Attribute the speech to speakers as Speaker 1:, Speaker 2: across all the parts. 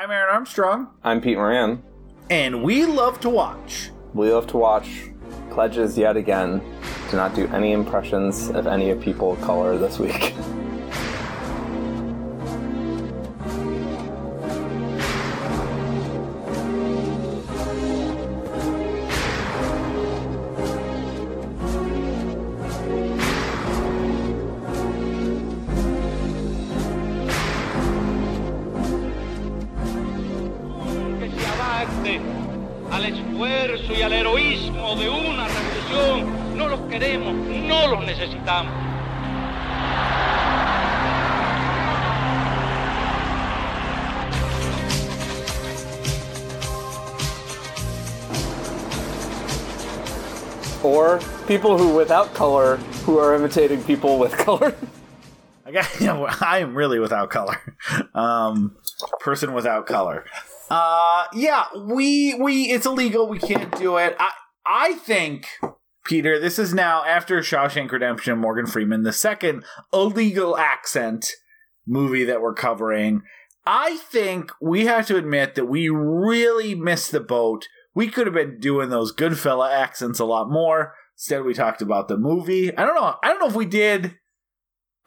Speaker 1: I'm Aaron Armstrong,
Speaker 2: I'm Pete Moran.
Speaker 1: and we love to watch.
Speaker 2: We love to watch pledges yet again to not do any impressions of any of people of color this week. people who without color who are imitating people with color.
Speaker 1: I got, you know, I am really without color. Um, person without color. Uh, yeah, we we it's illegal. We can't do it. I I think Peter, this is now after Shawshank Redemption Morgan Freeman, the second illegal accent movie that we're covering. I think we have to admit that we really missed the boat. We could have been doing those Goodfella accents a lot more. Instead, we talked about the movie. I don't know. I don't know if we did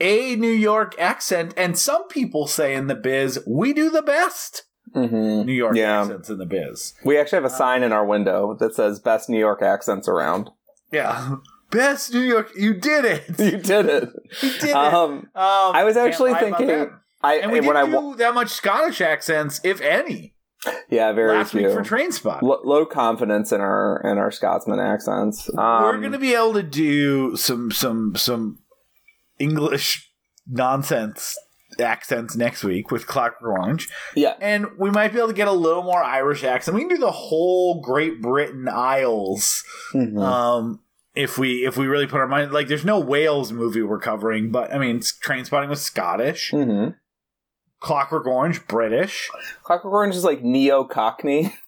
Speaker 1: a New York accent, and some people say in the biz, we do the best
Speaker 2: Mm-hmm.
Speaker 1: New York
Speaker 2: Yeah.
Speaker 1: accents in the biz.
Speaker 2: We actually have a sign in our window that says "Best New York accents around."
Speaker 1: Yeah. Best New York. You did it.
Speaker 2: You did it.
Speaker 1: You did it.
Speaker 2: Um,
Speaker 1: Um,
Speaker 2: I was actually thinking. I
Speaker 1: And we didn't
Speaker 2: wa-
Speaker 1: do that much Scottish accents, if any,
Speaker 2: yeah, very
Speaker 1: last
Speaker 2: few.
Speaker 1: week for Train Spot.
Speaker 2: Lo- low confidence in our in our Scotsman accents. Um,
Speaker 1: We're gonna be able to do some some some English nonsense accents next week with Clockwork Orange.
Speaker 2: yeah.
Speaker 1: And we might be able to get a little more Irish accent. We can do the whole Great Britain Isles
Speaker 2: Mhm.
Speaker 1: um if we if we really put our mind like there's no Wales movie we're covering, but I mean Train Spotting was Scottish,
Speaker 2: Mhm.
Speaker 1: Clockwork Orange British.
Speaker 2: Clockwork Orange is like neo Cockney.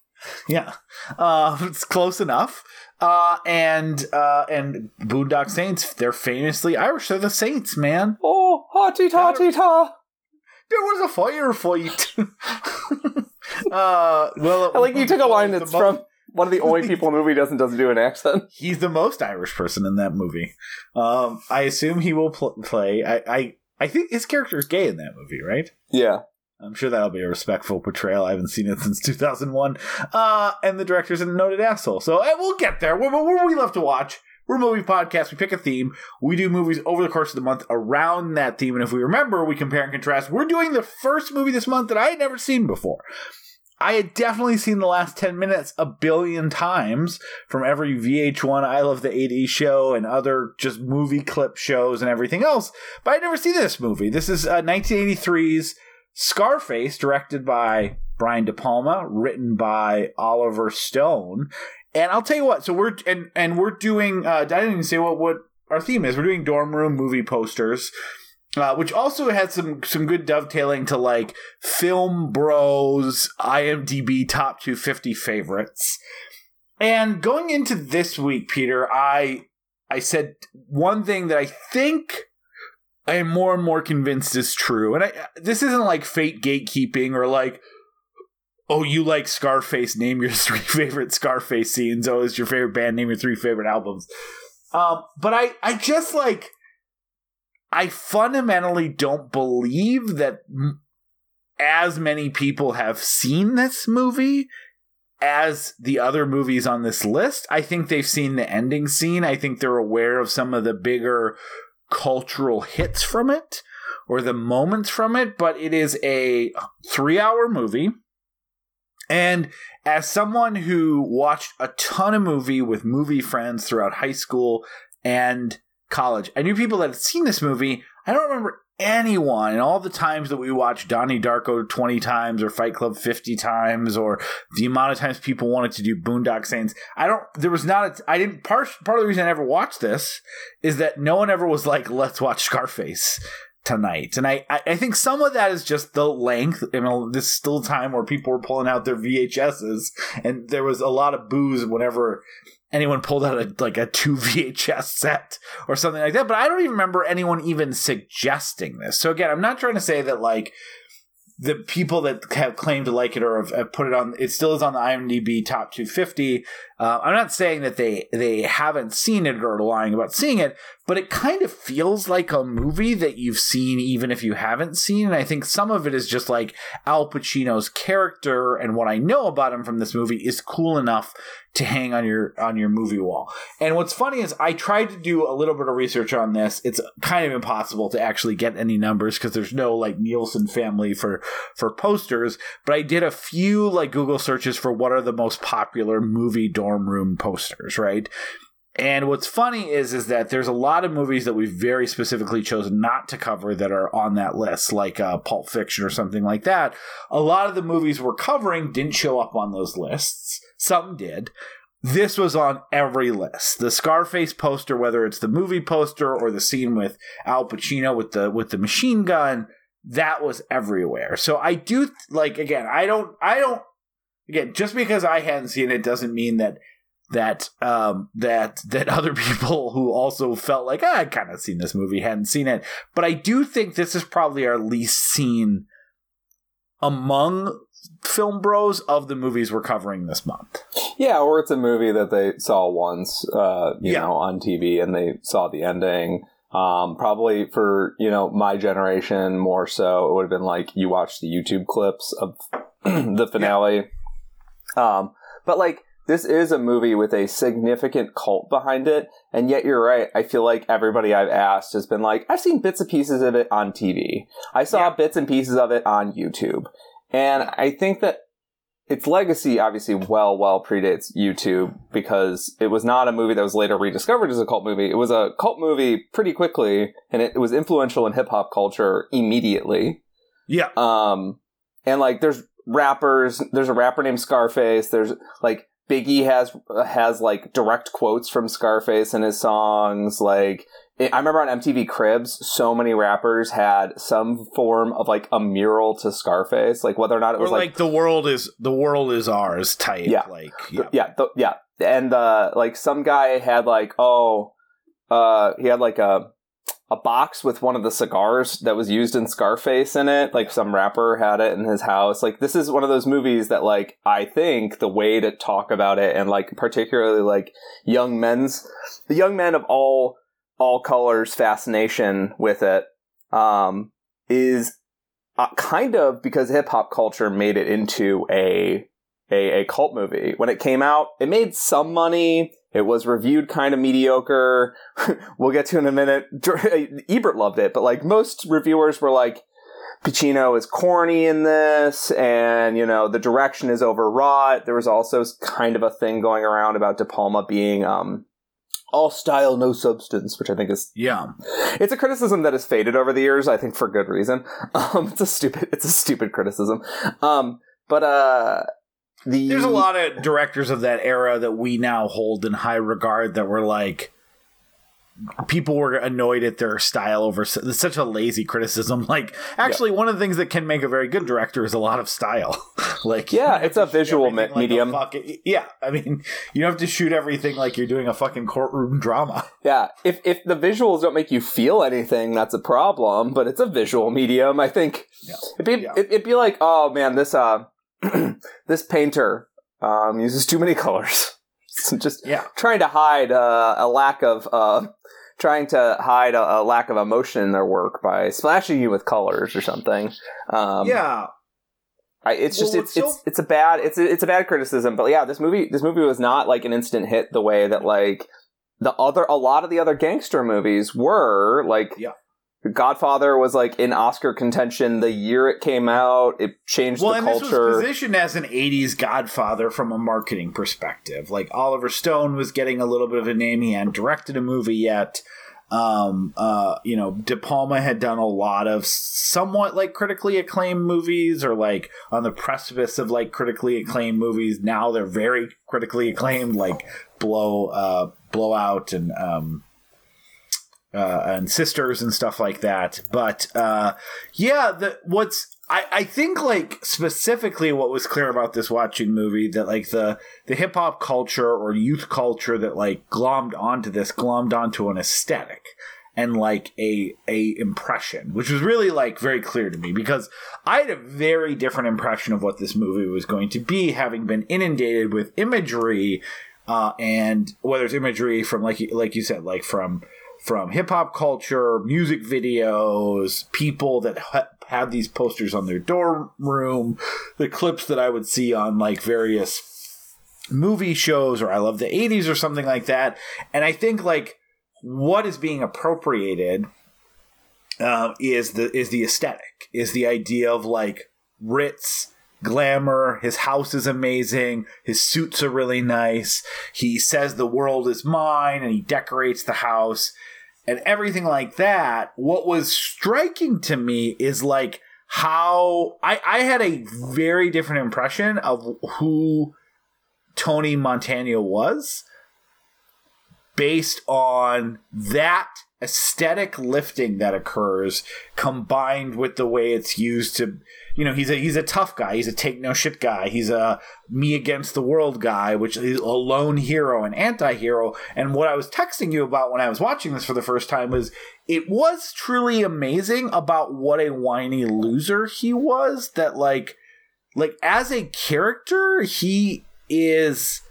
Speaker 1: Yeah. Uh it's close enough. Uh and uh and Boondock Saints, they're famously Irish. They're the Saints, man.
Speaker 2: Oh, hotty totty ta.
Speaker 1: There was a firefight. uh well
Speaker 2: I like you took a line that's
Speaker 1: mo-
Speaker 2: from one of the only people in the movie doesn't doesn't do an accent.
Speaker 1: He's the most Irish person in that movie. Um, I assume he will pl- play. I, I I think his character is gay in that movie, right?
Speaker 2: Yeah.
Speaker 1: I'm sure that'll be a respectful portrayal. I haven't seen it since 2001. Uh, and the director's a noted asshole. So eh, we'll get there. We're, we're, we love to watch. We're a movie podcast. We pick a theme. We do movies over the course of the month around that theme. And if we remember, we compare and contrast. We're doing the first movie this month that I had never seen before. I had definitely seen the last 10 minutes a billion times from every VH1 I Love the 80s show and other just movie clip shows and everything else, but I'd never seen this movie. This is uh, 1983's Scarface, directed by Brian De Palma, written by Oliver Stone. And I'll tell you what, so we're and and we're doing uh I didn't even say what what our theme is. We're doing dorm room movie posters. Uh, which also had some some good dovetailing to like Film Bros IMDb top 250 favorites. And going into this week, Peter, I I said one thing that I think I am more and more convinced is true. And I this isn't like fate gatekeeping or like oh you like Scarface, name your three favorite Scarface scenes. Oh, it's your favorite band, name your three favorite albums. Um, but I I just like I fundamentally don't believe that as many people have seen this movie as the other movies on this list. I think they've seen the ending scene. I think they're aware of some of the bigger cultural hits from it or the moments from it, but it is a three hour movie. And as someone who watched a ton of movie with movie friends throughout high school and college, I knew people that had seen this movie. I don't remember anyone and all the times that we watched Donnie Darko 20 times or Fight Club 50 times or the amount of times people wanted to do Boondock Saints. I don't, there was not, a, I didn't, part, part of the reason I never watched this is that no one ever was like, let's watch Scarface tonight. And I, I think some of that is just the length. You know, this is still time where people were pulling out their VHSs and there was a lot of booze whenever anyone pulled out a, like a two VHS set or something like that. But I don't even remember anyone even suggesting this. So again, I'm not trying to say that like the people that have claimed to like it or have, have put it on, it still is on the IMDb top 250. Uh, I'm not saying that they they haven't seen it or are lying about seeing it, but it kind of feels like a movie that you've seen even if you haven't seen. And I think some of it is just like Al Pacino's character and what I know about him from this movie is cool enough to hang on your on your movie wall. And what's funny is I tried to do a little bit of research on this. It's kind of impossible to actually get any numbers because there's no like Nielsen family for for posters, but I did a few like Google searches for what are the most popular movie dorm room posters, right? And what's funny is is that there's a lot of movies that we've very specifically chosen not to cover that are on that list, like uh, Pulp Fiction or something like that. A lot of the movies we're covering didn't show up on those lists. Some did. This was on every list. The Scarface poster, whether it's the movie poster or the scene with Al Pacino with the with the machine gun, that was everywhere. So I do like again, I don't I don't again, just because I hadn't seen it doesn't mean that that um that that other people who also felt like ah, I'd kind of seen this movie hadn't seen it. But I do think this is probably our least seen among film bros of the movies we're covering this month.
Speaker 2: Yeah, or it's a movie that they saw once, uh, you
Speaker 1: Yeah.
Speaker 2: know, on TV and they saw the ending. Um, probably for you know my generation more so, it would have been like you watch the YouTube clips of the finale. Um, but like this is a movie with a significant cult behind it, and yet you're right. I feel like everybody I've asked has been like, I've seen bits and pieces of it on TV. I saw
Speaker 1: Yeah.
Speaker 2: bits and pieces of it on YouTube, and I think that its legacy obviously well well predates YouTube because it was not a movie that was later rediscovered as a cult movie. It was a cult movie pretty quickly, and it, it was influential in hip hop culture immediately.
Speaker 1: Yeah.
Speaker 2: Um, and like there's rappers, there's a rapper named Scarface. There's like Biggie has has like direct quotes from Scarface in his songs. Like I remember on MTV Cribs, so many rappers had some form of like a mural to Scarface, like whether or not it
Speaker 1: Or
Speaker 2: was
Speaker 1: like,
Speaker 2: like
Speaker 1: the world is the world is ours type.
Speaker 2: Yeah.
Speaker 1: Like
Speaker 2: Th- yeah, th- yeah, and uh, like some guy had like oh, uh, he had like a a box with one of the cigars that was used in Scarface in it. Like some rapper had it in his house. Like this is one of those movies that like I think the way to talk about it and like particularly like young men's the young men of all all colors fascination with it um, is uh, kind of because hip hop culture made it into a, a a cult movie. When it came out, it made some money. It was reviewed kind of mediocre. we'll get to in a minute. Ebert loved it, but like most reviewers were like, Pacino is corny in this, and you know the direction is overwrought. There was also kind of a thing going around about De Palma being um, all style, no substance, which I think is
Speaker 1: yeah.
Speaker 2: it's a criticism that has faded over the years. I think for good reason. Um, it's a stupid, it's a stupid criticism. Um, but uh, the
Speaker 1: There's a lot of directors of that era that we now hold in high regard that were like people were annoyed at their style over such a lazy criticism like actually one of the things that can make a very good director is a lot of style like
Speaker 2: Yeah, it's a visual me-
Speaker 1: like a
Speaker 2: medium.
Speaker 1: fucking- yeah i mean you don't have to shoot everything like you're doing a fucking courtroom drama
Speaker 2: Yeah, if if the visuals don't make you feel anything, that's a problem. But it's a visual medium. I think
Speaker 1: Yeah.
Speaker 2: it'd be
Speaker 1: Yeah.
Speaker 2: it, it'd be like, oh man, this uh this painter um uses too many colors. Just
Speaker 1: yeah
Speaker 2: trying to hide uh, a lack of uh, trying to hide a, a lack of emotion in their work by splashing you with colors or something. Um,
Speaker 1: yeah
Speaker 2: I, it's just
Speaker 1: Well,
Speaker 2: it's,
Speaker 1: what's so-
Speaker 2: it's it's a bad it's a, it's a bad criticism. But yeah, this movie this movie was not like an instant hit the way that like the other a lot of the other gangster movies were. Like
Speaker 1: Yeah.
Speaker 2: Godfather was like in Oscar contention the year it came out. It changed
Speaker 1: well
Speaker 2: the
Speaker 1: and
Speaker 2: culture.
Speaker 1: this was positioned as an 80s godfather from a marketing perspective like oliver stone was getting a little bit of a name he hadn't directed a movie yet um uh you know de palma had done a lot of somewhat like critically acclaimed movies or like on the precipice of like critically acclaimed movies now they're very critically acclaimed like blow uh blowout and um uh, and sisters and stuff like that. But uh, yeah, the what's I, I think like specifically what was clear about this watching movie that like the the hip hop culture or youth culture that like glommed onto this glommed onto an aesthetic. and like a a impression, which was really like very clear to me because I had a very different impression of what this movie was going to be, having been inundated with imagery, uh, and whether it's imagery from like like you said, like from from hip hop culture, music videos, people that ha- had these posters on their dorm room, the clips that I would see on like various movie shows or I love the 80s or something like that. And I think like what is being appropriated uh, is the is the aesthetic, is the idea of like Ritz glamour. His house is amazing. His suits are really nice. He says the world is mine and he decorates the house and everything like that. What was striking to me is like how I, I had a very different impression of who Tony Montana was based on that aesthetic lifting that occurs combined with the way it's used to you know he's a he's a tough guy. He's a take no shit guy. He's a me against the world guy which is a lone hero and anti-hero. And what i was texting you about when i was watching this for the first time was it was truly amazing about what a whiny loser he was that like like as a character he is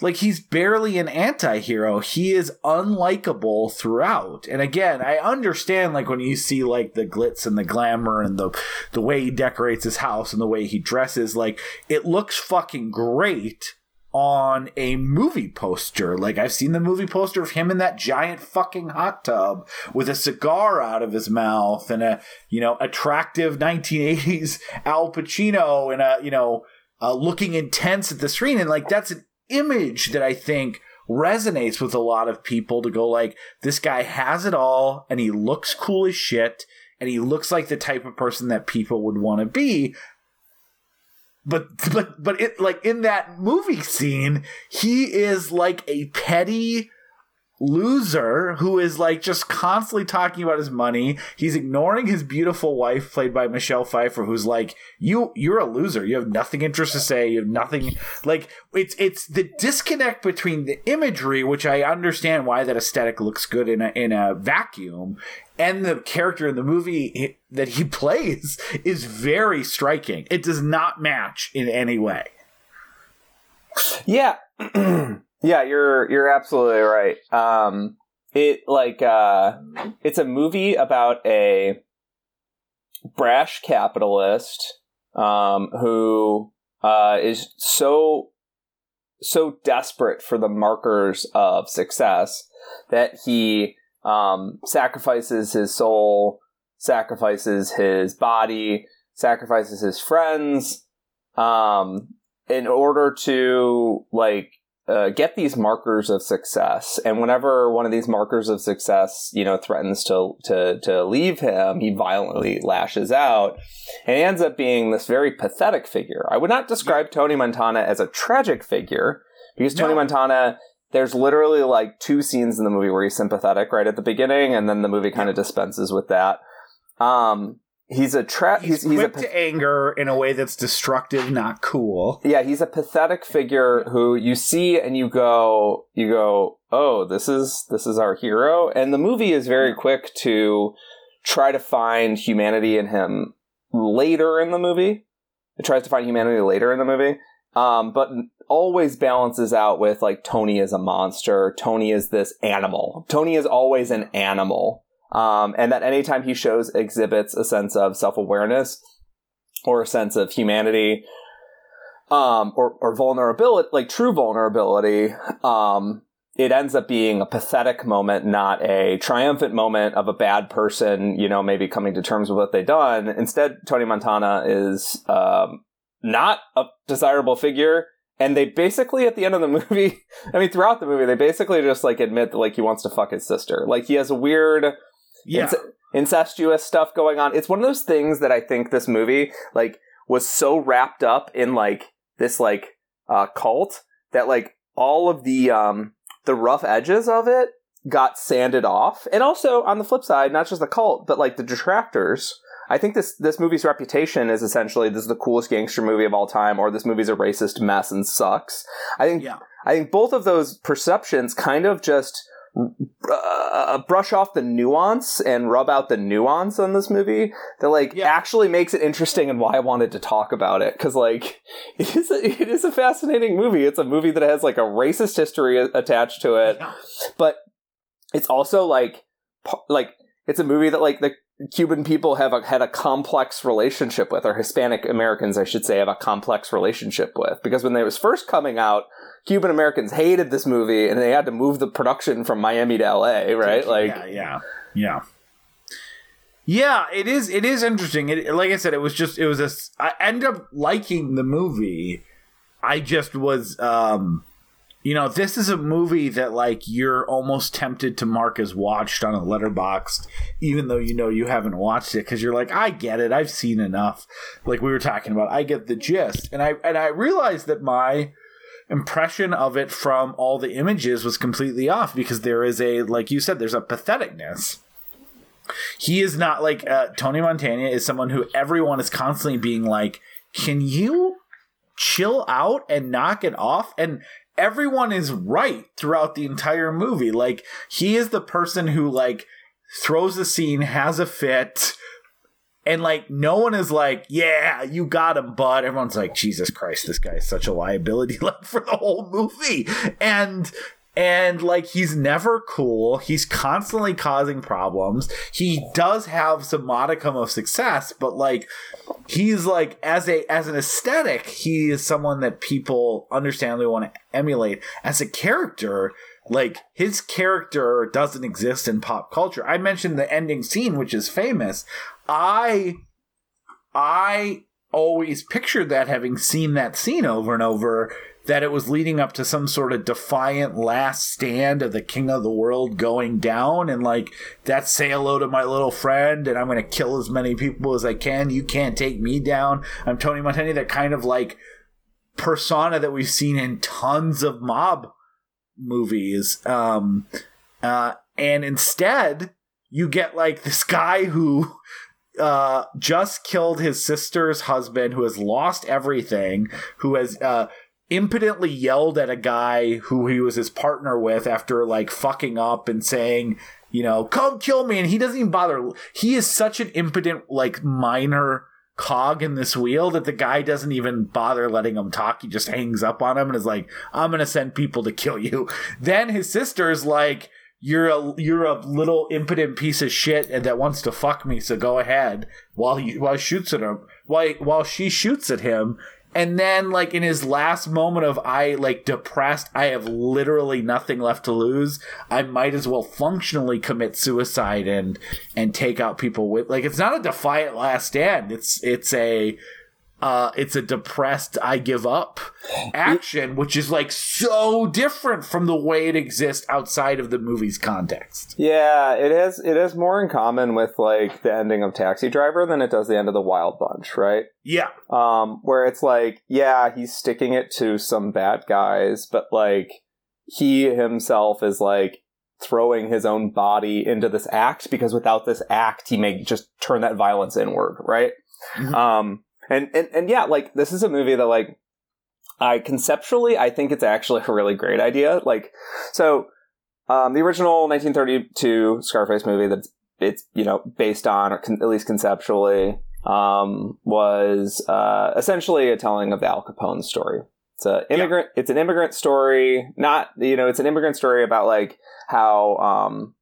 Speaker 1: like he's barely an anti-hero. He is unlikable throughout. And again i understand like when you see like the glitz and the glamour and the the way he decorates his house and the way he dresses like it looks fucking great on a movie poster. Like i've seen the movie poster of him in that giant fucking hot tub with a cigar out of his mouth and a you know attractive 1980s al pacino and a you know uh, looking intense at the screen. And like that's an image that I think resonates with a lot of people to go like this guy has it all and he looks cool as shit and he looks like the type of person that people would want to be. But but but it like in that movie scene he is like a petty loser who is like just constantly talking about his money. He's ignoring his beautiful wife, played by Michelle Pfeiffer, who's like, "You, you're a loser. You have nothing interest to say. You have nothing." Like it's it's the disconnect between the imagery, which I understand why that aesthetic looks good in a in a vacuum, and the character in the movie that he plays is very striking. It does not match in any way.
Speaker 2: Yeah. Yeah, you're you're absolutely right. Um, it like uh, it's a movie about a brash capitalist um, who uh, is so so desperate for the markers of success that he um, sacrifices his soul, sacrifices his body, sacrifices his friends um, in order to like uh, get these markers of success, and whenever one of these markers of success, you know, threatens to to to leave him, he violently lashes out, and ends up being this very pathetic figure. I would not describe Tony Montana as a tragic figure because Tony no. Montana. There's literally like two scenes in the movie where he's sympathetic right at the beginning, and then the movie kind of dispenses with that. Um, he's a trap.
Speaker 1: He's,
Speaker 2: he's, he's
Speaker 1: a, to anger in a way that's destructive, not cool.
Speaker 2: Yeah, he's a pathetic figure who you see and you go, you go, oh, this is this is our hero, and the movie is very quick to try to find humanity in him later in the movie. It tries to find humanity later in the movie, um, but always balances out with like Tony is a monster. Tony is this animal. Tony is always an animal um, and that anytime he shows exhibits a sense of self awareness or a sense of humanity, um, or, or vulnerability, like true vulnerability, um, it ends up being a pathetic moment, not a triumphant moment of a bad person, you know, maybe coming to terms with what they've done. Instead, Tony Montana is um, not a desirable figure. And they basically, at the end of the movie, I mean, throughout the movie, they basically just like admit that like he wants to fuck his sister. Like he has a weird
Speaker 1: yeah.
Speaker 2: incestuous stuff going on. It's one of those things that I think this movie like was so wrapped up in like this like uh, cult that like all of the um the rough edges of it got sanded off. And also on the flip side, not just the cult, but like the detractors. I think this this movie's reputation is essentially this is the coolest gangster movie of all time, or this movie's a racist mess and sucks. I think yeah. I think both of those perceptions kind of just uh, brush off the nuance and rub out the nuance on this movie that like
Speaker 1: Yeah.
Speaker 2: actually makes it interesting and why I wanted to talk about it because like it is a, it is a fascinating movie. It's a movie that has like a racist history attached to it, but it's also like like it's a movie that like the Cuban people have a, had a complex relationship with, or Hispanic Americans, I should say, have a complex relationship with. Because when they was first coming out, Cuban Americans hated this movie, and they had to move the production from Miami to L.A. Right? Like,
Speaker 1: yeah, yeah, yeah. Yeah, it is. It is interesting. It, like I said, it was just. It was a. I end up liking the movie. I just was. um You know, this is a movie that like you're almost tempted to mark as watched on a Letterboxd, even though you know you haven't watched it because you're like, I get it. I've seen enough. Like we were talking about, I get the gist, and I and I realized that my impression of it from all the images was completely off because there is a like you said there's a patheticness he is not like uh, tony montana is someone who everyone is constantly being like can you chill out and knock it off and everyone is right throughout the entire movie like he is the person who like throws the scene has a fit and like no one is like, yeah, you got him, bud. Everyone's like, Jesus Christ, this guy is such a liability like for the whole movie. And and like he's never cool. He's constantly causing problems. He does have some modicum of success, but like he's like as a as an aesthetic, he is someone that people understandably want to emulate. As a character, like his character doesn't exist in pop culture. I mentioned the ending scene, which is famous. I I always pictured that having seen that scene over and over that it was leading up to some sort of defiant last stand of the king of the world going down and like that's say hello to my little friend and I'm going to kill as many people as I can. You can't take me down. I'm Tony Montana that kind of like persona that we've seen in tons of mob movies. Um uh and instead you get like this guy who uh, just killed his sister's husband, who has lost everything, who has uh, impotently yelled at a guy who he was his partner with after like fucking up and saying, you know, come kill me, and he doesn't even bother. He is such an impotent, like minor cog in this wheel that the guy doesn't even bother letting him talk. He just hangs up on him and is like, "I'm gonna send people to kill you." Then his sister's like you're a you're a little impotent piece of shit and that wants to fuck me so go ahead while he while shoots at him while while she shoots at him and then like in his last moment of i like depressed i have literally nothing left to lose i might as well functionally commit suicide and and take out people with like it's not a defiant last stand. It's it's a uh, it's a depressed I give up action, which is like so different from the way it exists outside of the movie's context.
Speaker 2: yeah, it has it has more in common with like the ending of Taxi Driver than it does the end of the Wild Bunch, right?
Speaker 1: Yeah,
Speaker 2: um, where it's like, yeah, he's sticking it to some bad guys, but like he himself is like throwing his own body into this act because without this act, he may just turn that violence inward, right?
Speaker 1: Mhm.
Speaker 2: Um, and, and and yeah, like this is a movie that like I conceptually I think it's actually a really great idea. Like, so um, the original 1932 Scarface movie that it's you know based on, or con- at least conceptually, um, was uh, essentially a telling of the Al Capone story. It's a immigrant. It's an immigrant story. Not you know, it's an immigrant story about like how um,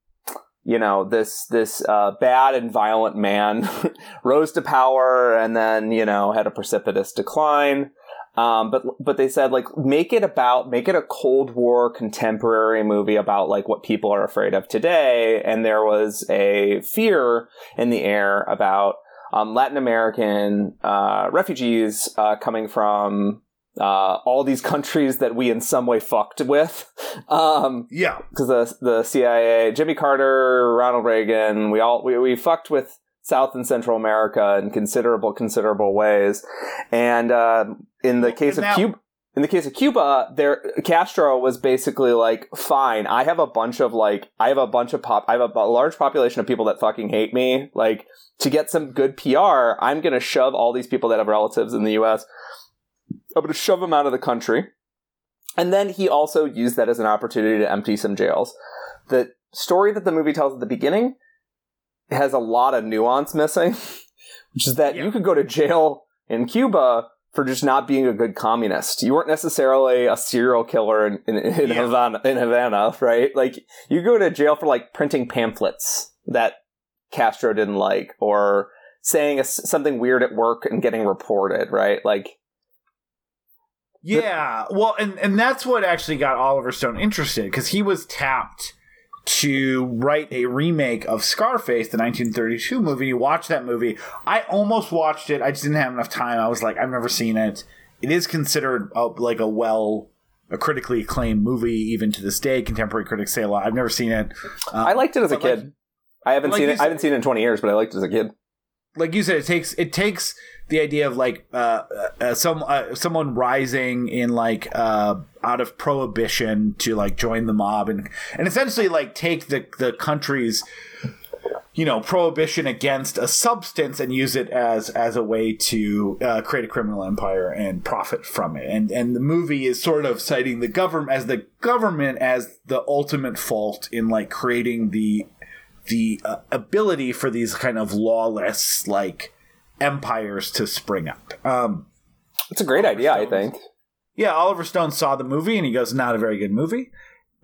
Speaker 2: you know this this uh, bad and violent man rose to power and then you know had a precipitous decline. Um, but but they said like make it about make it a Cold War contemporary movie about like what people are afraid of today, and there was a fear in the air about um, Latin American uh, refugees uh, coming from uh, all these countries that we in some way fucked with. Um,
Speaker 1: yeah,
Speaker 2: because the the CIA, Jimmy Carter, Ronald Reagan, we all we, we fucked with South and Central America in considerable considerable ways, and uh, in the case of
Speaker 1: now-
Speaker 2: Cuba. In the case of Cuba, there Castro was basically like, "Fine, I have a bunch of like, I have a bunch of pop, I have a, a large population of people that fucking hate me. Like, to get some good PR, I'm gonna shove all these people that have relatives in the U.S. I'm gonna shove him out of the country." And then he also used that as an opportunity to empty some jails. The story that the movie tells at the beginning has a lot of nuance missing, which is that
Speaker 1: Yeah.
Speaker 2: you could go to jail in Cuba for just not being a good communist. You weren't necessarily a serial killer in, in, in,
Speaker 1: Yeah.
Speaker 2: Havana, in Havana, right? Like, you go to jail for like printing pamphlets that Castro didn't like, or saying a something weird at work and getting reported, right? Like,
Speaker 1: Yeah, well, and and that's what actually got Oliver Stone interested because he was tapped to write a remake of Scarface, the 1932 movie. You watch that movie. I almost watched it. I just didn't have enough time. I was like, I've never seen it. It is considered a, like a well, a critically acclaimed movie even to this day. Contemporary critics say a lot. I've never seen it. Um,
Speaker 2: I liked it as a
Speaker 1: but like-
Speaker 2: kid. I haven't
Speaker 1: like
Speaker 2: seen it.
Speaker 1: said-
Speaker 2: I haven't seen it in 20 years, but I liked it as a kid.
Speaker 1: Like you said, it takes it takes the idea of like uh, uh, some uh, someone rising in like uh, out of prohibition to like join the mob and and essentially like take the the country's you know prohibition against a substance and use it as as a way to uh, create a criminal empire and profit from it. And and the movie is sort of citing the government as the government as the ultimate fault in like creating the the uh, ability for these kind of lawless like empires to spring up. Um,
Speaker 2: It's a great idea, I think.
Speaker 1: yeah, Oliver Stone saw the movie and he goes, "Not a very good movie,"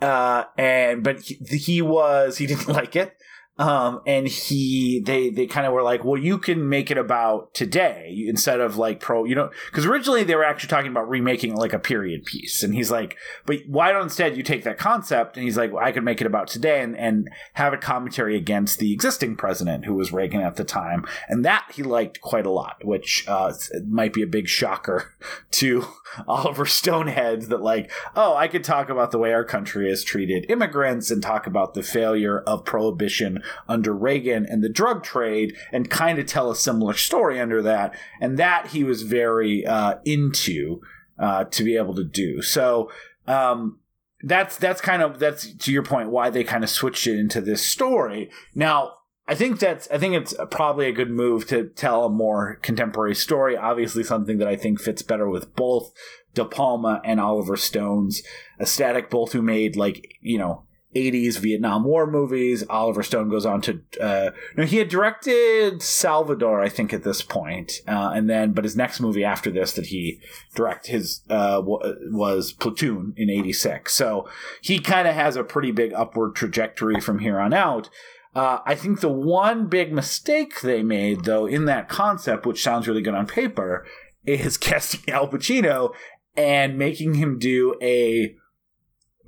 Speaker 1: uh, and but he, he was he didn't like it. Um, and he they they kind of were like, well, you can make it about today instead of like pro, you know, because originally they were actually talking about remaking like a period piece, and he's like, but why don't instead you take that concept? And he's like, well, I could make it about today and and have a commentary against the existing president who was Reagan at the time, and that he liked quite a lot, which uh, might be a big shocker to Oliver Stonehead that like, oh, I could talk about the way our country has treated immigrants and talk about the failure of prohibition under Reagan and the drug trade and kind of tell a similar story under that. And that he was very uh, into uh, to be able to do. So um, that's that's kind of that's to your point why they kind of switched it into this story. Now I think that's I think it's probably a good move to tell a more contemporary story. Obviously, something that I think fits better with both De Palma and Oliver Stone's aesthetic, both who made like you know. 80s Vietnam War movies. Oliver Stone goes on to, uh, no, he had directed Salvador, I think, at this point. Uh, and then, but his next movie after this that he direct his, uh, w- was Platoon in 86. So he kind of has a pretty big upward trajectory from here on out. Uh, I think the one big mistake they made, though, in that concept, which sounds really good on paper, is casting Al Pacino and making him do a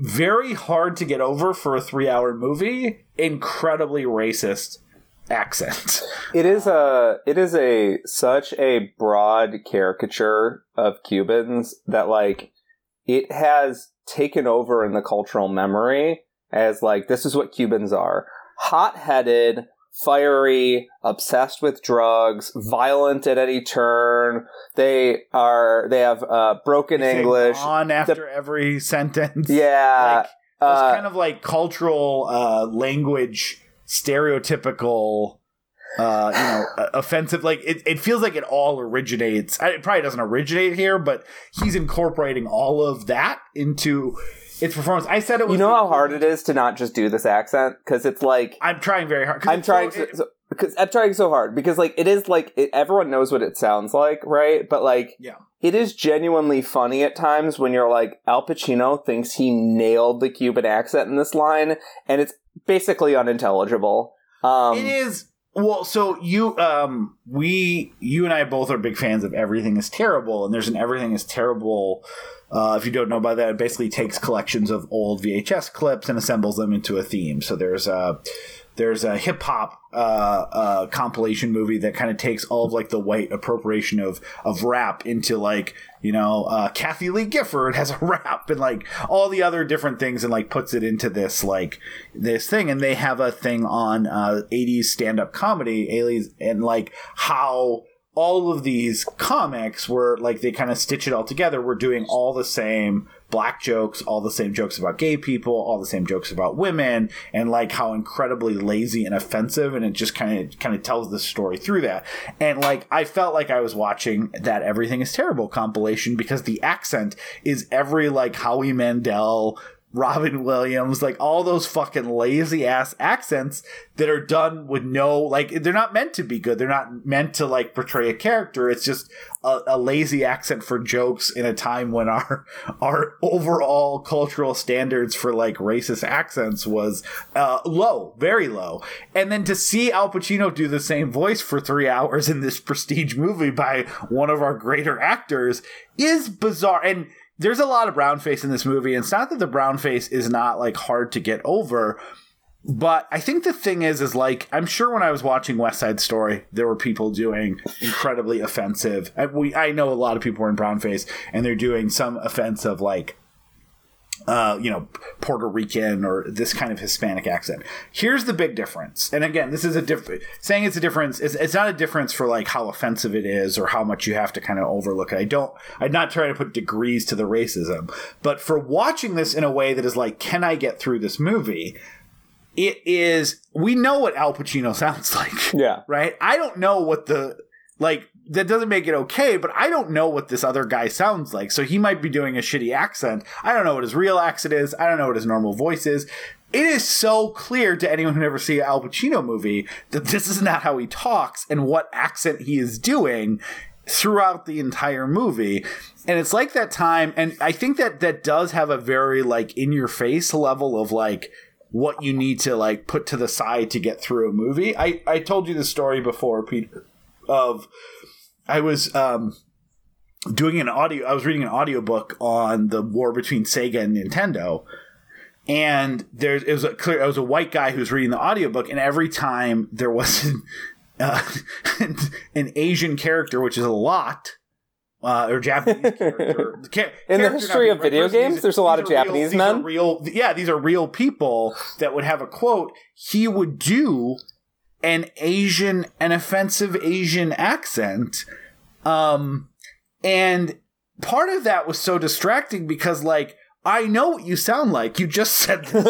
Speaker 1: very hard to get over for a three hour movie, incredibly racist accent.
Speaker 2: It is a it is a such a broad caricature of Cubans that like it has taken over in the cultural memory as like this is what Cubans are. Hot-headed, fiery, obsessed with drugs, violent at any turn. They are they have uh, broken English.
Speaker 1: on after every sentence.
Speaker 2: Yeah.
Speaker 1: Like,
Speaker 2: uh,
Speaker 1: kind of like cultural uh, language stereotypical uh you know offensive like it, it feels like it all originates it probably doesn't originate here but he's incorporating all of that into its performance i said it was
Speaker 2: you know how hard it is to not just do this accent because it's like
Speaker 1: i'm trying very hard
Speaker 2: I'm
Speaker 1: so-
Speaker 2: trying
Speaker 1: it-
Speaker 2: to, so, because I'm trying so hard because like it is like it, everyone knows what it sounds like, right? But like
Speaker 1: Yeah.
Speaker 2: it is genuinely funny at times when you're like Al Pacino thinks he nailed the Cuban accent in this line, and it's basically unintelligible. Um,
Speaker 1: it is well so you um we you and i both are big fans of everything is terrible and there's an everything is terrible uh, if you don't know about that, it basically takes collections of old VHS clips and assembles them into a theme. So there's a there's a hip hop uh, uh, compilation movie that kind of takes all of like the white appropriation of of rap into like you know uh, Kathie Lee Gifford has a rap and like all the other different things and like puts it into this like this thing. And they have a thing on uh, 80s stand up comedy, aliens, and like how all of these comics were like they kind of stitch it all together. We're doing all the same black jokes, all the same jokes about gay people, all the same jokes about women, and like how incredibly lazy and offensive, and it just kind of kind of tells the story through that. And like I felt like I was watching that Everything Is Terrible compilation because the accent is every like Howie Mandel Robin Williams, like all those fucking lazy ass accents that are done with no like they're not meant to be good. They're not meant to like portray a character. It's just a, a lazy accent for jokes in a time when our our overall cultural standards for like racist accents was uh, low, very low. And then to see Al Pacino do the same voice for three hours in this prestige movie by one of our greater actors is bizarre and there's a lot of brown face in this movie, and it's not that the brown face is not like hard to get over. But I think the thing is, is like I'm sure when I was watching West Side Story, there were people doing incredibly offensive. I, we I know a lot of people are in brown face, and they're doing some offensive like uh, you know, Puerto Rican or this kind of Hispanic accent. Here's the big difference. And again, this is a different saying it's a difference. It's, it's not a difference for like how offensive it is or how much you have to kind of overlook it. I don't, I'm not trying to put degrees to the racism, but for watching this in a way that is like, can I get through this movie? It is, we know what Al Pacino sounds like.
Speaker 2: Yeah.
Speaker 1: Right? I don't know what the, like, that doesn't make it okay, but I don't know what this other guy sounds like. So he might be doing a shitty accent. I don't know what his real accent is. I don't know what his normal voice is. It is so clear to anyone who never see an Al Pacino movie that this is not how he talks and what accent he is doing throughout the entire movie. And it's like that time, and I think that that does have a very like in your face level of like what you need to like put to the side to get through a movie. I I told you the story before, Peter, of I was um, doing an audio. I was reading an audiobook on the war between Sega and Nintendo, and there's it was a clear. It was a white guy who was reading the audiobook, and every time there was an, uh, an Asian character, which is a lot. Uh, or Japanese character.
Speaker 2: In the history of video
Speaker 1: person.
Speaker 2: games,
Speaker 1: These-
Speaker 2: there's a lot of
Speaker 1: are real-
Speaker 2: Japanese men.
Speaker 1: Real, yeah, these are real people that would have a quote. He would do an Asian, an offensive Asian accent. Um, and part of that was so distracting because, like, I know what you sound like. You just said this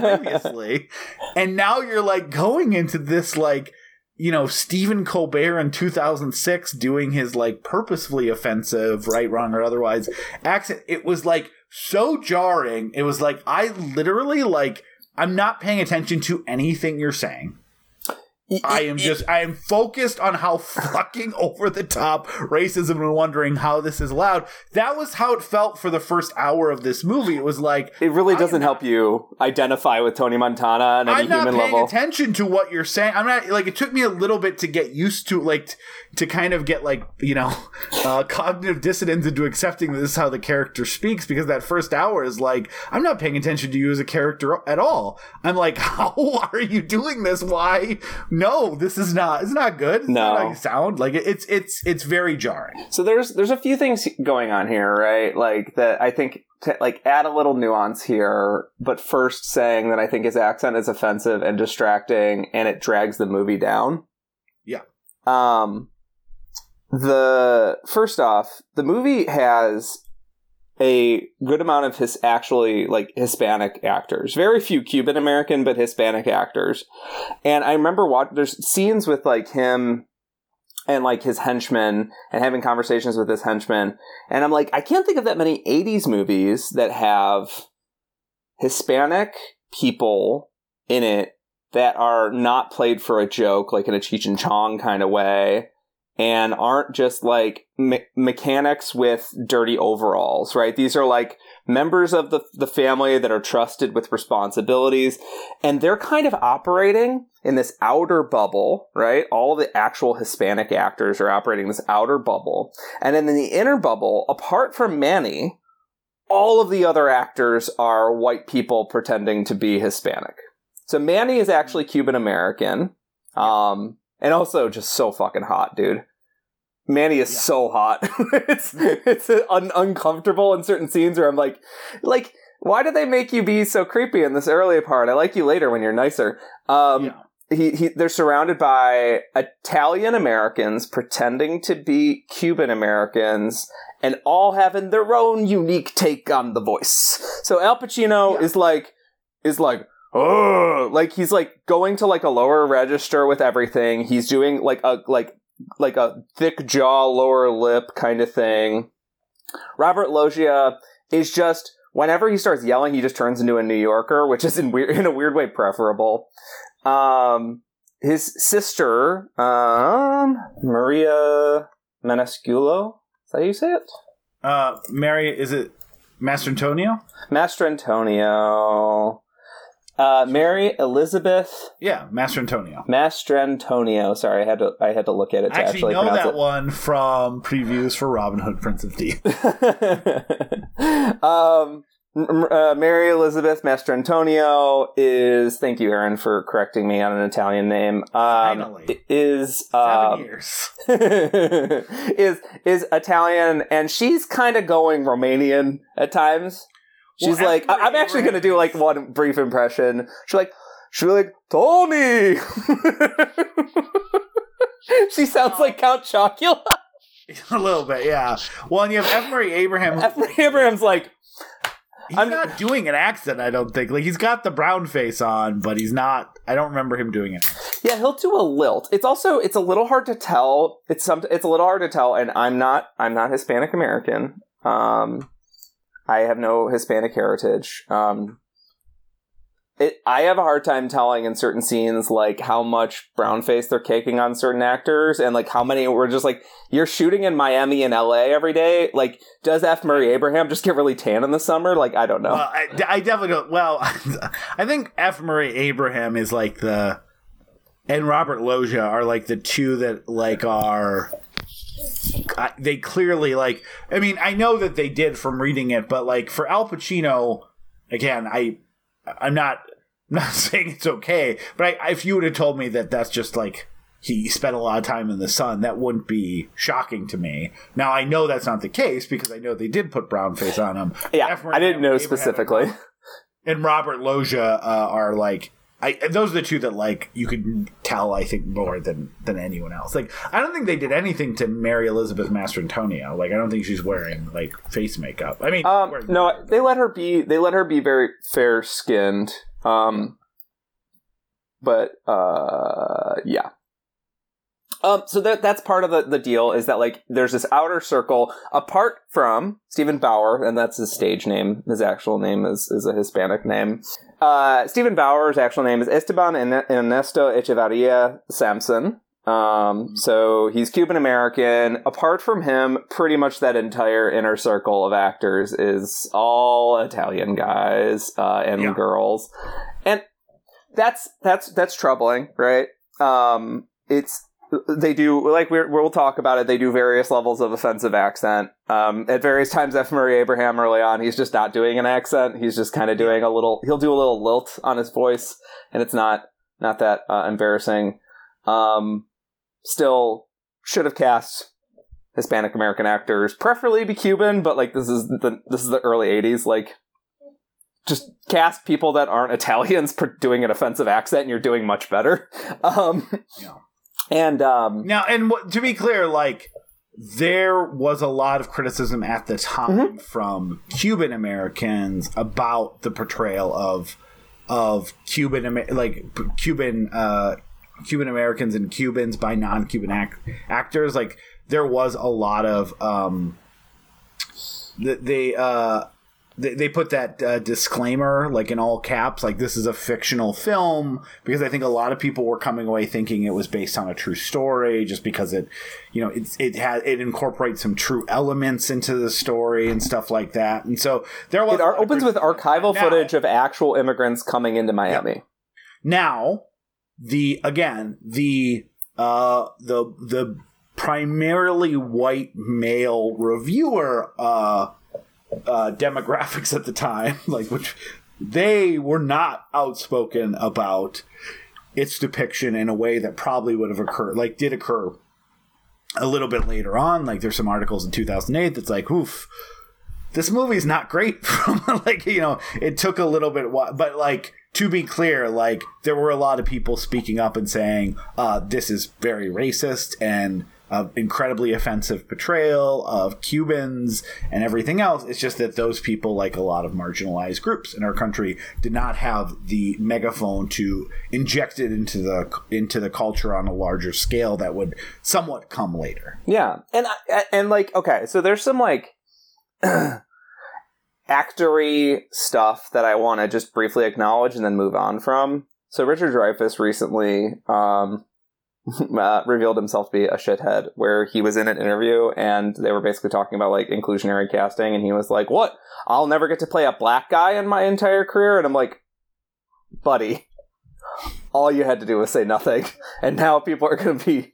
Speaker 1: previously. and now you're like going into this, like, you know, Stephen Colbert in 2006 doing his, like, purposefully offensive, right, wrong, or otherwise accent. It was, like, so jarring. It was like, I literally, like, I'm not paying attention to anything you're saying. I am just I am focused on how fucking over the top racism and wondering how this is allowed. That was how it felt for the first hour of this movie. It was like
Speaker 2: It really doesn't
Speaker 1: am
Speaker 2: help you identify with Tony Montana on any
Speaker 1: I'm not
Speaker 2: human
Speaker 1: paying
Speaker 2: level.
Speaker 1: attention to what you're saying. I'm not like it took me a little bit to get used to like t- to kind of get like you know uh, cognitive dissonance into accepting this is how the character speaks because that first hour is like I'm not paying attention to you as a character at all. I'm like how are you doing this? Why? No, this is not. It's not good. It's not
Speaker 2: No.
Speaker 1: you sound like it, it's it's it's very jarring.
Speaker 2: So there's there's a few things going on here, right? Like that I think to like add a little nuance here, but first saying that I think his accent is offensive and distracting and it drags the movie down.
Speaker 1: Yeah.
Speaker 2: Um the first off, the movie has a good amount of his actually like Hispanic actors. Very few Cuban American, but Hispanic actors. And I remember watching there's scenes with like him and like his henchmen and having conversations with his henchmen. And I'm like, I can't think of that many 80s movies that have Hispanic people in it that are not played for a joke, like in a Cheech and Chong kind of way, and aren't just like me- mechanics with dirty overalls, right? These are like members of the, the family that are trusted with responsibilities, and they're kind of operating in this outer bubble, right? All the actual Hispanic actors are operating in this outer bubble. And then in the inner bubble, apart from Manny, all of the other actors are white people pretending to be Hispanic. So Manny is actually Cuban American. Um, and also just so fucking hot, dude. Manny is
Speaker 1: Yeah.
Speaker 2: so hot. it's it's un- uncomfortable in certain scenes where I'm like, like, why did they make you be so creepy in this early part? I like you later when you're nicer. Um,
Speaker 1: Yeah.
Speaker 2: he, he they're surrounded by Italian Americans pretending to be Cuban Americans and all having their own unique take on the voice. So Al Pacino
Speaker 1: Yeah.
Speaker 2: is like is like oh like he's like going to like a lower register with everything. He's doing like a like like a thick jaw, lower lip kind of thing. Robert Loggia is just whenever he starts yelling, he just turns into a New Yorker, which is in weird in a weird way preferable. Um, his sister, um, Maria Maniscalco. Is that how you say it?
Speaker 1: Uh, Mary, is it Mastrantonio?
Speaker 2: Master Antonio. Uh, Mary Elizabeth
Speaker 1: Yeah, Mastrantonio. Master Antonio.
Speaker 2: Sorry, I had to I had to look at it to
Speaker 1: I actually
Speaker 2: actually,
Speaker 1: know that
Speaker 2: it.
Speaker 1: one from previews for Robin Hood, Prince of Thieves.
Speaker 2: um, uh, Mary Elizabeth Mastrantonio is. Thank you, Aaron, for correcting me on an Italian name. Um,
Speaker 1: Finally.
Speaker 2: is
Speaker 1: Seven
Speaker 2: um,
Speaker 1: years.
Speaker 2: is is Italian, and she's kind of going Romanian at times. She's
Speaker 1: Well,
Speaker 2: like, I- I'm actually going to do like one brief impression. She's like, she's like Tony. she sounds like Count Chocula.
Speaker 1: a little bit, yeah. Well, and you have F. Murray Abraham. who-
Speaker 2: Abraham's like,
Speaker 1: He's
Speaker 2: I'm-
Speaker 1: not doing an accent, I don't think. Like he's got the brown face on, but he's not. I don't remember him doing it.
Speaker 2: Yeah, he'll do a lilt. It's also it's a little hard to tell. It's some it's a little hard to tell, and I'm not I'm not Hispanic American. Um, I have no Hispanic heritage. Um, it I have a hard time telling in certain scenes like how much brown face they're caking on certain actors, and like how many were just like you're shooting in Miami and L.A. every day. Like, does F. Murray Abraham just get really tan in the summer? Like, I don't know.
Speaker 1: Well, I, I definitely don't. Well, I think F. Murray Abraham is like the, and Robert Loggia are like the two that like are. I, they clearly like. I mean, I know that they did from reading it, but like for Al Pacino, again, I, I'm not, I'm not saying it's okay, but I, if you would have told me that that's just like he spent a lot of time in the sun, that wouldn't be shocking to me. Now I know that's not the case because I know they did put brown face on him.
Speaker 2: yeah,
Speaker 1: F.
Speaker 2: I didn't know
Speaker 1: Abraham and
Speaker 2: specifically.
Speaker 1: and Robert Loggia uh, are like I those are the two that like you could tell I think more than than anyone else. Like I don't think they did anything to Mary Elizabeth Mastrantonio. Like I don't think she's wearing like face makeup. I mean,
Speaker 2: Um, no, they let her be. They let her be very fair skinned. Um, but uh, yeah. Um, so that that's part of the, the deal is that like there's this outer circle apart from Steven Bauer, and that's his stage name. His actual name is is a Hispanic name. Uh, Steven Bauer's actual name is Esteban Ernesto Echevarria Samson. Um, so he's Cuban American. Apart from him, pretty much that entire inner circle of actors is all Italian guys uh, and
Speaker 1: Yeah.
Speaker 2: girls, and that's that's that's troubling, right? Um, it's they do like we're, we'll talk about it. They do various levels of offensive accent. Um, at various times, F. Murray Abraham early on, he's just not doing an accent. He's just kind of doing a little. He'll do a little lilt on his voice, and it's not not that uh, embarrassing. Um, still, should have cast Hispanic American actors, preferably be Cuban, but like this is the this is the early '80s. Like, just cast people that aren't Italians doing an offensive accent, and you're doing much better. Um,
Speaker 1: Yeah.
Speaker 2: And um,
Speaker 1: now and what, to be clear, like there was a lot of criticism at the time
Speaker 2: Mm-hmm.
Speaker 1: from Cuban Americans about the portrayal of of Cuban like Cuban uh, Cuban Americans and Cubans by non-Cuban act- actors. Like there was a lot of um, th- they uh, they, they put that uh, disclaimer like in all caps like this is a fictional film because i think a lot of people were coming away thinking it was based on a true story just because it you know it, it has it incorporates some true elements into the story and stuff like that and so there was
Speaker 2: it ar- opens with archival
Speaker 1: Now-
Speaker 2: footage of actual immigrants coming into Miami.
Speaker 1: now the again the uh the the primarily white male reviewer uh uh demographics at the time like which they were not outspoken about its depiction in a way that probably would have occurred like did occur a little bit later on. Like there's some articles in 2008 that's like oof this movie is not great. From like you know it took a little bit but like to be clear like there were a lot of people speaking up and saying uh, this is very racist and uh, incredibly offensive portrayal of Cubans and everything else. It's just that those people, like a lot of marginalized groups in our country, did not have the megaphone to inject it into the into the culture on a larger scale that would somewhat come later.
Speaker 2: Yeah, and and like okay, so there's some like, actory stuff that I want to just briefly acknowledge and then move on from. So Richard Dreyfuss recently um, uh, revealed himself to be a shithead, where he was in an interview and they were basically talking about like inclusionary casting, and he was like, "What? I'll never get to play a black guy in my entire career," and I'm like, "Buddy." All you had to do was say nothing, and now people are going to be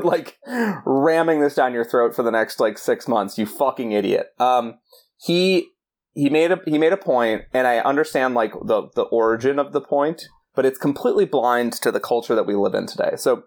Speaker 2: like ramming this down your throat for the next like six months. You fucking idiot. Um, he he made a he made a point, and I understand like the the origin of the point, but it's completely blind to the culture that we live in today. So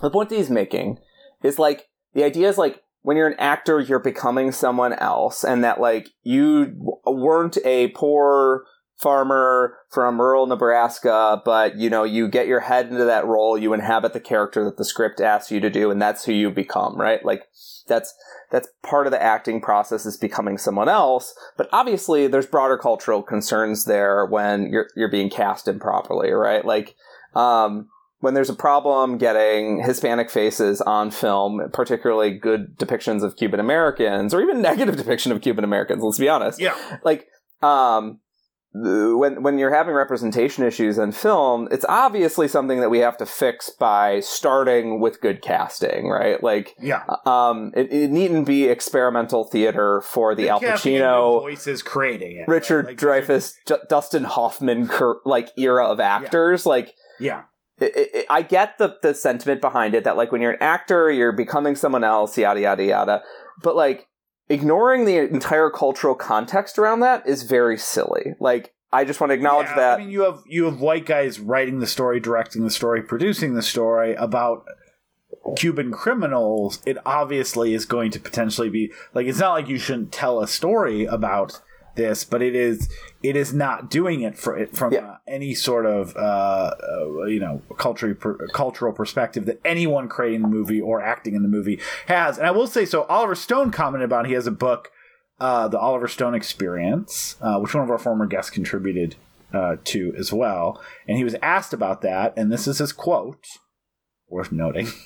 Speaker 2: the point that he's making is like the idea is like when you're an actor, you're becoming someone else, and that like you weren't a poor farmer from rural Nebraska, but you know, you get your head into that role, you inhabit the character that the script asks you to do, and that's who you become, right? Like that's that's part of the acting process is becoming someone else. But obviously there's broader cultural concerns there when you're you're being cast improperly, right? Like um when there's a problem getting Hispanic faces on film, particularly good depictions of Cuban Americans, or even negative depiction of Cuban Americans, let's be honest.
Speaker 1: Yeah.
Speaker 2: Like, um, when when you're having representation issues in film, it's obviously something that we have to fix by starting with good casting, right? Like,
Speaker 1: Yeah.
Speaker 2: um, it, it needn't be experimental theater for the, Al
Speaker 1: casting and
Speaker 2: Pacino,
Speaker 1: voices creating it.
Speaker 2: Richard
Speaker 1: right? Like,
Speaker 2: Dreyfuss, J- Dustin Hoffman, cur- like era of actors. Like,
Speaker 1: Yeah.
Speaker 2: it, it, I get the the sentiment behind it that like when you're an actor, you're becoming someone else, yada yada yada. But like ignoring the entire cultural context around that is very silly. Like I just want to acknowledge
Speaker 1: Yeah,
Speaker 2: that.
Speaker 1: I mean, you have you have white guys writing the story, directing the story, producing the story about Cuban criminals. It obviously is going to potentially be like it's not like you shouldn't tell a story about this, but it is it is not doing it for it from
Speaker 2: Yeah.
Speaker 1: uh, any sort of uh, uh, you know cultural per, cultural perspective that anyone creating the movie or acting in the movie has. And I will say so. Oliver Stone commented about it. he has a book uh, the Oliver Stone Experience, uh, which one of our former guests contributed uh, to as well. And he was asked about that, and this is his quote, worth noting.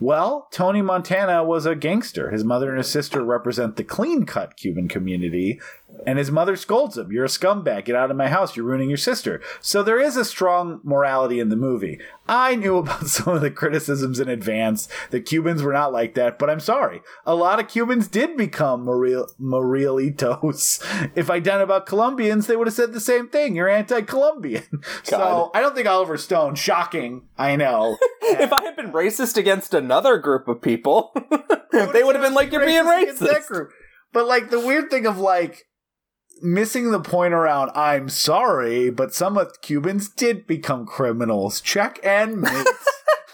Speaker 1: Well, Tony Montana was a gangster. His mother and his sister represent the clean cut Cuban community, and his mother scolds him. You're a scumbag. Get out of my house. You're ruining your sister. So there is a strong morality in the movie. I knew about some of the criticisms in advance The Cubans were not like that, but I'm sorry. A lot of Cubans did become Morel- Marielitos. If I'd done about Colombians, they would have said the same thing. You're anti Colombian. So I don't think Oliver Stone, shocking, I know.
Speaker 2: if I had been racist against another group of people, they would have been like, "You're being
Speaker 1: against that
Speaker 2: racist."
Speaker 1: group. But like the weird thing of like missing the point around I'm sorry, but some of Cubans did become criminals. Check and mates.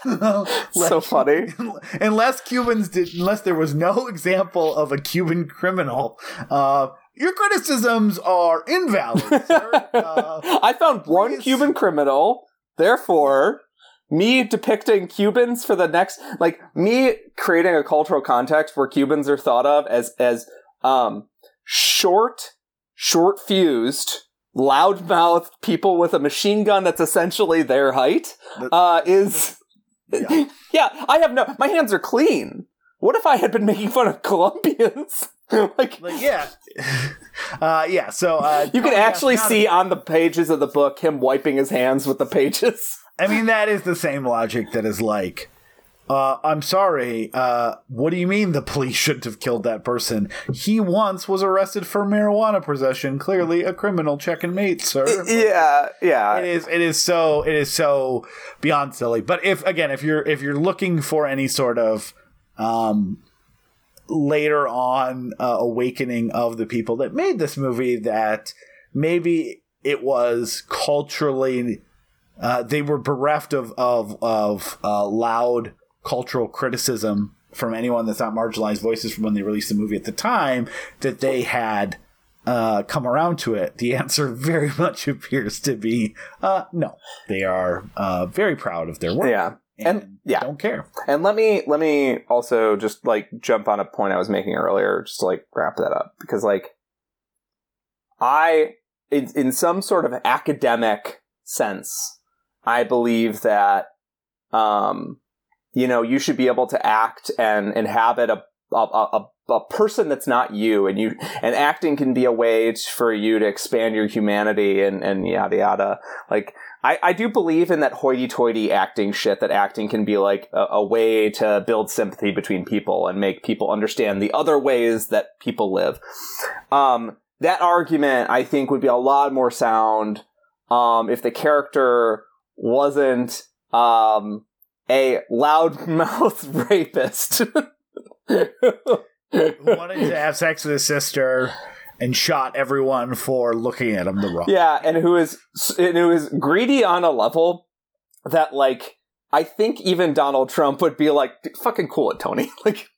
Speaker 2: So funny.
Speaker 1: unless Cubans did, unless there was no example of a Cuban criminal, uh, your criticisms are invalid, sir. Uh,
Speaker 2: I found one
Speaker 1: please.
Speaker 2: Cuban criminal, therefore, me depicting Cubans for the next, like me creating a cultural context where Cubans are thought of as as um short, short fused, loudmouthed people with a machine gun that's essentially their height, uh, is
Speaker 1: Yeah.
Speaker 2: yeah. I have no. My hands are clean. What if I had been making fun of Colombians? like,
Speaker 1: like yeah, uh, yeah. So uh,
Speaker 2: you can actually see on the pages of the book him wiping his hands with the pages.
Speaker 1: I mean, that is the same logic that is like, uh, I'm sorry, uh, what do you mean the police shouldn't have killed that person? He once was arrested for marijuana possession, clearly a criminal check and mate, sir.
Speaker 2: Yeah, yeah.
Speaker 1: It is it is so it is so beyond silly. But if again, if you're if you're looking for any sort of um later on uh, awakening of the people that made this movie that maybe it was culturally uh, they were bereft of of of uh, loud cultural criticism from anyone that's not marginalized voices from when they released the movie at the time that they had uh, come around to it. The answer very much appears to be uh, no. They are uh, very proud of their work.
Speaker 2: Yeah. And- yeah.
Speaker 1: don't care.
Speaker 2: And let me let me also just like jump on a point I was making earlier, just to like wrap that up because like I in, in some sort of academic sense, I believe that um you know you should be able to act and inhabit a a, a, a person that's not you and you and acting can be a way for you to expand your humanity and and yada yada. Like I, I do believe in that hoity-toity acting shit that acting can be like a, a way to build sympathy between people and make people understand the other ways that people live. Um that argument i think would be a lot more sound um if the character wasn't um a loudmouth rapist
Speaker 1: Who wanted to have sex with his sister and shot everyone for looking at him the wrong. Way.
Speaker 2: Yeah, and who is and who is greedy on a level that like I think even Donald Trump would be like, "Fucking cool it, Tony." Like,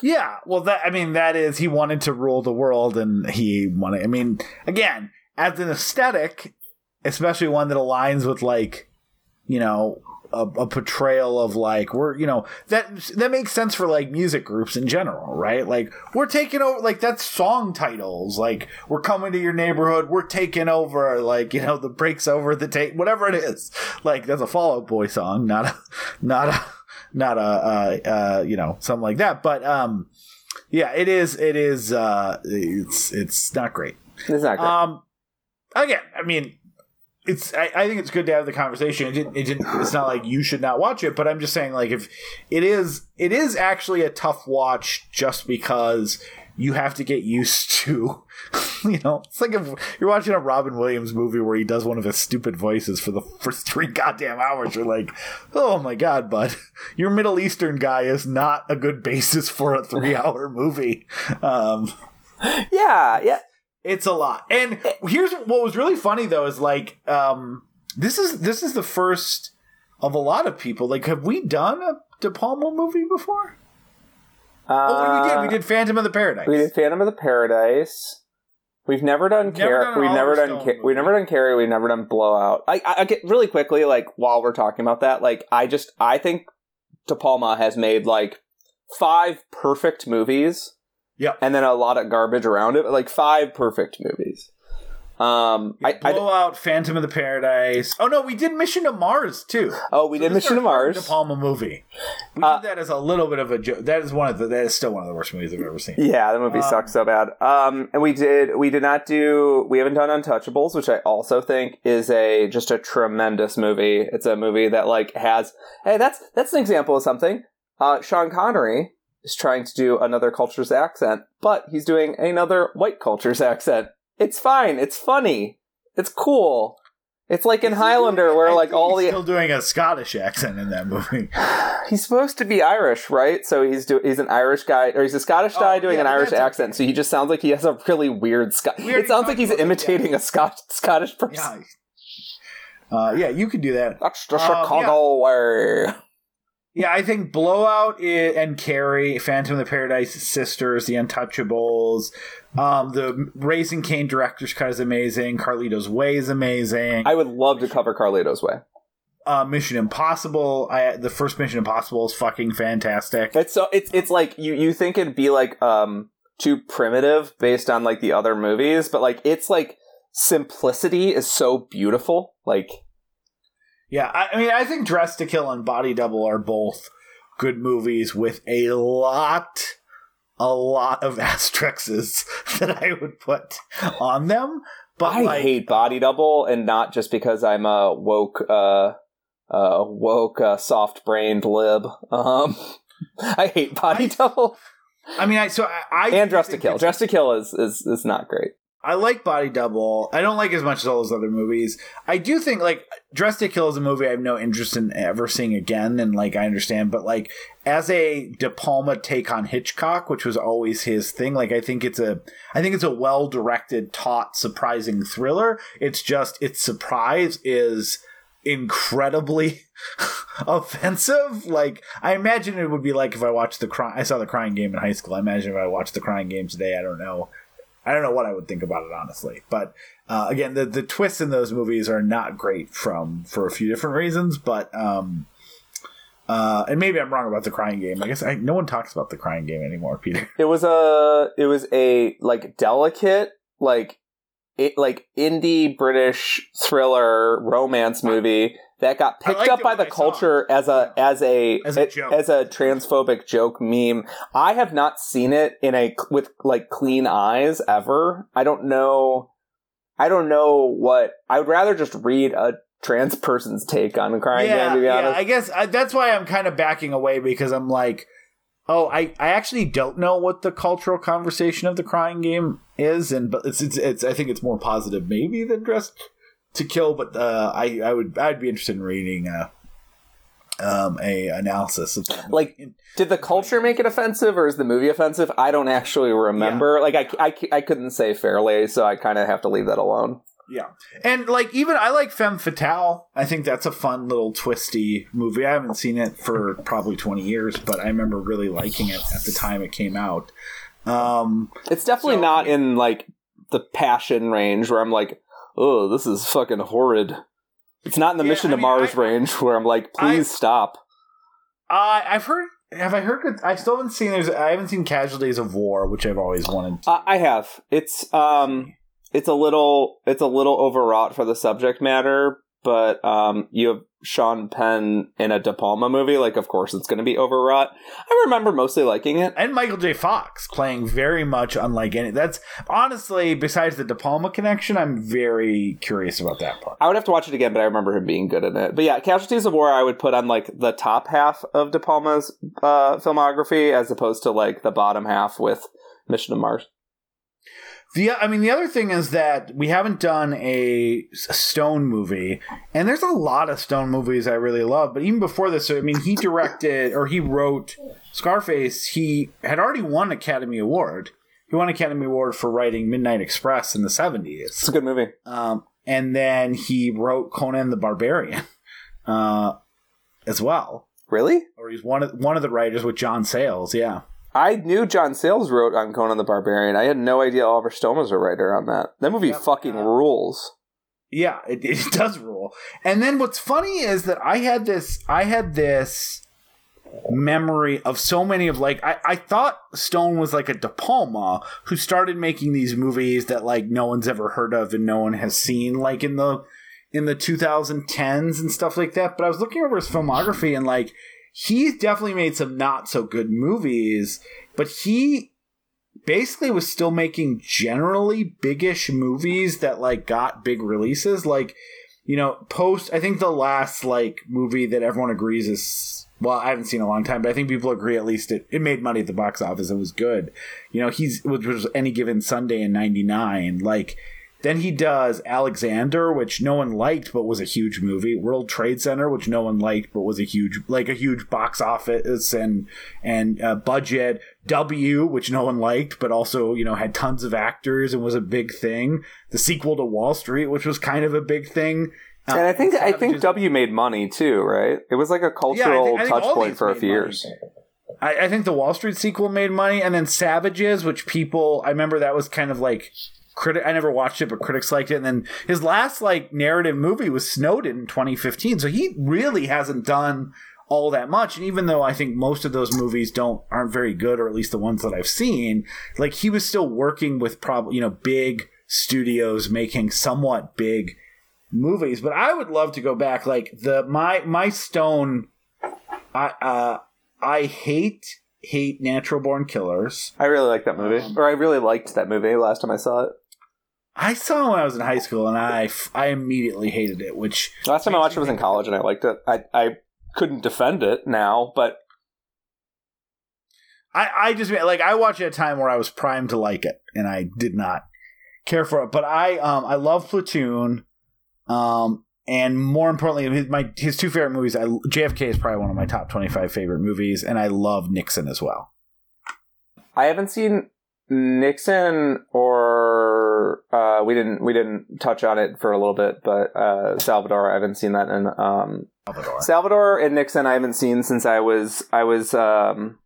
Speaker 1: Yeah, well, that I mean, that is he wanted to rule the world, and he wanted. I mean, again, as an aesthetic, especially one that aligns with like, you know, a, a portrayal of like we're you know that that makes sense for like music groups in general, right? Like we're taking over, like that's song titles, like we're coming to your neighborhood, we're taking over, like you know the breaks over the tape, whatever it is. Like that's a Fall Out Boy song, not a not a not a uh, uh, you know something like that. But um, yeah, it is it is uh, it's it's not great.
Speaker 2: it's not great.
Speaker 1: Um, again, I mean, it's I, I think it's good to have the conversation. It didn't, it didn't. It's not like you should not watch it, but I'm just saying like if it is, it is actually a tough watch just because you have to get used to. You know, it's like if you're watching a Robin Williams movie where he does one of his stupid voices for the first three goddamn hours. You're like, oh my god, bud, your Middle Eastern guy is not a good basis for a three hour movie. Um,
Speaker 2: yeah, yeah.
Speaker 1: It's a lot. And here's what was really funny though is like um this is this is the first of a lot of people. Like have we done a De Palma movie before? oh, we did. We did Phantom of the Paradise.
Speaker 2: Uh, We did Phantom of the Paradise. We've never done
Speaker 1: We've never done
Speaker 2: We've never done. Ca- we've never done Carrie. We've never done Blowout. I, I, I get really quickly like while we're talking about that. Like I just I think De Palma has made like five perfect movies.
Speaker 1: Yep.
Speaker 2: And then a lot of garbage around it. Like five perfect movies. Um, I, I
Speaker 1: Blowout, Phantom of the Paradise. Oh no, we did Mission to Mars too.
Speaker 2: oh we
Speaker 1: So
Speaker 2: did Mission to Mars.
Speaker 1: De Palma movie. We
Speaker 2: Uh,
Speaker 1: did that as a little bit of a joke. That is one of the. That is still one of the worst movies I've ever seen.
Speaker 2: Yeah, the movie
Speaker 1: Um,
Speaker 2: sucks so bad. Um, and we did we did not do we haven't done Untouchables, which I also think is a just a tremendous movie. It's a movie that like has hey that's that's an example of something. Uh, Sean Connery is trying to do another culture's accent, but he's doing another white culture's accent. It's fine. It's funny. It's cool. It's like in Highlander, where like all
Speaker 1: he's
Speaker 2: the
Speaker 1: still doing a Scottish accent in that movie.
Speaker 2: he's supposed to be Irish, right? So he's do- he's an Irish guy, or he's a Scottish guy
Speaker 1: Oh,
Speaker 2: doing
Speaker 1: yeah,
Speaker 2: an Irish accent. So he just sounds like he has a really weird Scot. It sounds like he's imitating a Scot- Scottish person.
Speaker 1: Yeah. Uh, yeah, you could do that.
Speaker 2: That's the
Speaker 1: Um,
Speaker 2: Chicago way.
Speaker 1: Yeah, I think Blowout and Carrie, Phantom of the Paradise Sisters, The Untouchables, um, the Raising Cain director's cut is amazing. Carlito's Way is amazing.
Speaker 2: I would love to cover Carlito's way.
Speaker 1: uh, Mission Impossible, I, the first Mission Impossible is fucking fantastic.
Speaker 2: It's so it's it's like you you think it'd be like um too primitive based on like the other movies, but like it's like simplicity is so beautiful. Like
Speaker 1: Yeah, I, I mean, I think Dress to Kill and Body Double are both good movies with a lot, a lot of asterisks that I would put on them. But
Speaker 2: I
Speaker 1: like,
Speaker 2: hate Body Double, and not just because I'm a woke, uh, uh, woke, uh, soft brained lib. Um, I hate Body
Speaker 1: I-
Speaker 2: Double
Speaker 1: I mean, I so I, I
Speaker 2: and Dress to Kill. Dress to Kill is is is not great.
Speaker 1: I like Body Double. I don't like as much as all those other movies. I do think like Dress to Kill is a movie I have no interest in ever seeing again, and like I understand, but like as a De Palma take on Hitchcock, which was always his thing, like I think it's a I think it's a well directed, taut, surprising thriller. It's just its surprise is incredibly offensive. Like I imagine it would be like if I watched the cry I saw the crying game in high school. I imagine if I watched the crying game today, I don't know. I don't know what I would think about it honestly, but uh, again, the the twists in those movies are not great from for a few different reasons. But um, uh, and maybe I'm wrong about the Crying Game. I guess I, no one talks about the Crying Game anymore, Peter.
Speaker 2: It was a it was a like delicate like it like indie British thriller romance movie that got picked up by the
Speaker 1: I saw
Speaker 2: culture as a as a
Speaker 1: As a joke.
Speaker 2: as a transphobic joke meme. I have not seen it in a with like clean eyes ever. I don't know. I don't know what. I would rather just read a trans person's take on crying
Speaker 1: yeah,
Speaker 2: game. To be
Speaker 1: yeah. I guess I, that's why I'm kind of backing away because I'm like, oh, I, I actually don't know what the cultural conversation of the crying game is, and but it's it's, it's I think it's more positive maybe than dressed to kill, but uh, I I would I'd be interested in reading uh, um a analysis of that.
Speaker 2: Like. Did the culture make it offensive, or is the movie offensive? I don't actually remember. Like, I, I, I couldn't say fairly, so I kind of have to leave that alone.
Speaker 1: Yeah. And like even I like Femme Fatale. I think that's a fun little twisty movie. I haven't seen it for probably 20 years, but I remember really liking it at the time it came out. Um
Speaker 2: It's definitely
Speaker 1: So-
Speaker 2: not in like the passion range where I'm like, oh, this is fucking horrid. It's not in the
Speaker 1: Yeah,
Speaker 2: Mission
Speaker 1: I
Speaker 2: to
Speaker 1: mean,
Speaker 2: Mars
Speaker 1: I-
Speaker 2: range where I'm like, please stop.
Speaker 1: I I've heard have I heard good I still haven't seen there's I haven't seen Casualties of War, which I've always wanted.
Speaker 2: Uh, I have. It's um, it's a little, it's a little overwrought for the subject matter, but um, you have Sean Penn in a De Palma movie. Like, of course, it's going to be overwrought. I remember mostly liking it.
Speaker 1: And Michael J. Fox playing very much unlike any. That's honestly, besides the De Palma connection, I'm very curious about that part.
Speaker 2: I would have to watch it again, but I remember him being good in it. But yeah, Casualties of War, I would put on like the top half of De Palma's uh, filmography as opposed to like the bottom half with Mission to Mars.
Speaker 1: The I mean, the other thing is that we haven't done a Stone movie, and there's a lot of Stone movies I really love. But even before this, I mean, he directed or he wrote Scarface. He had already won an Academy Award. He won an Academy Award for writing Midnight Express in the '70s.
Speaker 2: It's a good movie.
Speaker 1: Um, and then he wrote Conan the Barbarian uh, as well.
Speaker 2: Really?
Speaker 1: Or he's one of one of the writers with John Sayles. Yeah.
Speaker 2: I knew John Sayles wrote on Conan the Barbarian. I had no idea Oliver Stone was a writer on that. That movie
Speaker 1: Yep.
Speaker 2: fucking
Speaker 1: Uh,
Speaker 2: rules.
Speaker 1: Yeah, it, it does rule. And then what's funny is that I had this I had this memory of so many of like I, I thought Stone was like a De Palma who started making these movies that like no one's ever heard of and no one has seen like in the in the 2010s and stuff like that. But I was looking over his filmography and like he's definitely made some not so good movies, but he basically was still making generally biggish movies that like got big releases. Like you know post i think the last like movie that everyone agrees is well i haven't seen in a long time but i think people agree at least it, it made money at the box office. It was good. You know he's which was any given sunday in 99 like then he does Alexander, which no one liked but was a huge movie. World Trade Center, which no one liked but was a huge, like a huge box office and and uh, budget. W, which no one liked but also you know had tons of actors and was a big thing. The sequel to Wall Street, which was kind of a big thing. Uh,
Speaker 2: And I think I think W made money too, right? It was like a cultural
Speaker 1: I think
Speaker 2: touch point for a few
Speaker 1: money.
Speaker 2: years.
Speaker 1: I, I think the Wall Street sequel made money, and then Savages, which people I remember that was kind of like critic. I never watched it, but critics liked it. And then his last like narrative movie was Snowden in 2015. So he really hasn't done all that much. And even though I think most of those movies don't aren't very good, or at least the ones that I've seen, like he was still working with probably you know big studios making somewhat big movies. But I would love to go back. Like the my my Stone, I uh I hate hate Natural Born Killers.
Speaker 2: I really like that movie,
Speaker 1: Um,
Speaker 2: or I really liked that movie last time I saw it.
Speaker 1: I saw it when I was in high school, and I f- I immediately hated it. Which
Speaker 2: Last time I watched it was in college, and I liked it. I I couldn't defend it now, but
Speaker 1: I I just like I watched it at a time where I was primed to like it, and I did not care for it. But I um I love Platoon, um and more importantly, his my his two favorite movies. I JFK is probably one of my top twenty five favorite movies, and I love Nixon as well.
Speaker 2: I haven't seen Nixon or uh, we didn't we didn't touch on it for a little bit, but uh, Salvador. I haven't seen that in um,
Speaker 1: Salvador.
Speaker 2: Salvador and Nixon. I haven't seen since I was I was um,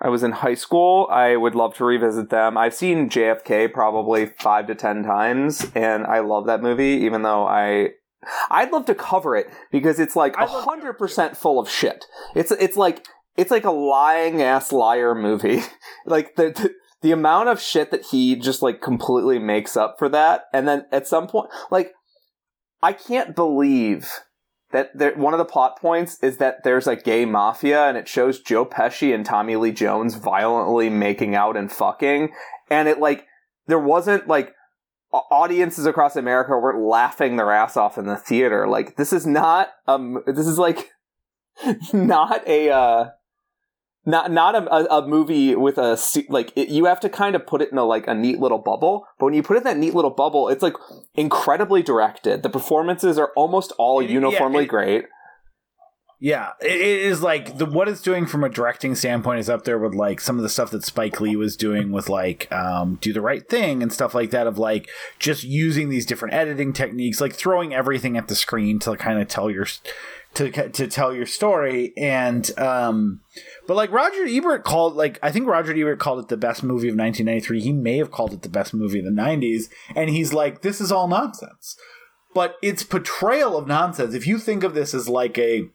Speaker 2: I was in high school. I would love to revisit them. I've seen JFK probably five to ten times, and I love that movie. Even though I I'd love to cover it because it's like
Speaker 1: I'd love to
Speaker 2: hundred percent full of shit. It's it's like it's like a lying ass liar movie. like the, the the amount of shit that he just like completely makes up for that, and then at some point, like I can't believe that there, one of the plot points is that there's a gay mafia and it shows Joe Pesci and Tommy Lee Jones violently making out and fucking. And it like, there wasn't like, audiences across America were laughing their ass off in the theater. Like, this is not, um, this is like, not a, uh, not not a, a, a, movie with a like it, you have to kind of put it in a like a neat little bubble but when you put it in that neat little bubble it's like incredibly directed. The performances are almost all it, uniformly yeah, it, great.
Speaker 1: Yeah it is like the what it's doing from a directing standpoint is up there with like some of the stuff that spike lee was doing with like um, do the right thing and stuff like that of like just using these different editing techniques like throwing everything at the screen to kind of tell your to to tell your story and um but like Roger Ebert called like I think Roger Ebert called it the best movie of 1993 he may have called it the best movie of the 90s and he's like this is all nonsense. But its portrayal of nonsense. If you think of this as like a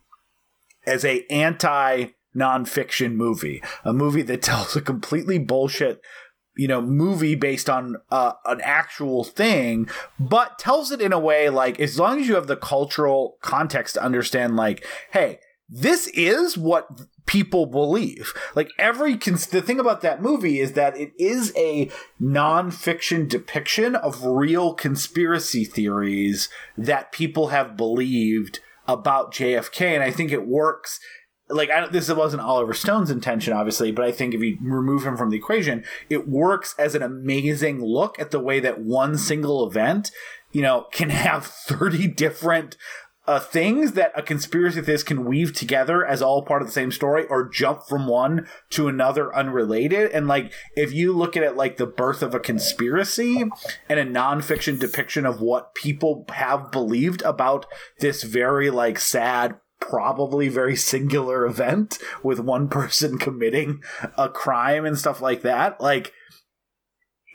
Speaker 1: as a anti nonfiction movie a movie that tells a completely bullshit you know movie based on uh, an actual thing but tells it in a way like as long as you have the cultural context to understand like hey this is what people believe. Like every cons- the thing about that movie is that it is a non-fiction depiction of real conspiracy theories that people have believed about JFK and I think it works like this wasn't Oliver Stone's intention, obviously, but I think if you remove him from the equation, it works as an amazing look at the way that one single event, you know, can have thirty different uh, things that a conspiracy theorist can weave together as all part of the same story, or jump from one to another unrelated. And like, if you look at it like the birth of a conspiracy and a nonfiction depiction of what people have believed about this very like sad probably very singular event with one person committing a crime and stuff like that. Like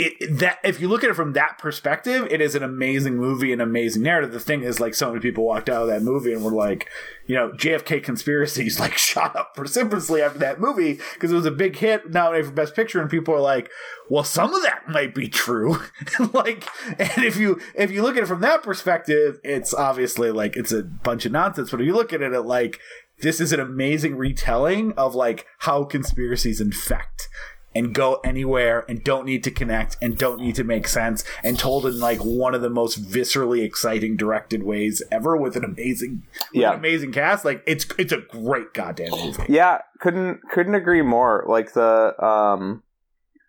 Speaker 1: it, that if you look at it from that perspective, it is an amazing movie, an amazing narrative. The thing is, like, so many people walked out of that movie and were like, you know, JFK conspiracies like shot up precipitously after that movie because it was a big hit, nominated for Best Picture, and people are like, well, some of that might be true. like, and if you if you look at it from that perspective, it's obviously like it's a bunch of nonsense. But if you look at it at like this is an amazing retelling of like how conspiracies infect and go anywhere and don't need to connect and don't need to make sense and told in like one of the most viscerally exciting directed ways ever with an amazing yeah. An amazing cast like it's it's a great goddamn movie
Speaker 2: yeah couldn't couldn't agree more like the um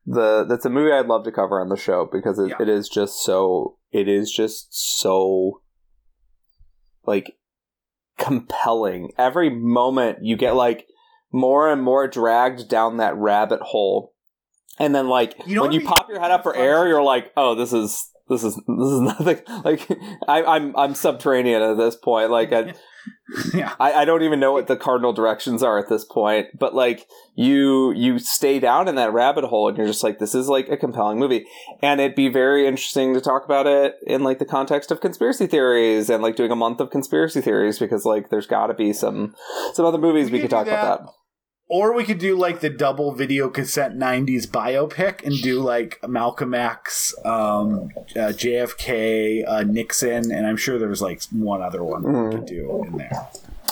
Speaker 2: the that's a movie I'd love to cover on the show because it, yeah. it is just so it is just so like compelling every moment you get like more and more dragged down that rabbit hole. And then like you know when you pop your head up for air, you're like, oh, this is this is this is nothing. Like I, I'm I'm subterranean at this point. Like I, yeah, I, I don't even know what the cardinal directions are at this point. But like you you stay down in that rabbit hole, and you're just like, this is like a compelling movie, and it'd be very interesting to talk about it in like the context of conspiracy theories and like doing a month of conspiracy theories because like there's got to be some some other movies we, we could talk that. about that.
Speaker 1: Or we could do like the double video cassette '90s biopic and do like Malcolm X, um, uh, JFK, uh, Nixon, and I'm sure there's like one other one mm. we could do in there.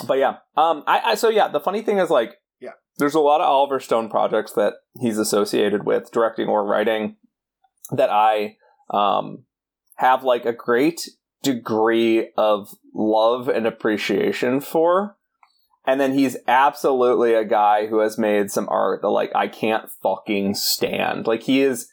Speaker 2: But yeah, um, I, I so yeah. The funny thing is like,
Speaker 1: yeah,
Speaker 2: there's a lot of Oliver Stone projects that he's associated with directing or writing that I um, have like a great degree of love and appreciation for and then he's absolutely a guy who has made some art that like I can't fucking stand. Like he is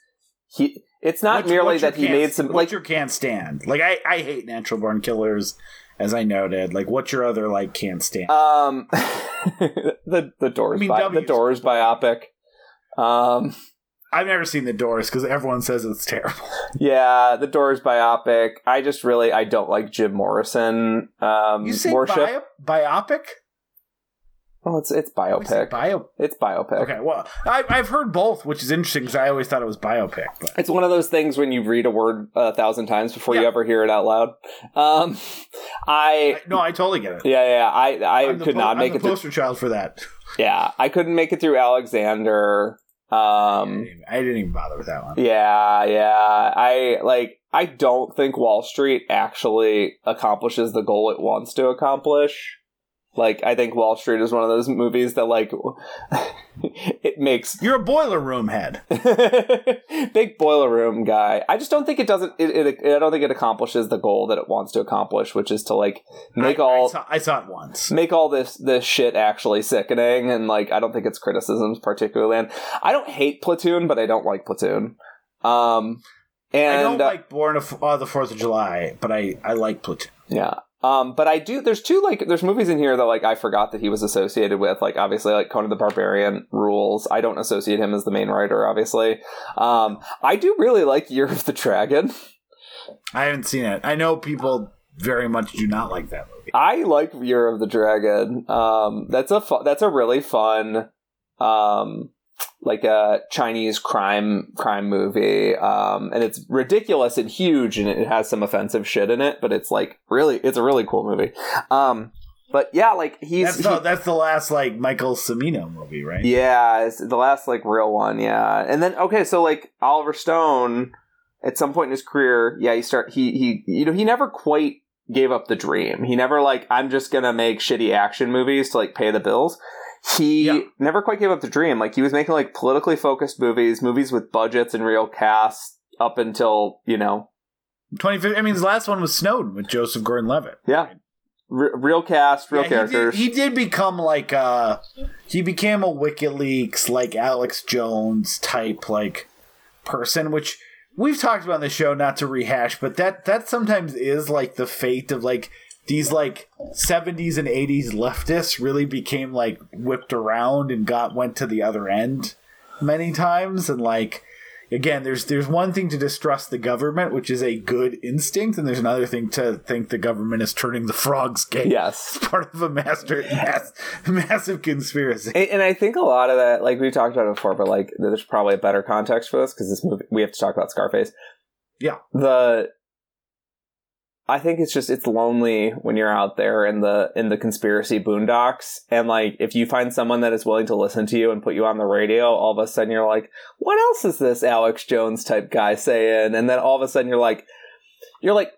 Speaker 2: he it's not merely that he made some
Speaker 1: like you can't stand. Like I I hate natural born killers as I noted. Like what's your other like can't stand?
Speaker 2: Um the the doors I mean, bi- the doors biopic. Um
Speaker 1: I've never seen The Doors because everyone says it's terrible.
Speaker 2: Yeah, The Doors biopic. I just really I don't like Jim Morrison. Um,
Speaker 1: you say bio- biopic?
Speaker 2: Well, it's it's biopic.
Speaker 1: Bio.
Speaker 2: It's biopic.
Speaker 1: Okay. Well, I, I've heard both, which is interesting because I always thought it was biopic. But.
Speaker 2: It's one of those things when you read a word a thousand times before yeah. you ever hear it out loud. Um, I,
Speaker 1: I, no, I totally get it.
Speaker 2: Yeah, yeah. I I could
Speaker 1: po-
Speaker 2: not make
Speaker 1: I'm
Speaker 2: it.
Speaker 1: poster through, child for that.
Speaker 2: Yeah, I couldn't make it through Alexander. Um,
Speaker 1: I didn't even bother with that one.
Speaker 2: yeah, yeah. I like. I don't think Wall Street actually accomplishes the goal it wants to accomplish. Like, I think Wall Street is one of those movies that like it makes
Speaker 1: You're a boiler room head.
Speaker 2: big boiler room guy. I just don't think it doesn't. It, it, I don't think it accomplishes the goal that it wants to accomplish, which is to like make
Speaker 1: I,
Speaker 2: all
Speaker 1: I saw, I saw it once.
Speaker 2: make all this this shit actually sickening. And like, I don't think its criticisms particularly. And I don't hate Platoon, but I don't like Platoon. Um, and
Speaker 1: I don't
Speaker 2: uh,
Speaker 1: like Born of uh, the Fourth of July, but I I like Platoon.
Speaker 2: Yeah. Um, but I do. There's two like there's movies in here that like I forgot that he was associated with. Like obviously like Conan the Barbarian rules. I don't associate him as the main writer. Obviously, um, I do really like Year of the Dragon.
Speaker 1: I haven't seen it. I know people very much do not like that movie.
Speaker 2: I like Year of the Dragon. Um, that's a fu- that's a really fun, um, like a Chinese crime crime movie. Um, and it's ridiculous and huge, and it has some offensive shit in it. But it's like really, it's a really cool movie. Um, but yeah, like he's
Speaker 1: That's
Speaker 2: he-
Speaker 1: the, that's the last like Michael Cimino movie, right?
Speaker 2: yeah, it's the last like real one. Yeah, and then okay, so like Oliver Stone, at some point in his career, yeah, he start he he you know he never quite gave up the dream. He never like I'm just gonna make shitty action movies to like pay the bills. He
Speaker 1: Yeah.
Speaker 2: never quite gave up the dream. Like he was making like politically focused movies, movies with budgets and real casts up until you know
Speaker 1: Twenty fifty. I mean, his last one was Snowden with Joseph Gordon-Levitt.
Speaker 2: yeah, r- real cast, real
Speaker 1: Yeah,
Speaker 2: characters.
Speaker 1: He did, he did become like uh he became a WikiLeaks like Alex Jones type like person, which we've talked about on the show, not to rehash, but that that sometimes is like the fate of like these like 70s and 80s leftists really became like whipped around and got went to the other end many times and like again there's there's one thing to distrust the government which is a good instinct and there's another thing to think the government is turning the frogs gay
Speaker 2: yes.
Speaker 1: part of a master mass, massive conspiracy.
Speaker 2: And, and I think a lot of that, like we talked about it before, but like there's probably a better context for this because this movie we have to talk about Scarface.
Speaker 1: Yeah.
Speaker 2: The I think it's just it's lonely when you're out there in the in the conspiracy boondocks, and like if you find someone that is willing to listen to you and put you on the radio, all of a sudden you're like, what else is this Alex Jones type guy saying? And then all of a sudden you're like, you're like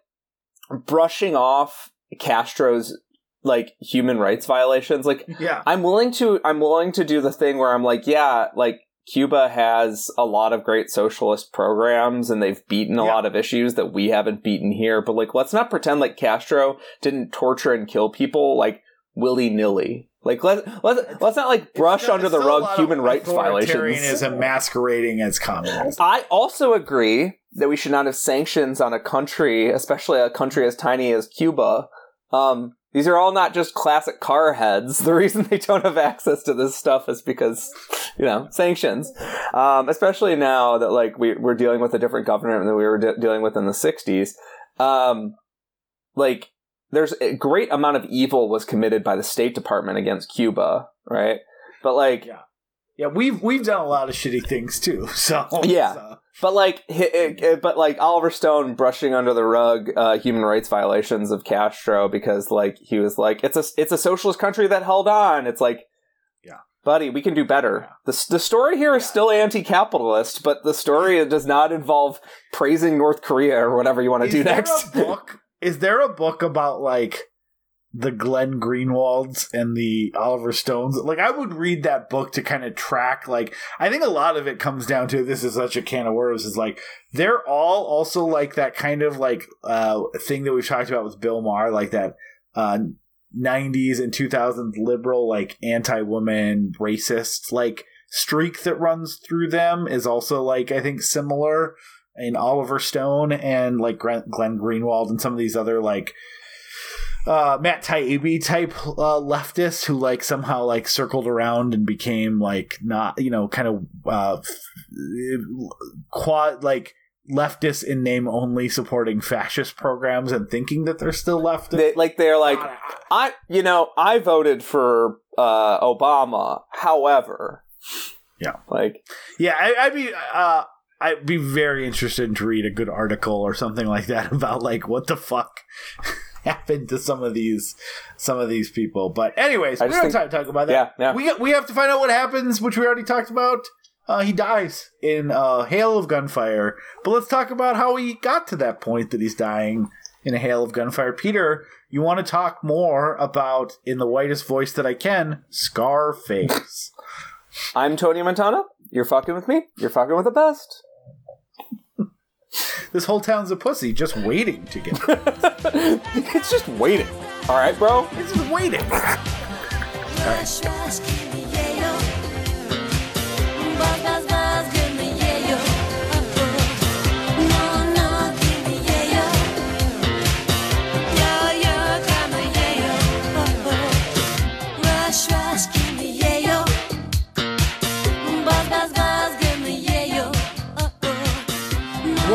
Speaker 2: brushing off Castro's like human rights violations, like
Speaker 1: Yeah.
Speaker 2: I'm willing to I'm willing to do the thing where I'm like, yeah, like Cuba has a lot of great socialist programs and they've beaten a
Speaker 1: Yeah.
Speaker 2: lot of issues that we haven't beaten here, but like let's not pretend like Castro didn't torture and kill people like willy-nilly. Like let let let's not like brush
Speaker 1: still-
Speaker 2: under the
Speaker 1: it's still a
Speaker 2: rug human rights violations.
Speaker 1: authoritarianism masquerading as communism.
Speaker 2: I also agree that we should not have sanctions on a country, especially a country as tiny as Cuba. Um, these are all not just classic car heads. The reason they don't have access to this stuff is because, you know, sanctions. Um, especially now that like we, we're dealing with a different government than we were de- dealing with in the '60s. Um, like there's a great amount of evil was committed by the State Department against Cuba, right? But like,
Speaker 1: Yeah. Yeah, we've we've done a lot of shitty things too. So
Speaker 2: Yeah.
Speaker 1: so-
Speaker 2: But like, hi- hi- but like Oliver Stone brushing under the rug uh, human rights violations of Castro because like he was like, it's a it's a socialist country that held on. It's like,
Speaker 1: Yeah.
Speaker 2: buddy, we can do better.
Speaker 1: Yeah.
Speaker 2: the The story here is
Speaker 1: Yeah.
Speaker 2: still anti-capitalist, but the story does not involve praising North Korea or whatever you want to
Speaker 1: is
Speaker 2: do
Speaker 1: there
Speaker 2: next.
Speaker 1: A book? Is there a book about like the Glenn Greenwalds and the Oliver Stones? Like, I would read that book to kind of track. Like, I think a lot of it comes down to this is such a can of worms. Is like they're all also like that kind of like uh thing that we've talked about with Bill Maher, like that uh 90s and 2000s liberal like anti-woman racist like streak that runs through them is also like i think similar in oliver stone and like glenn, greenwald and some of these other like uh matt taibbi type uh leftists who like somehow like circled around and became like not you know kind of uh quad like leftists in name only supporting fascist programs and thinking that they're still leftist
Speaker 2: They, like they're like, I, you know, I voted for uh, Obama. However,
Speaker 1: Yeah.
Speaker 2: like
Speaker 1: Yeah, I, I'd be uh, I'd be very interested to read a good article or something like that about like what the fuck happened to some of these some of these people. But anyways,
Speaker 2: I
Speaker 1: we don't have time to talk about that.
Speaker 2: Yeah, yeah.
Speaker 1: We we have to find out what happens, which we already talked about. uh, he dies in a hail of gunfire. But let's talk about how he got to that point that he's dying in a hail of gunfire. Peter, you want to talk more about, in the whitest voice that I can, Scarface.
Speaker 2: I'm Tony Montana. You're fucking with me. You're fucking with the best.
Speaker 1: this whole town's a pussy, just waiting to get.
Speaker 2: it's just waiting. All right, bro.
Speaker 1: It's just waiting.
Speaker 3: Rush, rush,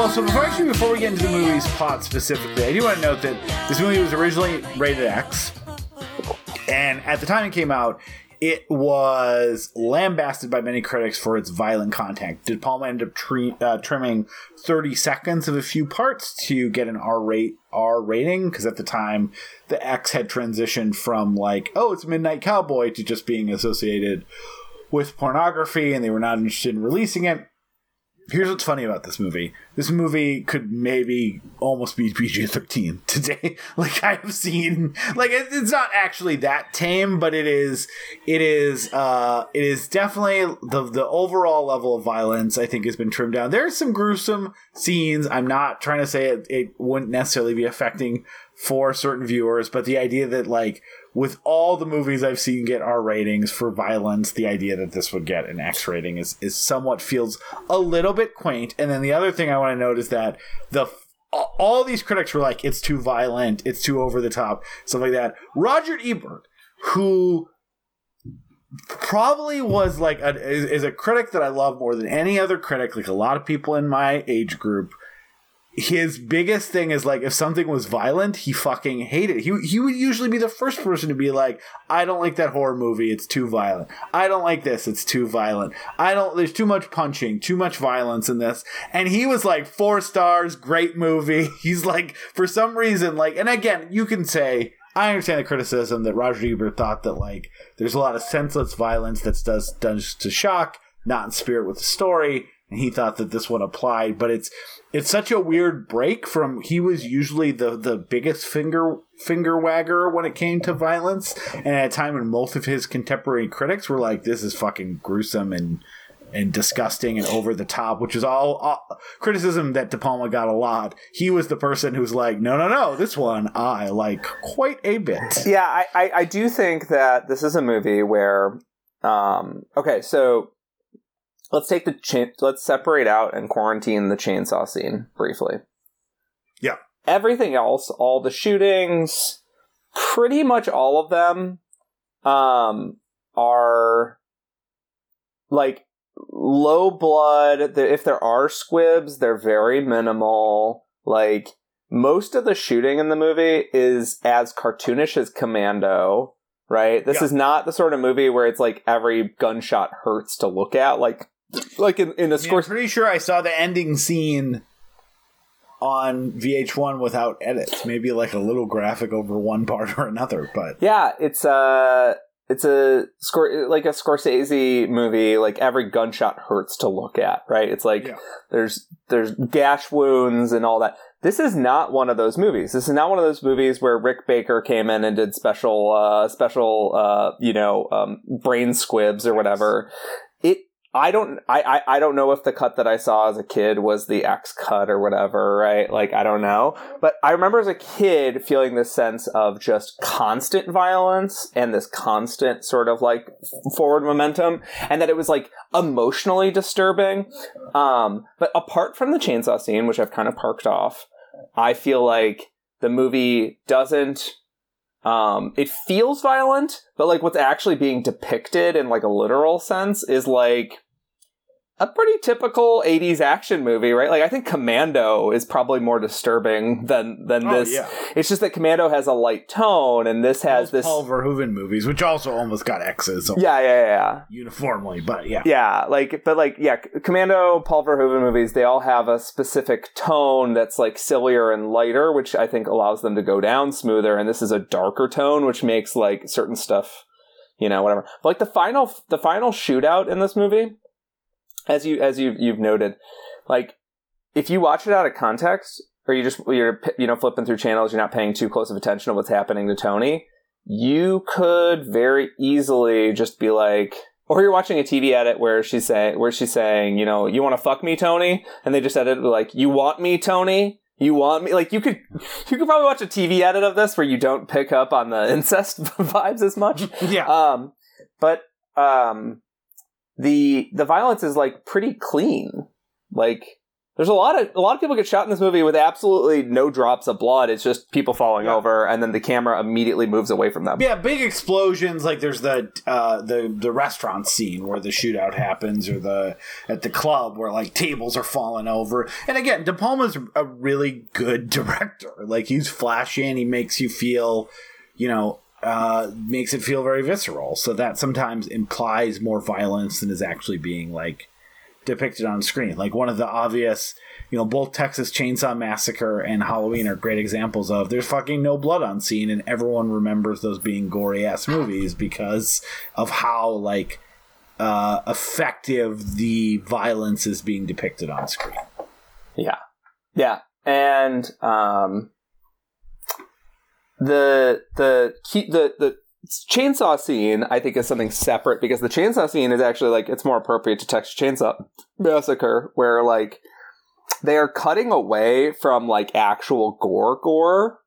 Speaker 1: Well, so before actually before we get into the movie's plot specifically, I do want to note that this movie was originally rated X, and at the time it came out, it was lambasted by many critics for its violent content. De Palma end up tre- uh, trimming 30 seconds of a few parts to get an R rate R rating? Because at the time, the X had transitioned from like, oh, it's Midnight Cowboy to just being associated with pornography, and they were not interested in releasing it here's what's funny about this movie. This movie could maybe almost be PG thirteen today. like I have seen, like it, it's not actually that tame, but it is. It is. Uh, it is definitely the the overall level of violence. I think has been trimmed down. There's some gruesome scenes. I'm not trying to say it, it wouldn't necessarily be affecting for certain viewers, but the idea that like with all the movies I've seen get R ratings for violence, the idea that this would get an X rating is is somewhat feels a little bit quaint. And then the other thing I want to note is that the all these critics were like, it's too violent, it's too over the top, stuff like that. Roger Ebert, who probably was like a, is, is a critic that I love more than any other critic, like a lot of people in my age group his biggest thing is like if something was violent, he fucking hated it. He he would usually be the first person to be like, I don't like that horror movie, it's too violent. I don't like this, it's too violent. I don't there's too much punching, too much violence in this. And he was like four stars, great movie. He's like for some reason like and again, you can say I understand the criticism that Roger Ebert thought that like there's a lot of senseless violence that's does does to shock, not in spirit with the story and he thought that this one applied but it's it's such a weird break from he was usually the the biggest finger finger wagger when it came to violence and at a time when most of his contemporary critics were like this is fucking gruesome and and disgusting and over the top, which is all, all criticism that De Palma got a lot. He was the person who's like, no, no, no, this one I like quite a bit.
Speaker 2: Yeah, I, I, I do think that this is a movie where, um, okay, so let's take the chain, let's separate out and quarantine the chainsaw scene briefly.
Speaker 1: Yeah.
Speaker 2: Everything else, all the shootings, pretty much all of them, um, are like low blood. If there are squibs, they're very minimal. Like most of the shooting in the movie is as cartoonish as Commando. Right. This
Speaker 1: Yeah.
Speaker 2: is not the sort of movie where it's like every gunshot hurts to look at. Like, like in, in a
Speaker 1: I mean, I'm pretty sure I saw the ending scene on VH1 without edits. Maybe like a little graphic over one part or another, but
Speaker 2: Yeah, it's a it's a score like a Scorsese movie. Like every gunshot hurts to look at, right? It's like
Speaker 1: Yeah.
Speaker 2: there's there's gash wounds and all that. This is not one of those movies. This is not one of those movies where Rick Baker came in and did special uh special uh you know um brain squibs or whatever. It I don't I, I I don't know if the cut that I saw as a kid was the X cut or whatever, right? Like I don't know. But I remember as a kid feeling this sense of just constant violence and this constant sort of like forward momentum and that it was like emotionally disturbing. Um but apart from the chainsaw scene, which I've kind of parked off, I feel like the movie doesn't um it feels violent but like what's actually being depicted in like a literal sense is like a pretty typical 80s action movie right like i think commando is probably more disturbing than than
Speaker 1: Oh,
Speaker 2: this
Speaker 1: yeah.
Speaker 2: it's just that commando has a light tone and this has
Speaker 1: Those
Speaker 2: this
Speaker 1: Paul Verhoeven movies, which also almost got X's
Speaker 2: yeah yeah yeah, yeah.
Speaker 1: uniformly, but yeah.
Speaker 2: Yeah, like, but like, yeah, Commando, Paul Verhoeven movies, they all have a specific tone that's like sillier and lighter, which I think allows them to go down smoother. And this is a darker tone, which makes like certain stuff, you know, whatever. But like the final, the final shootout in this movie, as you as you you've noted, like if you watch it out of context, or you just you're you know flipping through channels, you're not paying too close of attention to what's happening to Tony. You could very easily just be like, or you're watching a TV edit where she's saying where she's saying, you know, you want to fuck me, Tony, and they just edit like, you want me, Tony. You want me like you could you could probably watch a TV edit of this where you don't pick up on the incest vibes as much.
Speaker 1: Yeah.
Speaker 2: Um, but um, the the violence is like pretty clean. Like there's a lot of a lot of people get shot in this movie with absolutely no drops of blood. It's just people falling
Speaker 1: Yeah.
Speaker 2: over, and then the camera immediately moves away from them.
Speaker 1: Yeah, big explosions. Like there's the uh, the the restaurant scene where the shootout happens, or the at the club where like tables are falling over. And again, De Palma's a really good director. Like he's flashy and he makes you feel, you know, uh, makes it feel very visceral. So that sometimes implies more violence than is actually being like depicted on screen. Like one of the obvious, you know, both Texas Chainsaw Massacre and Halloween are great examples of there's fucking no blood on scene, and everyone remembers those being gory ass movies because of how like uh, effective the violence is being depicted on screen.
Speaker 2: Yeah. Yeah. And um the the the the chainsaw scene I think is something separate because the chainsaw scene is actually like it's more appropriate to Texas Chainsaw Massacre where like they are cutting away from like actual gore gore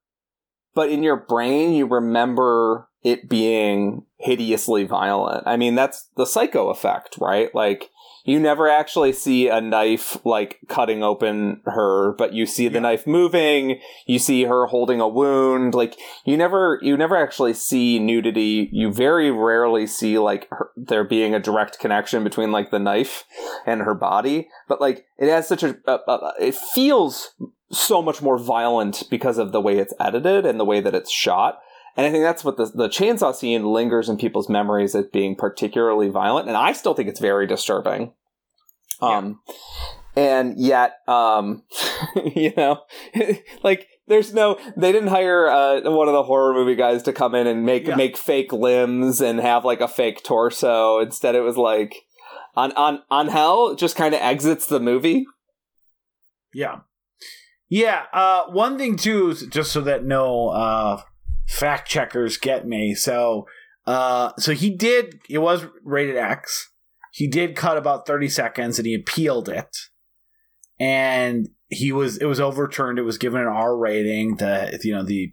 Speaker 2: but in your brain you remember it being hideously violent. I mean that's the psycho effect, right? Like you never actually see a knife like cutting open her but you see the knife moving you see her holding a wound like you never you never actually see nudity. You very rarely see like her, there being a direct connection between like the knife and her body but like it has such a it feels so much more violent because of the way it's edited and the way that it's shot and I think that's what the, the chainsaw scene lingers in people's memories as being particularly violent. And I still think it's very disturbing. Um, and yet, um, you know, like there's no, they didn't hire, uh, one of the horror movie guys to come in and make,
Speaker 1: Yeah.
Speaker 2: make fake limbs and have like a fake torso. Instead, it was like, on, on, on hell just kind of exits the movie.
Speaker 1: Yeah. Yeah. Uh, one thing too, just so that no uh, fact checkers get me. So, uh, so he did. It was rated X. He did cut about thirty seconds, and he appealed it. And he was. It was overturned. It was given an R rating. The you know the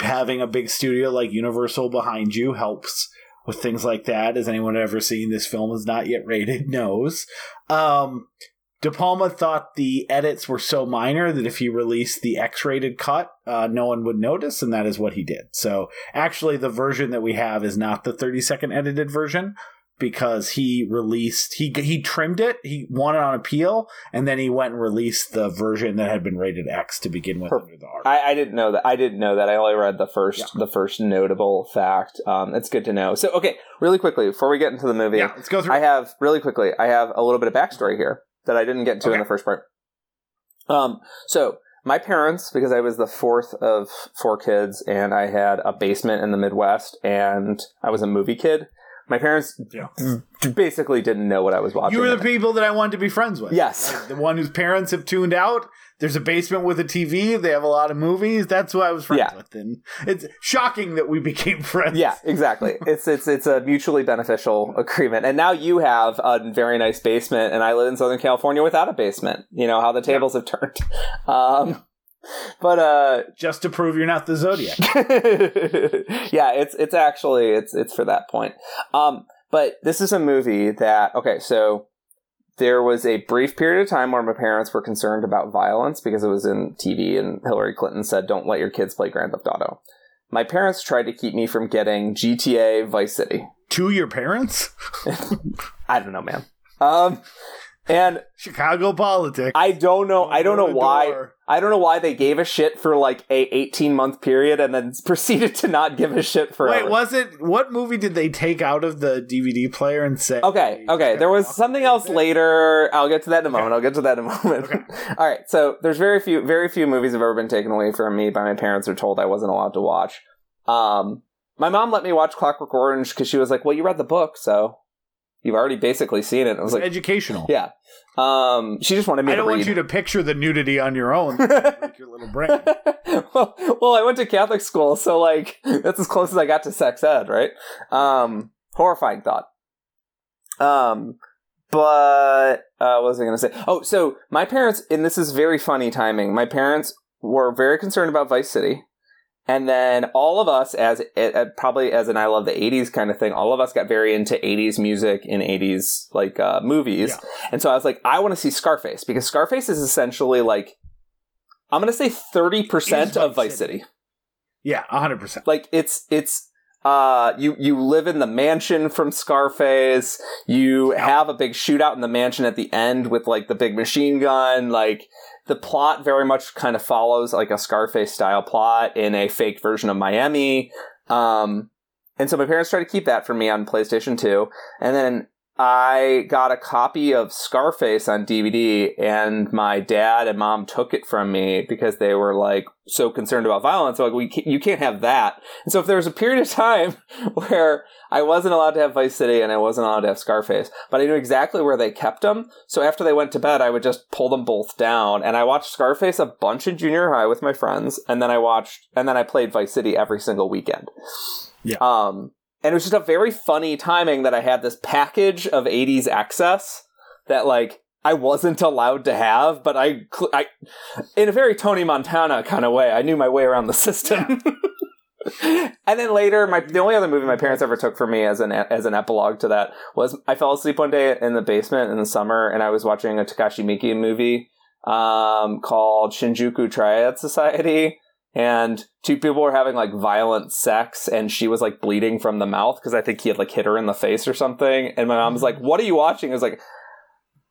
Speaker 1: having a big studio like Universal behind you helps with things like that. As anyone ever seen this film is not yet rated knows. Um, De Palma thought the edits were so minor that if he released the X-rated cut, uh, no one would notice, and that is what he did. So actually, the version that we have is not the 30-second edited version because he released he he trimmed it, he won it on appeal, and then he went and released the version that had been rated X to begin with
Speaker 2: Perfect.
Speaker 1: under the.
Speaker 2: I, I didn't know that. I didn't know that. I only read the first,
Speaker 1: Yeah.
Speaker 2: the first notable fact. Um, it's good to know. So, okay, really quickly before we get into the movie,
Speaker 1: yeah, let's go through.
Speaker 2: I have really quickly. I have a little bit of backstory here that I didn't get to in the first part. Um, so my parents, because I was the fourth of four kids, and I had a basement in the Midwest, and I was a movie kid. My parents
Speaker 1: Yeah.
Speaker 2: basically didn't know what I was watching.
Speaker 1: you were the people that I wanted to be friends with.
Speaker 2: Yes.
Speaker 1: Like, the one whose parents have tuned out. There's a basement with a TV. They have a lot of movies. That's who I was friends
Speaker 2: Yeah.
Speaker 1: with, and it's shocking that we became friends.
Speaker 2: Yeah, exactly. it's it's it's a mutually beneficial agreement. And now you have a very nice basement, and I live in Southern California without a basement. You know how the tables have turned. Um, but uh,
Speaker 1: just to prove you're not the Zodiac.
Speaker 2: yeah, it's it's actually it's it's for that point. Um, but this is a movie that okay, so there was a brief period of time where my parents were concerned about violence because it was in TV, and Hillary Clinton said, "Don't let your kids play Grand Theft Auto." My parents tried to keep me from getting GTA Vice City.
Speaker 1: to your parents?
Speaker 2: I don't know, man. Um, and
Speaker 1: Chicago politics.
Speaker 2: I don't know. I don't know why.
Speaker 1: door.
Speaker 2: I don't know why they gave a shit for like a 18 month period and then proceeded to not give a shit for.
Speaker 1: Wait, was it what movie did they take out of the DVD player and say?
Speaker 2: Okay, okay. There was something else later. I'll get to that in a moment. I'll get to that in a moment.
Speaker 1: Okay.
Speaker 2: All right. So there's very few, very few movies have ever been taken away from me by my parents or told I wasn't allowed to watch. Um, my mom let me watch Clockwork Orange because she was like, "Well, you read the book, so You've already basically seen it. I was like,
Speaker 1: Educational.
Speaker 2: yeah. Um, she just wanted me
Speaker 1: I
Speaker 2: to
Speaker 1: don't
Speaker 2: read.
Speaker 1: want you to picture the nudity on your own, like your little brain.
Speaker 2: well, well, I went to Catholic school, so like that's as close as I got to sex ed, right? Um, horrifying thought. Um, but uh, what was I going to say? Oh, so my parents, and this is very funny timing. My parents were very concerned about Vice City. And then all of us, as uh, probably as an I love the '80s kind of thing, all of us got very into '80s music and '80s like uh, movies.
Speaker 1: Yeah.
Speaker 2: And so I was like, I want to see Scarface because Scarface is essentially like, I'm going to say thirty percent of
Speaker 1: Vice City.
Speaker 2: City.
Speaker 1: Yeah, hundred percent.
Speaker 2: Like it's it's uh you you live in the mansion from Scarface. You have a big shootout in the mansion at the end with like the big machine gun. Like the plot very much kind of follows like a Scarface style plot in a fake version of Miami. Um and so my parents tried to keep that for me on PlayStation 2. And then I got a copy of Scarface on DVD, and my dad and mom took it from me because they were like so concerned about violence. Like, we can't, you can't have that. And so, if there was a period of time where I wasn't allowed to have Vice City and I wasn't allowed to have Scarface, but I knew exactly where they kept them. So after they went to bed, I would just pull them both down, and I watched Scarface a bunch in junior high with my friends, and then I watched, and then I played Vice City every single weekend.
Speaker 1: Yeah.
Speaker 2: Um, and it was just a very funny timing that I had this package of 80s excess that like I wasn't allowed to have, but I, cl- I in a very Tony Montana kind of way, I knew my way around the system. and then later, my the only other movie my parents ever took for me as an as an epilogue to that was I fell asleep one day in the basement in the summer, and I was watching a Takashi Miike movie um, called Shinjuku Triad Society and two people were having like violent sex and she was like bleeding from the mouth because i think he had like hit her in the face or something and my mom was like what are you watching i was like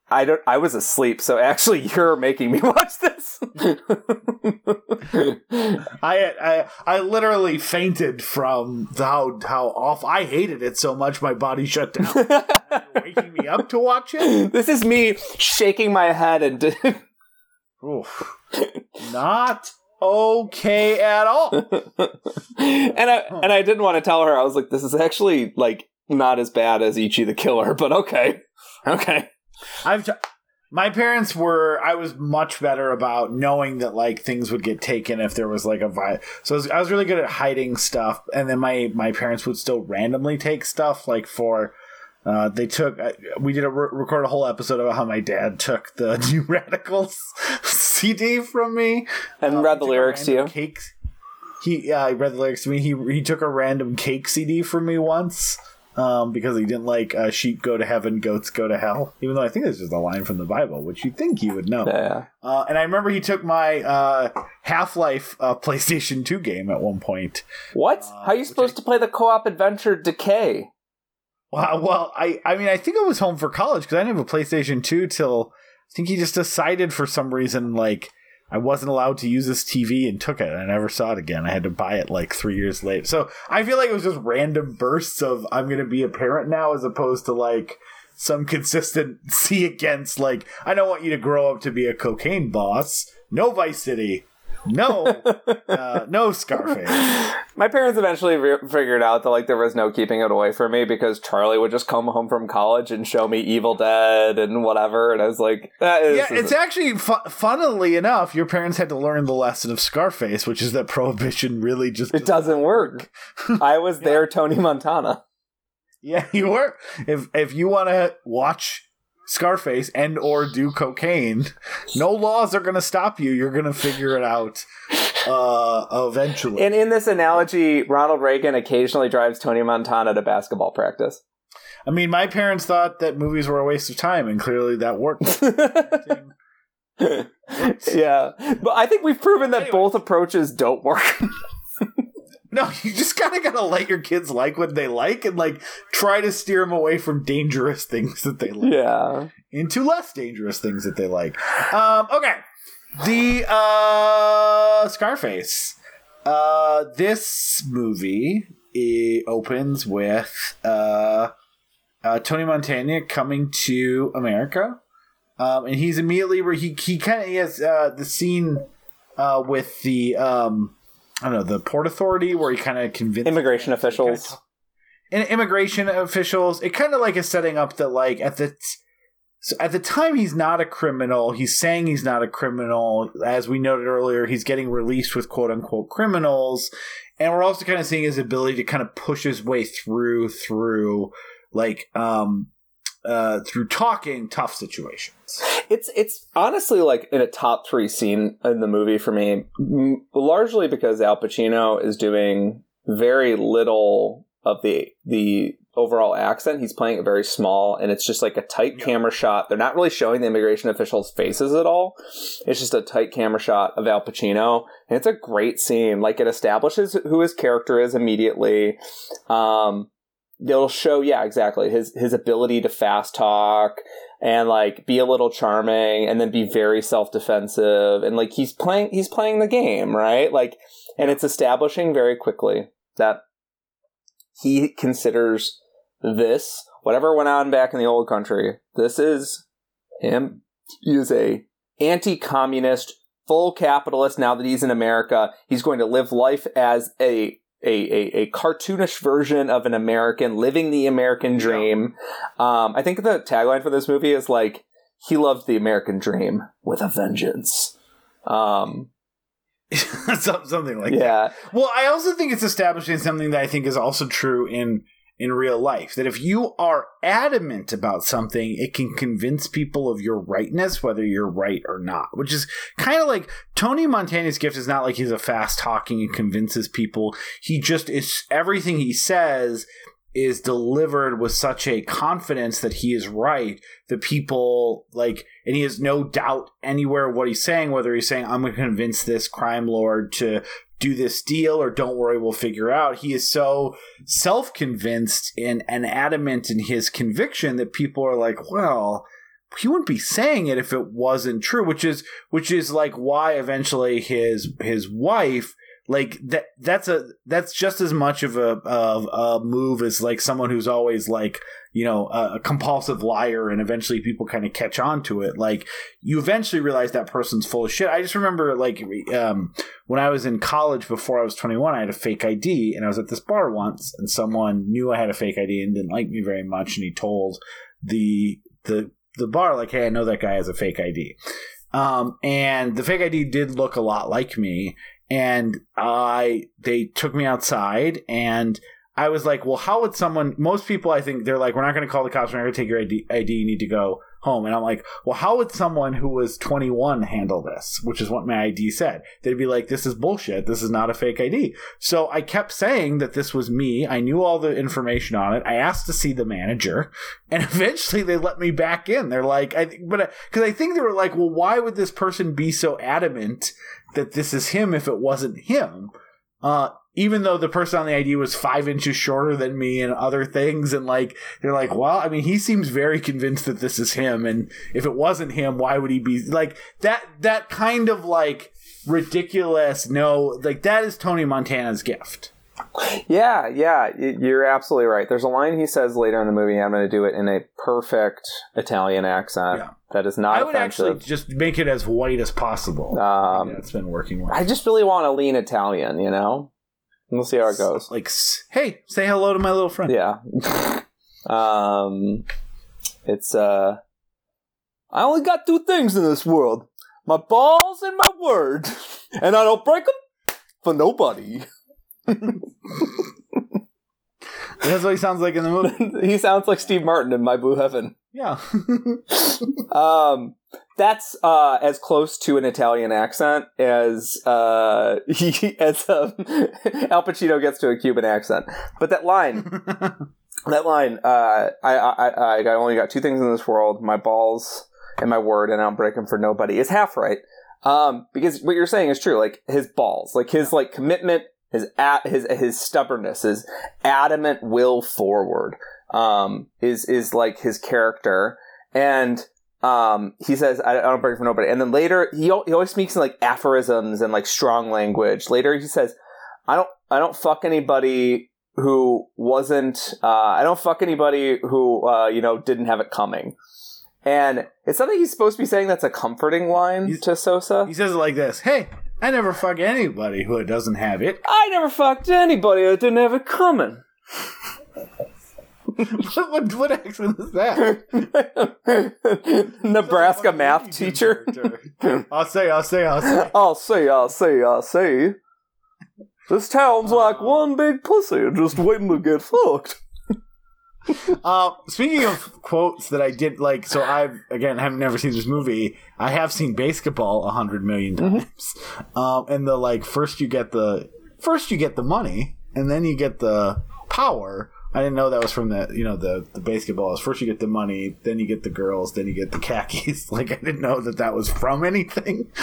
Speaker 2: i don't i was asleep so actually you're making me watch this
Speaker 1: I, I I literally fainted from the, how how off I hated it so much my body shut down. Waking me up to watch it.
Speaker 2: this is me shaking my head and
Speaker 1: Oof. Not okay at all.
Speaker 2: and i and i didn't want to tell her i was like this is actually like not as bad as ichi the killer but okay okay
Speaker 1: I've t- my parents were I was much better about knowing that like things would get taken if there was like a vi So I was, I was really good at hiding stuff, and then my my parents would still randomly take stuff like for. Uh, they took. Uh, we did a re- record a whole episode about how my dad took the New Radicals CD from me
Speaker 2: and
Speaker 1: Uh,
Speaker 2: read the lyrics to you
Speaker 1: Cake. He yeah, he read the lyrics to me. He he took a random cake CD from me once. Um, because he didn't like uh, sheep go to heaven, goats go to hell. Even though I think this is a line from the Bible, which you think you would know.
Speaker 2: yeah
Speaker 1: Uh, and I remember he took my uh, Half Life uh, PlayStation Two game at one point.
Speaker 2: what how are you supposed to play the co-op adventure decay
Speaker 1: Well, well, I I mean I think I was home for college because I didn't have a PlayStation Two till I think he just decided for some reason like I wasn't allowed to use this TV and took it. I never saw it again. I had to buy it like three years later. So I feel like it was just random bursts of I'm going to be a parent now, as opposed to like some consistency against like I don't want you to grow up to be a cocaine boss. No Vice City. No, uh, no Scarface.
Speaker 2: My parents eventually re- figured out that like there was no keeping it away from me because Charlie would just come home from college and show me Evil Dead and whatever, and I was like, that is
Speaker 1: Yeah, it's actually fu- funnily enough, your parents had to learn the lesson of Scarface, which is that prohibition really just
Speaker 2: it doesn't work. I was there, Tony Montana.
Speaker 1: Yeah, you were. If if you want to watch Scarface and or do cocaine, no laws are going to stop you. You're going to figure it out uh eventually.
Speaker 2: And in this analogy, Ronald Reagan occasionally drives Tony Montana to basketball practice.
Speaker 1: I mean, my parents thought that movies were a waste of time, and clearly that worked.
Speaker 2: yeah, but I think we've proven that
Speaker 1: Anyway.
Speaker 2: both approaches don't work.
Speaker 1: No, you just kind of gotta let your kids like what they like, and like try to steer them away from dangerous things that they like.
Speaker 2: yeah.
Speaker 1: into less dangerous things that they like. Um, okay, the uh, Scarface. Uh, this movie it opens with uh, uh, Tony Montana coming to America, um, and he's immediately where he he kind of he has uh, the scene uh, with the um, I don't know the port authority where he kind of convinces
Speaker 2: Immigration officials.
Speaker 1: and immigration officials. It kind of like is setting up that like at the so at the time he's not a criminal. He's saying he's not a criminal. As we noted earlier, he's getting released with quote unquote criminals, and we're also kind of seeing his ability to kind of push his way through through like um uh through talking tough situations.
Speaker 2: It's it's honestly like in a top three scene in the movie for me, m- largely because Al Pacino is doing very little of the the overall accent. He's playing it very small, and it's just like a tight camera shot. They're not really showing the immigration officials' faces at all. It's just a tight camera shot of Al Pacino, and it's a great scene. Like it establishes who his character is immediately. Um, it'll show, yeah, exactly his his ability to fast talk and like be a little charming and then be very self-defensive and like he's playing he's playing the game right? Like and it's establishing very quickly that he considers this whatever went on back in the old country this is him. He is a anti-communist full capitalist now that he's in america. He's going to live life as a a, a, a cartoonish version of an American living the American dream. Um, I think the tagline for this movie is like, he loved the American dream with a vengeance. Um,
Speaker 1: something like that.
Speaker 2: yeah.
Speaker 1: Well, I also think it's establishing something that I think is also true in in real life that if you are adamant about something, it can convince people of your rightness, whether you're right or not. Which is kind of like Tony Montana's gift is not like he's a fast talking and convinces people. He just is everything he says is delivered with such a confidence that he is right that people like and he has no doubt anywhere what he's saying whether he's saying i'm going to convince this crime lord to do this deal or don't worry we'll figure out. He is so self-convinced and, and adamant in his conviction that people are like well he wouldn't be saying it if it wasn't true which is which is like why eventually his his wife like that that's a that's just as much of a of a move as like someone who's always like you know a, a compulsive liar and eventually people kind of catch on to it. Like you eventually realize that person's full of shit. I just remember like um when i was in college before i was 21 i had a fake id and i was at this bar once and someone knew i had a fake id and didn't like me very much and he told the the the bar like hey i know that guy has a fake id um, and the fake ID did look a lot like me, and I they took me outside and I was like, well, how would someone? Most people, I think, they're like, we're not going to call the cops. We're not going to take your ID, ID. You need to go home. And I'm like, well, how would someone who was 21 handle this? Which is what my ID said. They'd be like, this is bullshit. This is not a fake ID. So I kept saying that this was me. I knew all the information on it. I asked to see the manager, and eventually they let me back in. They're like, I but because I think they were like, well, why would this person be so adamant that this is him if it wasn't him? Uh, even though the person on the ID was five inches shorter than me and other things, and like they're like, well, I mean, he seems very convinced that this is him, and if it wasn't him, why would he be like that? That kind of like ridiculous. No, like that is Tony Montana's gift.
Speaker 2: Yeah, yeah, you're absolutely right. There's a line he says later in the movie. I'm going to do it in a perfect Italian accent
Speaker 1: Yeah.
Speaker 2: that is not
Speaker 1: I would
Speaker 2: offensive.
Speaker 1: actually just make it as white as possible.
Speaker 2: Um,
Speaker 1: That's been working well.
Speaker 2: I just really want a lean Italian, you know. We'll see how it goes.
Speaker 1: Like, hey, say hello to my little friend.
Speaker 2: Yeah. um, it's uh, I only got two things in this world: my balls and my word, and I don't break them for nobody.
Speaker 1: That's what he sounds like in the movie.
Speaker 2: he sounds like Steve Martin in My Blue Heaven.
Speaker 1: yeah.
Speaker 2: Um, that's uh, as close to an Italian accent as uh, he as um, Al Pacino gets to a Cuban accent. But that line, that line, uh, I, I, I, I only got two things in this world: my balls and my word, and I don't break them for nobody. Is half right. Um, because what you're saying is true. Like his balls, like his like commitment, his at his his stubbornness, his adamant will forward, um, is is like his character, and um, he says, I, I don't break for nobody. And then later, he, he always speaks in like aphorisms and like strong language. Later, he says, I don't, I don't fuck anybody who wasn't, uh, I don't fuck anybody who, uh, you know, didn't have it coming. And it's something he's supposed to be saying that's a comforting line
Speaker 1: He's-
Speaker 2: to Sosa.
Speaker 1: he says it like this Hey, I never fuck anybody who doesn't have it.
Speaker 2: I never fucked anybody who didn't have it coming.
Speaker 1: What, what, what accent is that?
Speaker 2: Nebraska math teacher.
Speaker 1: I'll say, I'll say, I'll say.
Speaker 2: I'll say, I'll say, I'll say. This town's like one big pussy, just waiting to get fucked.
Speaker 1: Uh, speaking of quotes that I did like, so I've again have never seen this movie. I have seen Basketball a hundred million times. Um, and the like first you get the first you get the money, and then you get the power. I didn't know that was from the you know the the basketballs. First you get the money, then you get the girls, then you get the khakis. Like I didn't know that that was from anything.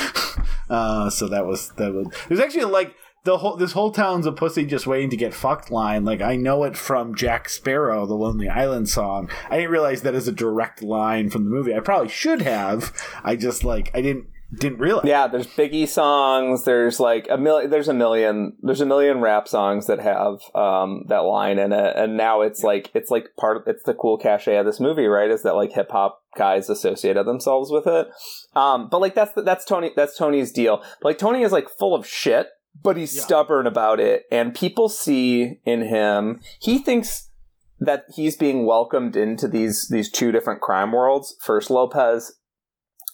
Speaker 1: Uh, so that was that was. There's actually like the whole this whole town's a pussy just waiting to get fucked line. Like I know it from Jack Sparrow, the Lonely Island song. I didn't realize that is a direct line from the movie. I probably should have. I just like I didn't didn't realize.
Speaker 2: Yeah, there's Biggie songs. There's like a million. There's a million. There's a million rap songs that have um, that line in it, and now it's like it's like part of it's the cool cachet of this movie, right? Is that like hip hop guys associated themselves with it? Um, but like that's that's Tony that's Tony's deal. But, like Tony is like full of shit, but he's
Speaker 1: Yeah.
Speaker 2: stubborn about it, and people see in him. He thinks that he's being welcomed into these these two different crime worlds. First Lopez,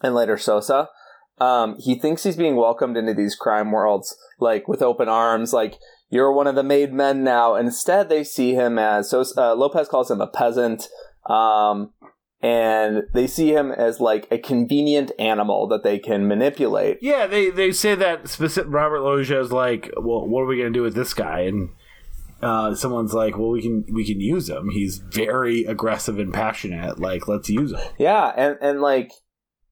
Speaker 2: and later Sosa. Um, he thinks he's being welcomed into these crime worlds like with open arms, like you're one of the made men now. Instead, they see him as so uh, Lopez calls him a peasant, um, and they see him as like a convenient animal that they can manipulate.
Speaker 1: Yeah, they they say that specific Robert Loggia is like, well, what are we gonna do with this guy? And uh, someone's like, well, we can we can use him. He's very aggressive and passionate. Like, let's use him.
Speaker 2: Yeah, and and like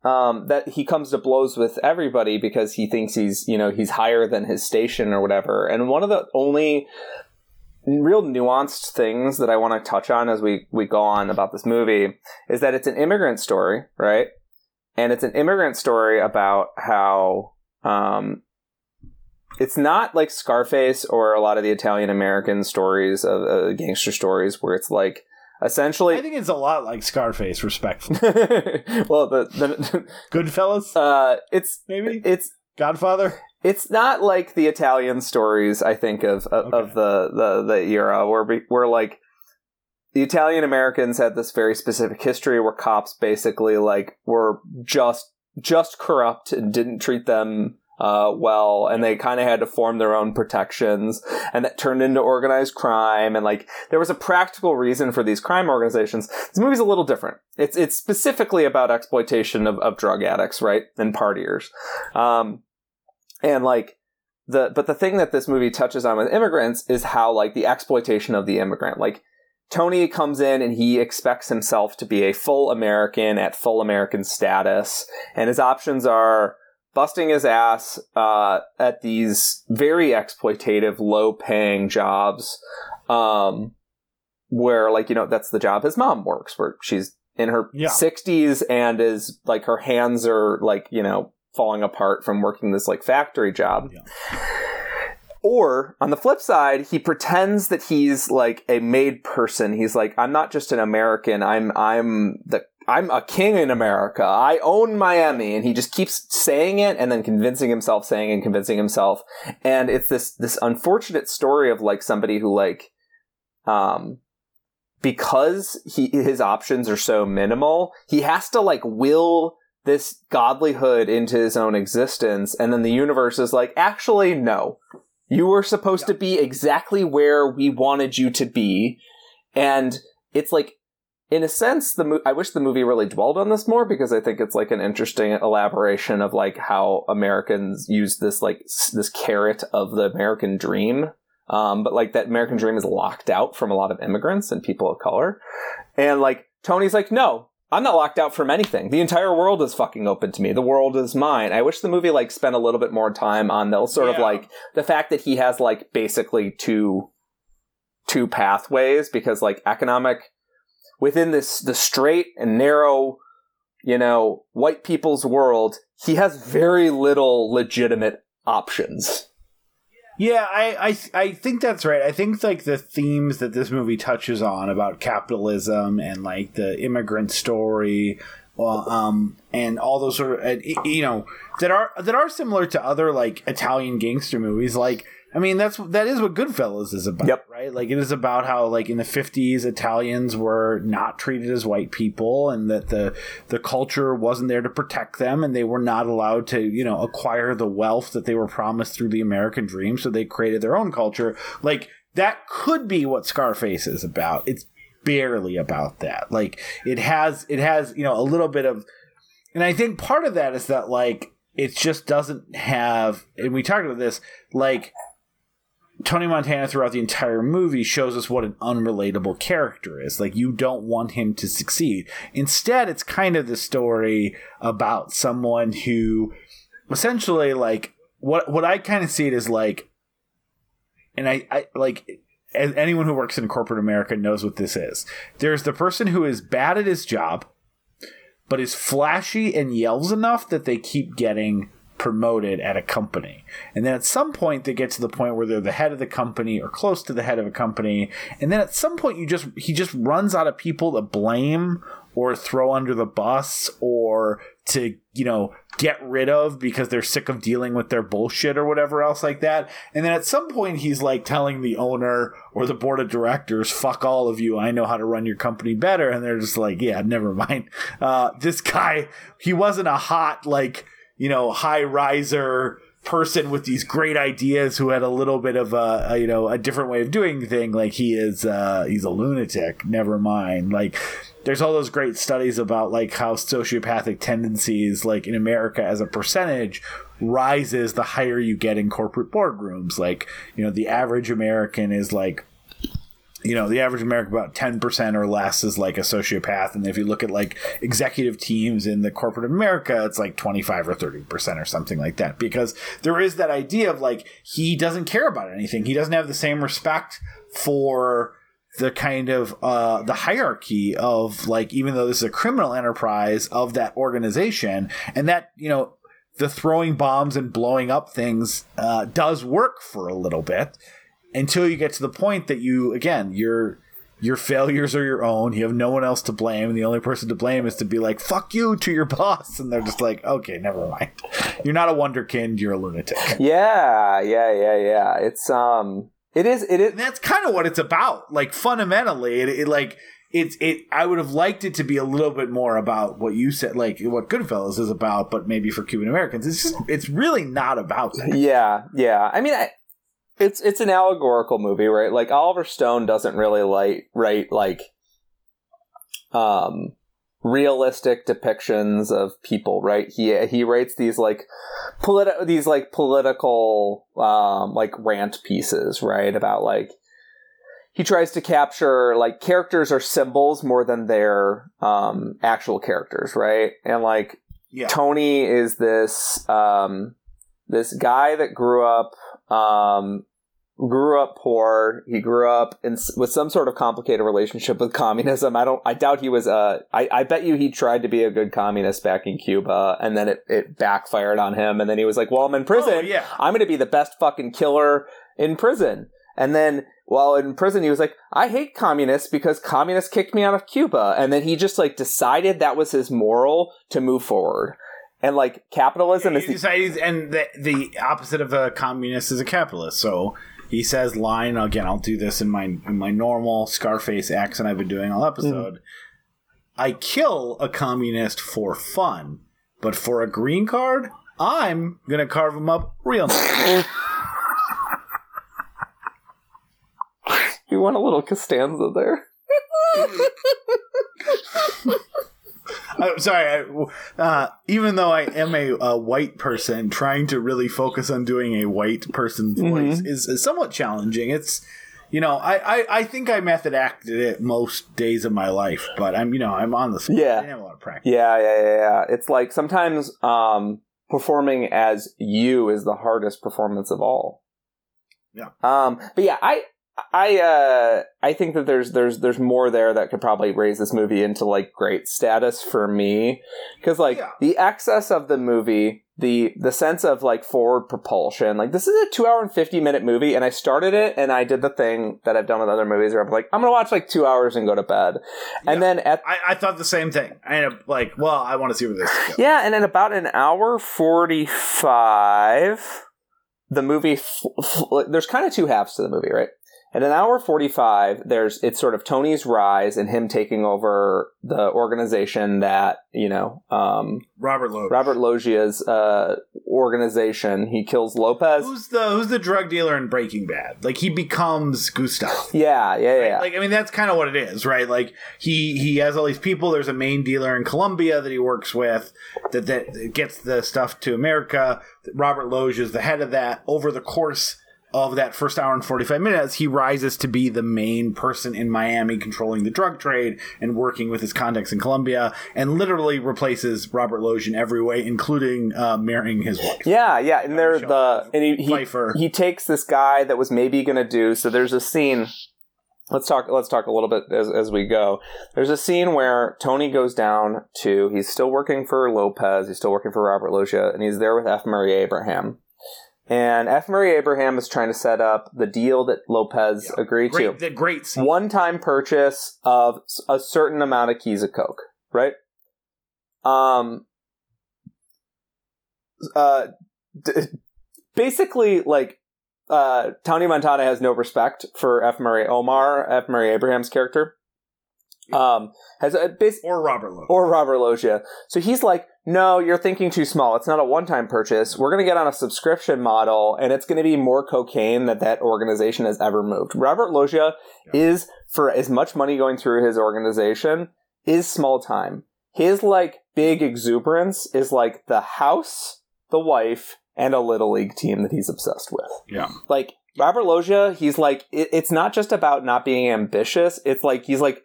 Speaker 2: um, that he comes to blows with everybody because he thinks he's you know he's higher than his station or whatever. And one of the only real nuanced things that I want to touch on as we we go on about this movie is that it's an immigrant story, right? And it's an immigrant story about how um, it's not like Scarface or a lot of the Italian American stories of uh, gangster stories where it's like essentially
Speaker 1: I think it's a lot like Scarface, respectfully.
Speaker 2: well, the, the
Speaker 1: Goodfellas,
Speaker 2: uh, it's
Speaker 1: maybe
Speaker 2: it's
Speaker 1: Godfather.
Speaker 2: it's not like the Italian stories I think of of, of the, the the era where we, where like the Italian Americans had this very specific history where cops basically like were just just corrupt and didn't treat them uh, well, and they kind of had to form their own protections, and that turned into organized crime. And like there was a practical reason for these crime organizations. This movie's a little different. It's it's specifically about exploitation of, of drug addicts, right, and partiers. Um, and like the but the thing that this movie touches on with immigrants is how like the exploitation of the immigrant like tony comes in and he expects himself to be a full american at full american status and his options are busting his ass uh, at these very exploitative low paying jobs um, where like you know that's the job his mom works where she's in her
Speaker 1: Yeah.
Speaker 2: 60s and is like her hands are like you know falling apart from working this like factory job. Or on the flip side he pretends that he's like a made person. He's like i'm not just an american. I'm i'm the i'm a king in america. I own miami. And he just keeps saying it and then convincing himself saying and convincing himself. And it's this this unfortunate story of like somebody who like um because he his options are so minimal he has to like will this godlyhood into his own existence. And then the universe is like actually no. You were supposed to be exactly where we wanted you to be. And it's like in a sense the mo- i wish the movie really dwelled on this more because i think it's like an interesting elaboration of like how americans use this like s- this carrot of the american dream. Um, but like that american dream is locked out from a lot of immigrants and people of color. And like tony's like no i'm not locked out from anything. The entire world is fucking open to me. The world is mine. I wish the movie like spent a little bit more time on those sort of like the fact that he has like basically two two pathways because like economic within this the straight and narrow you know white people's world he has very little legitimate options
Speaker 1: Yeah, I, I I think that's right. I think like the themes that this movie touches on about capitalism and like the immigrant story, well, um, and all those sort of you know that are that are similar to other like Italian gangster movies. Like, I mean, that's that is what Goodfellas is about,
Speaker 2: Yep.
Speaker 1: right? Like, it is about how like in the fifties Italians were not treated as white people, and that the the culture wasn't there to protect them, and they were not allowed to you know acquire the wealth that they were promised through the American dream. So they created their own culture. Like that could be what Scarface is about. It's barely about that. Like it has it has, you know, a little bit of and I think part of that is that like it just doesn't have and we talked about this, like Tony Montana throughout the entire movie shows us what an unrelatable character is. Like you don't want him to succeed. Instead, it's kind of the story about someone who essentially like what what I kind of see it as like and I, I like as anyone who works in corporate America knows what this is. There's the person who is bad at his job, but is flashy and yells enough that they keep getting promoted at a company. And then at some point they get to the point where they're the head of the company or close to the head of a company. And then at some point you just he just runs out of people to blame or throw under the bus or to, you know, get rid of because they're sick of dealing with their bullshit or whatever else like that. And then at some point he's like telling the owner or the board of directors, fuck all of you. I know how to run your company better. And they're just like, yeah, never mind. Uh, this guy, he wasn't a hot, like, you know, high riser person with these great ideas who had a little bit of a, a, you know a different way of doing thing like he is uh he's a lunatic. Never mind. Like there's all those great studies about like how sociopathic tendencies like in america as a percentage rises the higher you get in corporate boardrooms. Like you know the average american is like you know the average american about 10% or less is like a sociopath and if you look at like executive teams in the corporate america it's like 25 or 30% or something like that because there is that idea of like he doesn't care about anything. He doesn't have the same respect for the kind of uh the hierarchy of like even though this is a criminal enterprise of that organization and that you know the throwing bombs and blowing up things uh, does work for a little bit until you get to the point that you again your your failures are your own. You have no one else to blame. And the only person to blame is to be like fuck you to your boss. And they're just like okay never mind. You're not a wonderkind you're a lunatic.
Speaker 2: Yeah, yeah, yeah, yeah. It's um, it is, it is.
Speaker 1: and that's kind of what it's about. Like fundamentally it, it like it's it i would have liked it to be a little bit more about what you said like what goodfellas is about but maybe for cuban americans. It's just it's really not about that.
Speaker 2: Yeah, yeah. I mean, I, it's it's an allegorical movie, right? Like Oliver Stone doesn't really like write like um realistic depictions of people, right? He he writes these like politi- these like political um like rant pieces, right? About like he tries to capture like characters are symbols more than they're um actual characters, right? And like
Speaker 1: yeah
Speaker 2: Tony is this um, this guy that grew up um, grew up poor. He grew up in with some sort of complicated relationship with communism. I don't. I doubt he was a. I, I bet you he tried to be a good communist back in Cuba, and then it, it backfired on him. And then he was like, "Well, I'm in oh, prison.
Speaker 1: Oh, yeah.
Speaker 2: I'm going to be the best fucking killer in prison." And then while in prison, he was like, I hate communists because communists kicked me out of Cuba. And then he just like decided that was his moral to move forward. And like capitalism is
Speaker 1: He
Speaker 2: the,
Speaker 1: decides, and the, the opposite of a communist is a capitalist. So he says, "Line again. I'll do this in my in my normal Scarface accent I've been doing all episode. I kill a communist for fun, but for a green card, I'm gonna carve him up real nice."
Speaker 2: you want a little Costanza there.
Speaker 1: I'm sorry. I, uh, even though I am a, a white person, trying to really focus on doing a white person's voice is, is somewhat challenging. It's, you know, I, I, I think I method acted it most days of my life, but I'm, you know, I'm on the spot.
Speaker 2: Yeah.
Speaker 1: I didn't have a lot of practice.
Speaker 2: Yeah, yeah, yeah, yeah. It's like sometimes um, performing as you is the hardest performance of all.
Speaker 1: Yeah.
Speaker 2: Um, but yeah, I, I, uh, I think that there's there's there's more there that could probably raise this movie into like great status for me because like
Speaker 1: Yeah.
Speaker 2: the excess of the movie the the sense of like forward propulsion. Like this is a two hour and fifty minute movie, and I started it, and I did the thing that I've done with other movies, where I'm like, I'm gonna watch like two hours and go to bed, and then at
Speaker 1: I, I thought the same thing. I ended up like, well, I want to see where this goes.
Speaker 2: yeah, and in about an hour forty five, the movie. F- f- there's kind of two halves to the movie, right? At an hour forty five, there's it's sort of Tony's rise and him taking over the organization that you know um,
Speaker 1: Robert.
Speaker 2: Robert Loggia's uh, organization. He kills Lopez.
Speaker 1: Who's the who's the drug dealer in Breaking Bad? Like he becomes Gustav.
Speaker 2: Yeah, yeah, yeah.
Speaker 1: Like I mean that's kind of what it is, right? Like he he has all these people. There's a main dealer in Colombia that he works with that that gets the stuff to America. Robert Loggia is the head of that. Over the course of that first hour and 45 minutes, he rises to be the main person in Miami controlling the drug trade and working with his contacts in Colombia and literally replaces Robert Loggia in every way, including uh, marrying his wife.
Speaker 2: Yeah, yeah, and they're the and he he, he takes this guy that was maybe going to do. So there's a scene. Let's talk. Let's talk a little bit as as we go. There's a scene where Tony goes down to. He's still working for Lopez. He's still working for Robert Loggia, and he's there with F. Murray Abraham. And F. Murray Abraham is trying to set up the deal that Lopez agreed
Speaker 1: Great,
Speaker 2: to.
Speaker 1: the great scene.
Speaker 2: One time purchase of a certain amount of keys of coke, right? Um, uh, d- basically, like, uh, Tony Montana has no respect for F. Murray Omar, F. Murray Abraham's character. Um, has a base
Speaker 1: or Robert Lowe.
Speaker 2: or Robert Loggia. So he's like, no, you're thinking too small. It's not a one-time purchase. We're going to get on a subscription model, and it's going to be more cocaine that that organization has ever moved. Robert Loggia is, for as much money going through his organization, is small time. His like big exuberance is like the house, the wife, and a little league team that he's obsessed with
Speaker 1: yeah.
Speaker 2: like Robert Loggia, he's like it, it's not just about not being ambitious. It's like he's like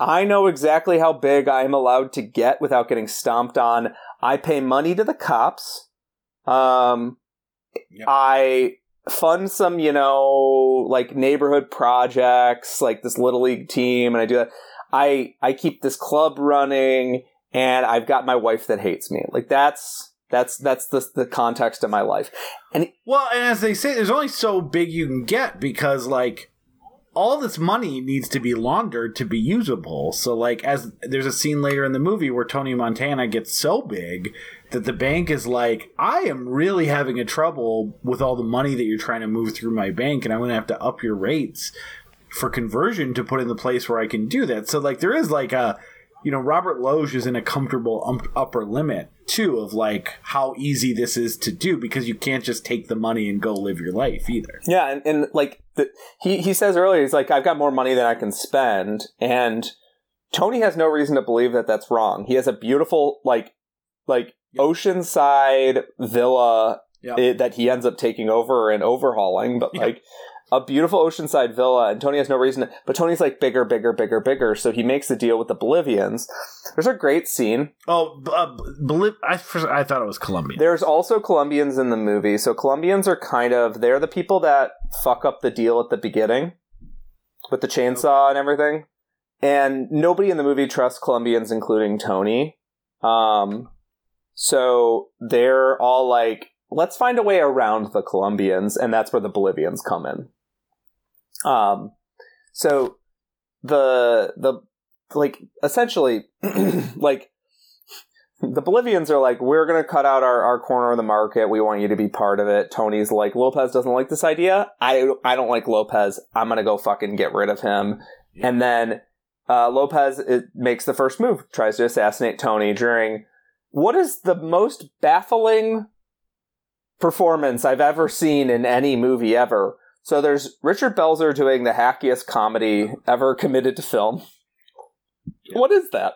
Speaker 2: I know exactly how big I'm allowed to get without getting stomped on. I pay money to the cops. Um
Speaker 1: Yep.
Speaker 2: I fund some, you know, like neighborhood projects, like this little league team and I do that. I I keep this club running and I've got my wife that hates me. Like that's that's that's the the context of my life.
Speaker 1: And well, and as they say, there's only so big you can get because like all this money needs to be laundered to be usable. So like as there's a scene later in the movie where Tony Montana gets so big that the bank is like, I am really having a trouble with all the money that you're trying to move through my bank, and I'm going to have to up your rates for conversion to put in the place where I can do that. So like there is like a you know Robert Loggia is in a comfortable upper limit too of like how easy this is to do because you can't just take the money and go live your life either.
Speaker 2: Yeah, and, and like the, he he says earlier, he's like, I've got more money than I can spend, and Tony has no reason to believe that that's wrong. He has a beautiful like like oceanside villa
Speaker 1: Yep.
Speaker 2: it, that he ends up taking over and overhauling, but like a beautiful oceanside villa, and Tony has no reason to. But Tony's like bigger, bigger, bigger, bigger, so he makes a deal with the Bolivians. There's a great scene
Speaker 1: Oh, uh, Boli- I I thought it was Colombia.
Speaker 2: there's also Colombians in the movie. So Colombians are kind of they're the people that fuck up the deal at the beginning with the chainsaw and everything. And nobody in the movie trusts Colombians including Tony. Um so they're all like let's find a way around the Colombians and that's where the Bolivians come in. Um so the the like essentially like the Bolivians are like, we're going to cut out our, our corner of the market. We want you to be part of it. Tony's like, Lopez doesn't like this idea. I, I don't like Lopez. I'm going to go fucking get rid of him. And then uh, Lopez it makes the first move, tries to assassinate Tony during what is the most baffling performance I've ever seen in any movie ever. So there's Richard Belzer doing the hackiest comedy ever committed to film. What is that?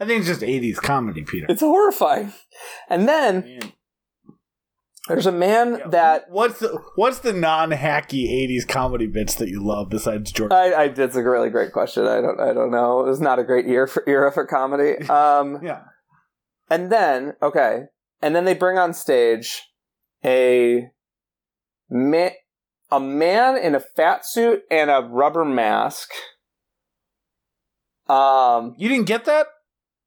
Speaker 1: I think it's just 80s comedy, Peter.
Speaker 2: It's horrifying. And then
Speaker 1: Man.
Speaker 2: there's a man that
Speaker 1: what's the what's the non-hacky 80s comedy bits that you love besides George?
Speaker 2: I, I that's a really great question. I don't I don't know. It was not a great year for era for comedy. Um
Speaker 1: yeah.
Speaker 2: and then okay. And then they bring on stage a man a man in a fat suit and a rubber mask. Um
Speaker 1: You didn't get that?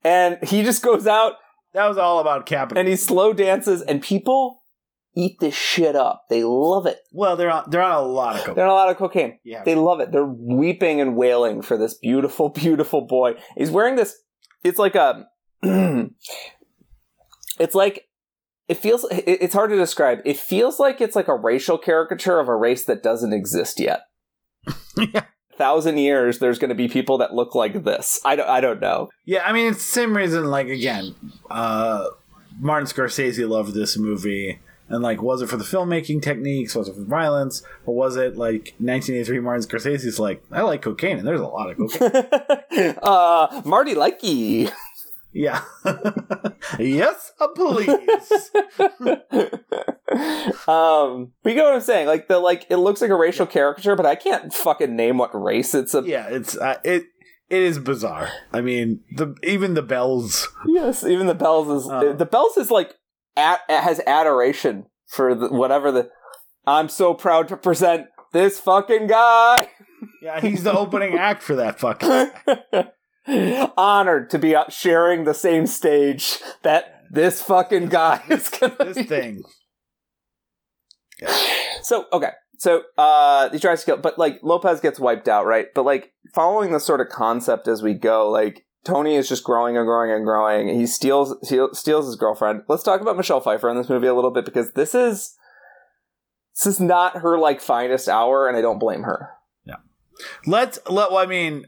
Speaker 2: and he just goes out
Speaker 1: That was all about capitalism.
Speaker 2: and he slow dances, and people eat this shit up. They love it.
Speaker 1: well, they're on they're on a lot of coke.
Speaker 2: They're on a lot of cocaine.
Speaker 1: Yeah.
Speaker 2: They love it. They're weeping and wailing for this beautiful, beautiful boy. He's wearing this. It's like a. it's like. It feels. it- It's hard to describe. It feels like it's like a racial caricature of a race that doesn't exist yet.
Speaker 1: Yeah.
Speaker 2: Thousand years, there's going to be people that look like this. I don't. I don't know.
Speaker 1: Yeah, I mean it's the same reason. Like again, uh, Martin Scorsese loved this movie, and like, was it for the filmmaking techniques? Was it for violence? Or was it like 1983? Martin Scorsese's like, I like cocaine, and there's a lot of cocaine.
Speaker 2: uh, Marty Likey.
Speaker 1: Yeah. yes, please.
Speaker 2: um, but you get what I'm saying? Like the like, it looks like a racial caricature, but I can't fucking name what race it's a.
Speaker 1: yeah, it's uh, it. It is bizarre. I mean, the even the bells.
Speaker 2: Yes, even the bells is
Speaker 1: Uh.
Speaker 2: the bells is like at, has adoration for the, whatever the. I'm so proud to present this fucking guy.
Speaker 1: Yeah, he's the opening act for that fucking.
Speaker 2: Honored to be out sharing the same stage that this fucking guy is gonna
Speaker 1: This
Speaker 2: be.
Speaker 1: thing.
Speaker 2: So okay, so uh, he tries to kill, but like Lopez gets wiped out, right? But like following the sort of concept as we go, like Tony is just growing and growing and growing. He steals he steals his girlfriend. Let's talk about Michelle Pfeiffer in this movie a little bit because this is this is not her like finest hour, and I don't blame her.
Speaker 1: Yeah, let's let. Well, I mean,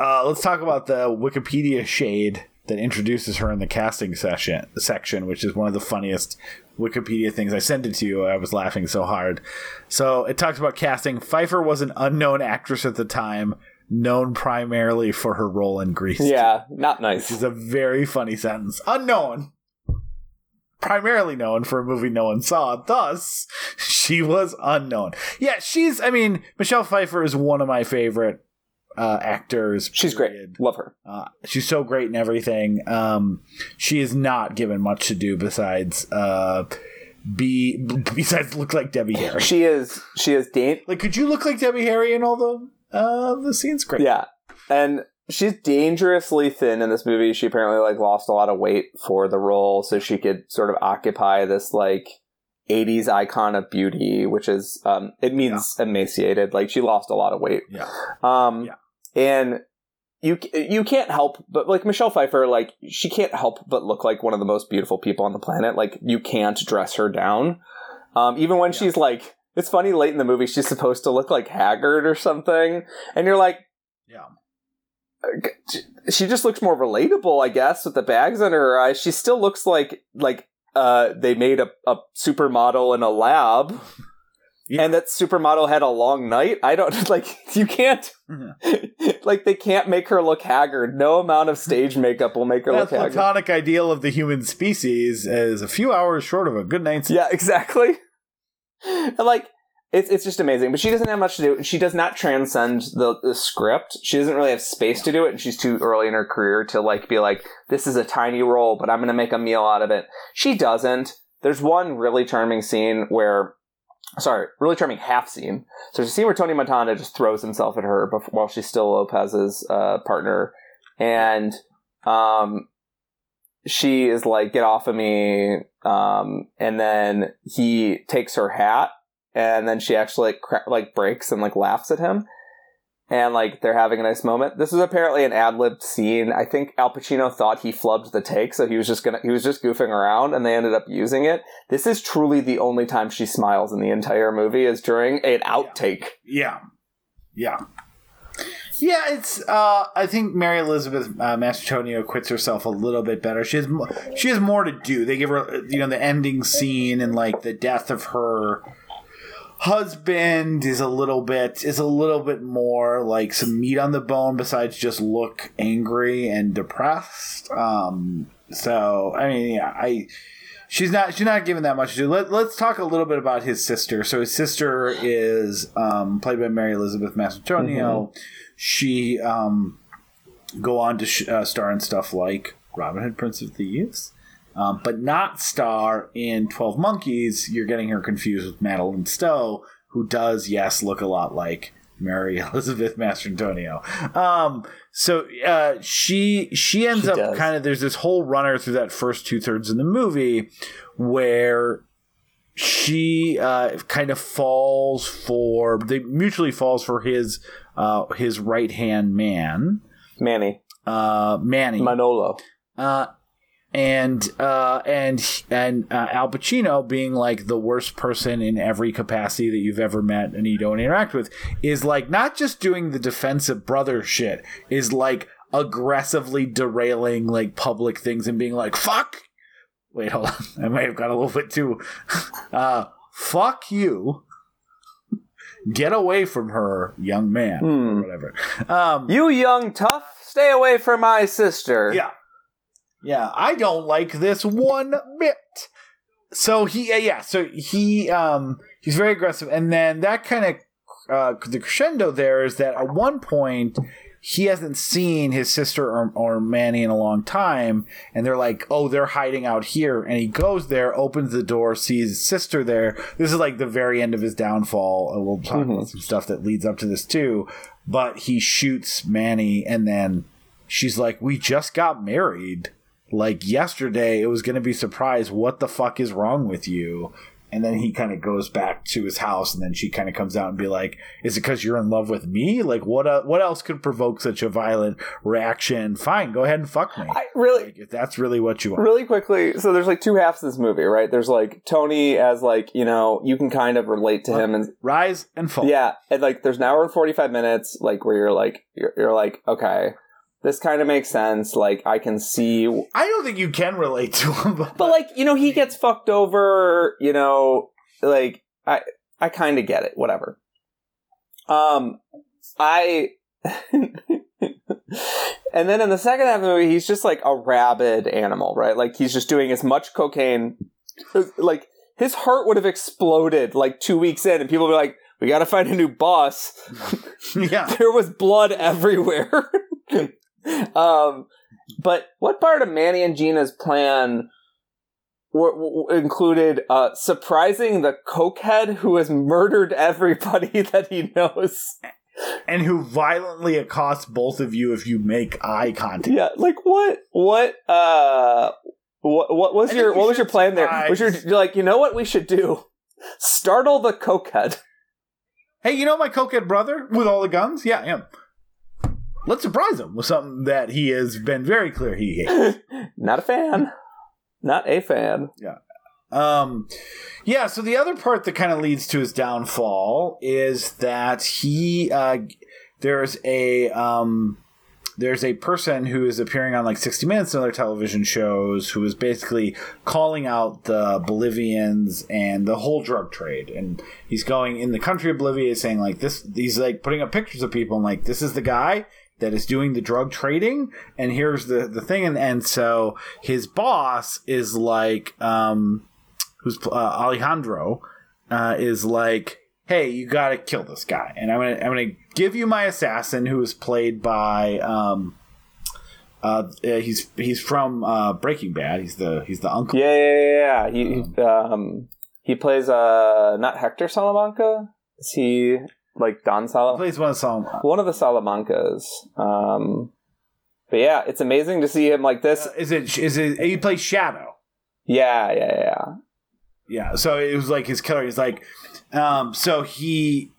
Speaker 1: uh, let's talk about the Wikipedia shade that introduces her in the casting session section, which is one of the funniest Wikipedia things. I sent it to you. I was laughing so hard. So it talks about casting. Pfeiffer was an unknown actress at the time, known primarily for her role in Grease.
Speaker 2: Yeah, not nice.
Speaker 1: Which is a very funny sentence. Unknown. Primarily known for a movie no one saw. Thus, she was unknown. Yeah, she's, I mean, Michelle Pfeiffer is one of my favorite uh, actors.
Speaker 2: She's
Speaker 1: period.
Speaker 2: great. Love her.
Speaker 1: Uh, she's so great in everything. Um, she is not given much to do besides uh, be besides look like Debbie Harry.
Speaker 2: She is. She is. Dan-
Speaker 1: Like, could you look like Debbie Harry in all the uh, the scenes? Great.
Speaker 2: Yeah, and she's dangerously thin in this movie. She apparently like lost a lot of weight for the role, so she could sort of occupy this like. 80s icon of beauty, which is um, it means emaciated. Like she lost a lot of weight.
Speaker 1: Yeah.
Speaker 2: Um,
Speaker 1: Yeah.
Speaker 2: And you you can't help but like Michelle Pfeiffer, like she can't help but look like one of the most beautiful people on the planet. Like you can't dress her down. Um, even when she's like, it's funny late in the movie, she's supposed to look like haggard or something, and you're like,
Speaker 1: Yeah.
Speaker 2: she just looks more relatable, I guess, with the bags under her eyes. She still looks like like uh, they made a, a supermodel in a lab,
Speaker 1: Yeah.
Speaker 2: and that supermodel had a long night. I don't like you can't mm-hmm. like they can't make her look haggard. No amount of stage makeup will make her
Speaker 1: That
Speaker 2: look haggard.
Speaker 1: The platonic ideal of the human species is a few hours short of a good night's
Speaker 2: Yeah, exactly. And like it's it's just amazing. But she doesn't have much to do. She does not transcend the, the script. She doesn't really have space to do it, and she's too early in her career to like be like, this is a tiny role, but I'm gonna make a meal out of it. She doesn't. There's one really charming scene where sorry, really charming half scene. So there's a scene where Tony Montana just throws himself at her before, while she's still Lopez's uh, partner, and um, she is like, "Get off of me!" Um, and then he takes her hat, and then she actually like, cra- like breaks and like laughs at him. And like they're having a nice moment. This is apparently an ad libbed scene. I think Al Pacino thought he flubbed the take, so he was just gonna he was just goofing around, and they ended up using it. This is truly the only time she smiles in the entire movie is during an outtake.
Speaker 1: Yeah, yeah, yeah. It's. Uh, I think Mary Elizabeth uh, Mastrantonio quits herself a little bit better. She has. Mo- she has more to do. They give her, you know, the ending scene and like the death of her husband is a little bit is a little bit more like some meat on the bone besides just look angry and depressed. Um so i mean yeah i she's not she's not given that much to do. Let, let's talk a little bit about his sister. So his sister is um played by mary elizabeth mastrantonio she um go on to sh- uh, star in stuff like robin hood prince of thieves um, but not star in 12 Monkeys. You're getting her confused with Madeleine Stowe, who does, yes, look a lot like Mary Elizabeth Mastrantonio. Um, so uh, she she ends
Speaker 2: She
Speaker 1: up
Speaker 2: does.
Speaker 1: kind of there's this whole runner through that first two thirds of the movie where she uh, kind of falls for they mutually falls for his uh, his right hand man
Speaker 2: Manny
Speaker 1: uh, Manny
Speaker 2: Manolo.
Speaker 1: uh, and uh, and and uh, Al Pacino being like the worst person in every capacity that you've ever met and you don't interact with is like not just doing the defensive brother shit is like aggressively derailing like public things and being like fuck wait hold on I might have got a little bit too uh fuck you get away from her young man or
Speaker 2: Hmm.
Speaker 1: whatever um
Speaker 2: You young tough, stay away from my sister.
Speaker 1: yeah. Yeah, I don't like this one bit. So he uh, yeah, so he um he's very aggressive and then that kind of uh the crescendo there is that at one point he hasn't seen his sister or, or Manny in a long time, and they're like, "Oh, they're hiding out here." And he goes there, opens the door, sees his sister there. This is like the very end of his downfall. We'll talk about some stuff that leads up to this too. But he shoots Manny, and then she's like, "We just got married." Like yesterday it was going to be surprise what the fuck is wrong with you. And then he kind of goes back to his house and then she kind of comes out and be like is it because you're in love with me? Like what uh, what else could provoke such a violent reaction? Fine go ahead and fuck me.
Speaker 2: I really
Speaker 1: like, if that's really what you want.
Speaker 2: Really quickly so there's like two halves of this movie right? There's like tony as like you know you can kind of relate to him and
Speaker 1: rise and fall.
Speaker 2: Yeah and like there's an hour and 45 minutes like where you're like you're, you're like okay this kind of makes sense like i can see
Speaker 1: i don't think you can relate to him but,
Speaker 2: but like you know he gets fucked over you know like i i kind of get it whatever. Um i and then in the second half of the movie he's just like a rabid animal right? Like he's just doing as much cocaine like his heart would have exploded like two weeks in and people would be like we gotta find a new boss.
Speaker 1: Yeah.
Speaker 2: There was blood everywhere. um, but what part of Manny and Gina's plan were, included uh, surprising the cokehead who has murdered everybody that he knows?
Speaker 1: and who violently accosts both of you if you make eye contact
Speaker 2: Yeah, like what? What? Uh, what? What was your What was your plan there? Was your you're like you know what we should do? Startle the cokehead.
Speaker 1: Hey, you know my cokehead brother with all the guns? Yeah, him. Let's surprise him with something that he has been very clear he hates.
Speaker 2: Not a fan. Not a fan. Yeah.
Speaker 1: Um, yeah. So the other part that kind of leads to his downfall is that he uh, there's a um, there's a person who is appearing on like 60 Minutes and other television shows who is basically calling out the Bolivians and the whole drug trade. And he's going in the country of Bolivia saying like this, he's like putting up pictures of people and like, this is the guy that is doing the drug trading. And here's the, the thing. And, and so his boss is like, um, who's uh, Alejandro, uh, is like, hey, you got to kill this guy, and I'm gonna I'm gonna give you my assassin, who is played by um, uh, he's he's from uh, Breaking Bad. He's the he's the uncle.
Speaker 2: Yeah, yeah, yeah. yeah. He he, um he plays uh not Hector Salamanca. Is he like Don
Speaker 1: He
Speaker 2: Salamanca?
Speaker 1: plays one of.
Speaker 2: One of the Salamancas. Um, but yeah, it's amazing to see him like this.
Speaker 1: Is it is it he plays Shadow?
Speaker 2: Yeah, yeah, yeah.
Speaker 1: Yeah. So it was like his killer. He's like, um, so he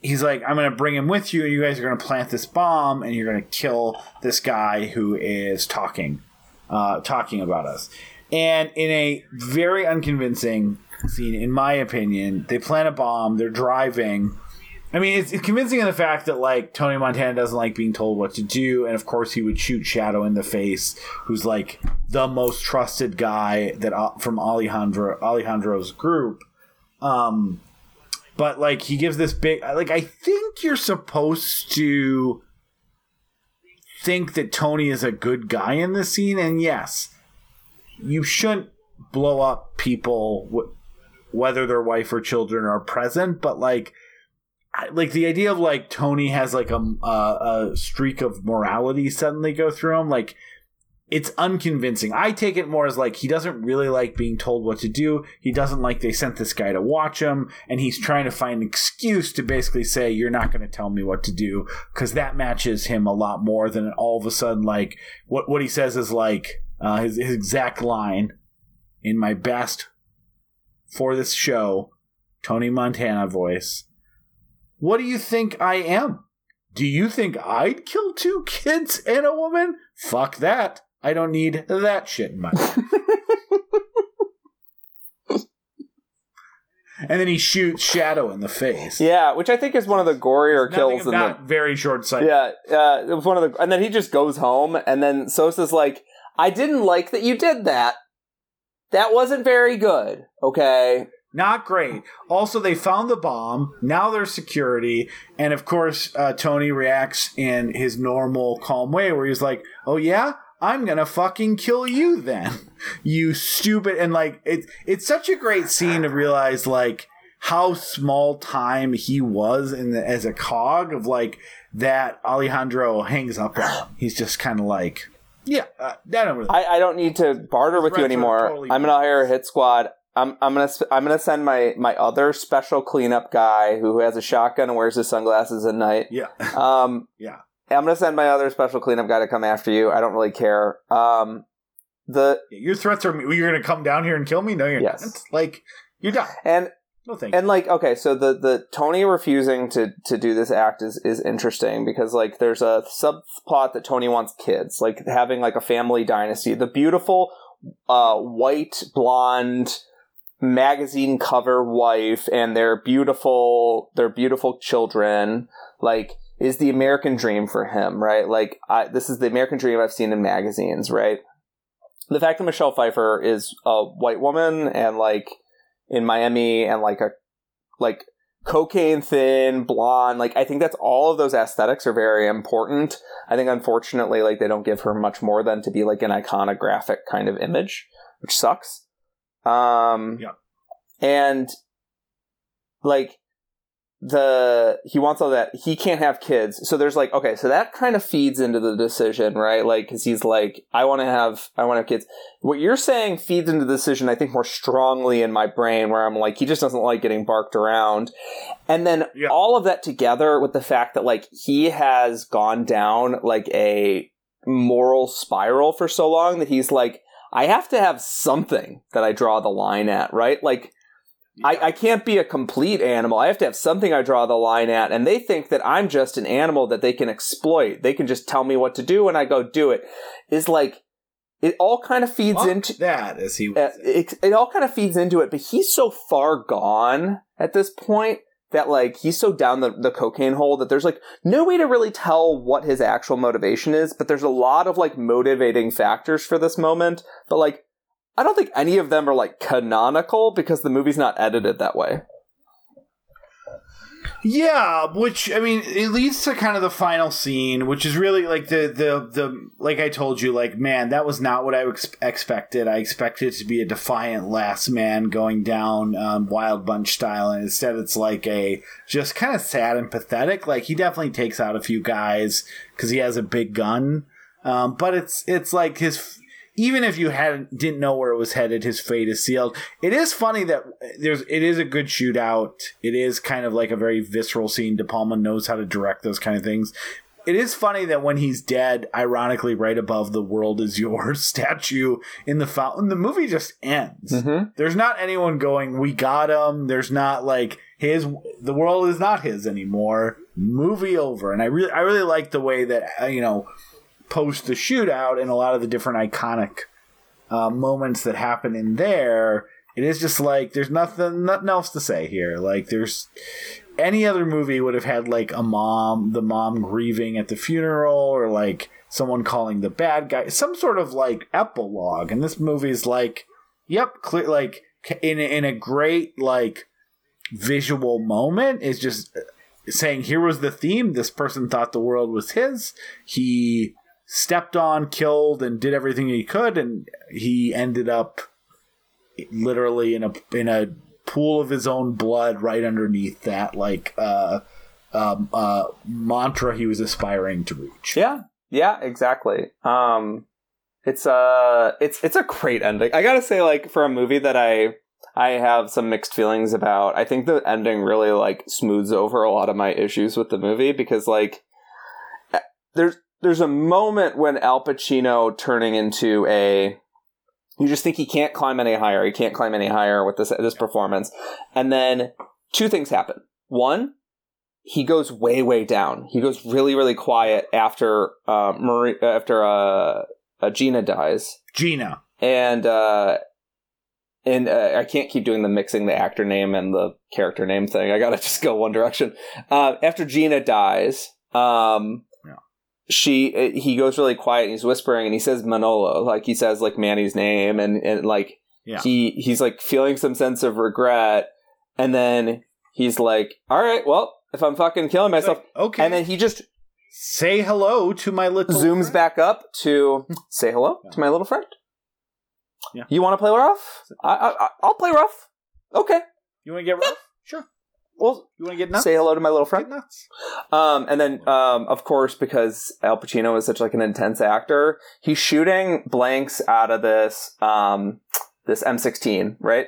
Speaker 1: he's like, I'm gonna bring him with you, and you guys are gonna plant this bomb, and you're gonna kill this guy who is talking, uh, talking about us. And in a very unconvincing scene, in my opinion, they plant a bomb. They're driving. I mean, it's, it's convincing in the fact that like Tony Montana doesn't like being told what to do, and of course he would shoot Shadow in the face, who's like the most trusted guy that uh, from Alejandro Alejandro's group. Um, but like he gives this big like I think you're supposed to think that Tony is a good guy in this scene, and yes, you shouldn't blow up people wh- whether their wife or children are present, but like. Like the idea of like Tony has like a, a a streak of morality suddenly go through him, like it's unconvincing. I take it more as like he doesn't really like being told what to do. He doesn't like they sent this guy to watch him, and he's trying to find an excuse to basically say, You're not going to tell me what to do, because that matches him a lot more than all of a sudden, like, what, what he says is like uh, his, his exact line in my best for this show, Tony Montana voice. What do you think I am? Do you think I'd kill two kids and a woman? Fuck that. I don't need that shit in my life. and then he shoots Shadow in the face.
Speaker 2: Yeah, which I think is one of the gorier kills in the
Speaker 1: not very short sighted.
Speaker 2: Yeah, uh, it was one of the, and then he just goes home, and then Sosa's like, "I didn't like that you did that. That wasn't very good." Okay,
Speaker 1: Not great. Also, they found the bomb. Now there's security. And of course, uh, Tony reacts in his normal, calm way where he's like, Oh, yeah? I'm gonna fucking kill you then. You stupid. And like, it, it's such a great scene to realize, like, how small time he was in the, as a cog of like that Alejandro hangs up on. He's just kind of like, yeah, uh, I don't really.
Speaker 2: I, I don't need to barter with you anymore.
Speaker 1: totally
Speaker 2: I'm gonna hire a hit squad. I'm I'm gonna I'm gonna send my my other special cleanup guy who has a shotgun and wears his sunglasses at night.
Speaker 1: yeah,
Speaker 2: Um,
Speaker 1: yeah.
Speaker 2: I'm gonna send my other special cleanup guy to come after you. I don't really care. Um, the
Speaker 1: Your threats are you're gonna come down here and kill me. No, you're
Speaker 2: Yes.
Speaker 1: not. Like you're done.
Speaker 2: and
Speaker 1: No, thank you.
Speaker 2: and like okay so the the tony refusing to to do this act is is interesting because like there's a subplot that tony wants kids like having like a family dynasty the beautiful uh white blonde magazine cover wife and their beautiful their beautiful children like is the american dream for him right like I, this is the american dream i've seen in magazines right the fact that michelle pfeiffer is a white woman and like in Miami and like a like cocaine thin blonde like I think that's all of those aesthetics are very important. I think unfortunately like they don't give her much more than to be like an iconographic kind of image, which sucks. Um
Speaker 1: Yeah.
Speaker 2: and like the he wants all that. He can't have kids. So there's like okay so that kind of feeds into the decision right? Like because he's like i want to have i want to have kids. What you're saying feeds into the decision i think more strongly in my brain where i'm like he just doesn't like getting barked around. And then
Speaker 1: Yeah.
Speaker 2: all of that together with the fact that like he has gone down like a moral spiral for so long that he's like i have to have something that i draw the line at right like I, I can't be a complete animal. I have to have something I draw the line at. And they think that I'm just an animal that they can exploit. They can just tell me what to do and I go do it. Is like, it all kind of feeds
Speaker 1: Fuck
Speaker 2: into,
Speaker 1: that, as he
Speaker 2: uh, it, it all kind of feeds into it, but he's so far gone at this point that like he's so down the, the cocaine hole that there's like no way to really tell what his actual motivation is, but there's a lot of like motivating factors for this moment. But like I don't think any of them are like canonical because the movie's not edited that way.
Speaker 1: Yeah, which I mean, it leads to kind of the final scene, which is really like the the the like I told you, like man, that was not what I ex- expected. I expected it to be a defiant last man going down um, Wild Bunch style, and instead it's like a just kind of sad and pathetic. Like he definitely takes out a few guys because he has a big gun, um, but it's it's like his even if you hadn't didn't know where it was headed, his fate is sealed. It is funny that there's it is a good shootout. It is kind of like a very visceral scene. De Palma knows how to direct those kind of things. It is funny that when he's dead, ironically, right above the "World Is Yours" statue in the fountain, the movie just ends.
Speaker 2: Mm-hmm.
Speaker 1: There's not anyone going, "We got him." There's not like his. The world is not his anymore. Movie over. And I really, I really like the way that uh, you know post the shootout and a lot of the different iconic uh, moments that happen in there. It is just like there's nothing, nothing else to say here. Like there's any other movie would have had like a mom, the mom grieving at the funeral, or like someone calling the bad guy, some sort of like epilogue. And this movie's like, yep, clear, like in in a great like visual moment is just saying here was the theme. This person thought the world was his. He stepped on, killed, and did everything he could, and he ended up literally in a in a pool of his own blood right underneath that like uh um uh mantra he was aspiring to reach.
Speaker 2: Yeah, yeah, exactly. Um, It's a it's it's a great ending. I gotta say, like for a movie that I I have some mixed feelings about. I think the ending really like smooths over a lot of my issues with the movie because like eh, there's there's a moment when Al Pacino turning into a you just think he can't climb any higher. He can't climb any higher with this this performance, and then two things happen. One, he goes way way down. He goes really really quiet after uh, Marie after uh, uh, Gina dies,
Speaker 1: Gina.
Speaker 2: and uh, and uh, I can't keep doing the mixing the actor name and the character name thing. I gotta just go one direction. Uh, after Gina dies, um. She uh, he goes really quiet. and He's whispering and he says Manolo, like he says like Manny's name, and and like
Speaker 1: Yeah.
Speaker 2: he he's like feeling some sense of regret, and then he's like, "All right, well, if I'm fucking killing myself,"
Speaker 1: okay.
Speaker 2: and then he just
Speaker 1: say hello to my little
Speaker 2: zooms
Speaker 1: friend.
Speaker 2: back up to say hello to my little friend.
Speaker 1: Yeah.
Speaker 2: You want to play rough? I, I, I- I'll play rough. Okay.
Speaker 1: You want to get rough? Sure.
Speaker 2: Well,
Speaker 1: You want to get nuts?
Speaker 2: say hello to my little
Speaker 1: Get
Speaker 2: friend.
Speaker 1: nuts.
Speaker 2: Um, and then, um, of course, because Al Pacino is such like an intense actor, he's shooting blanks out of this um, this M16, right?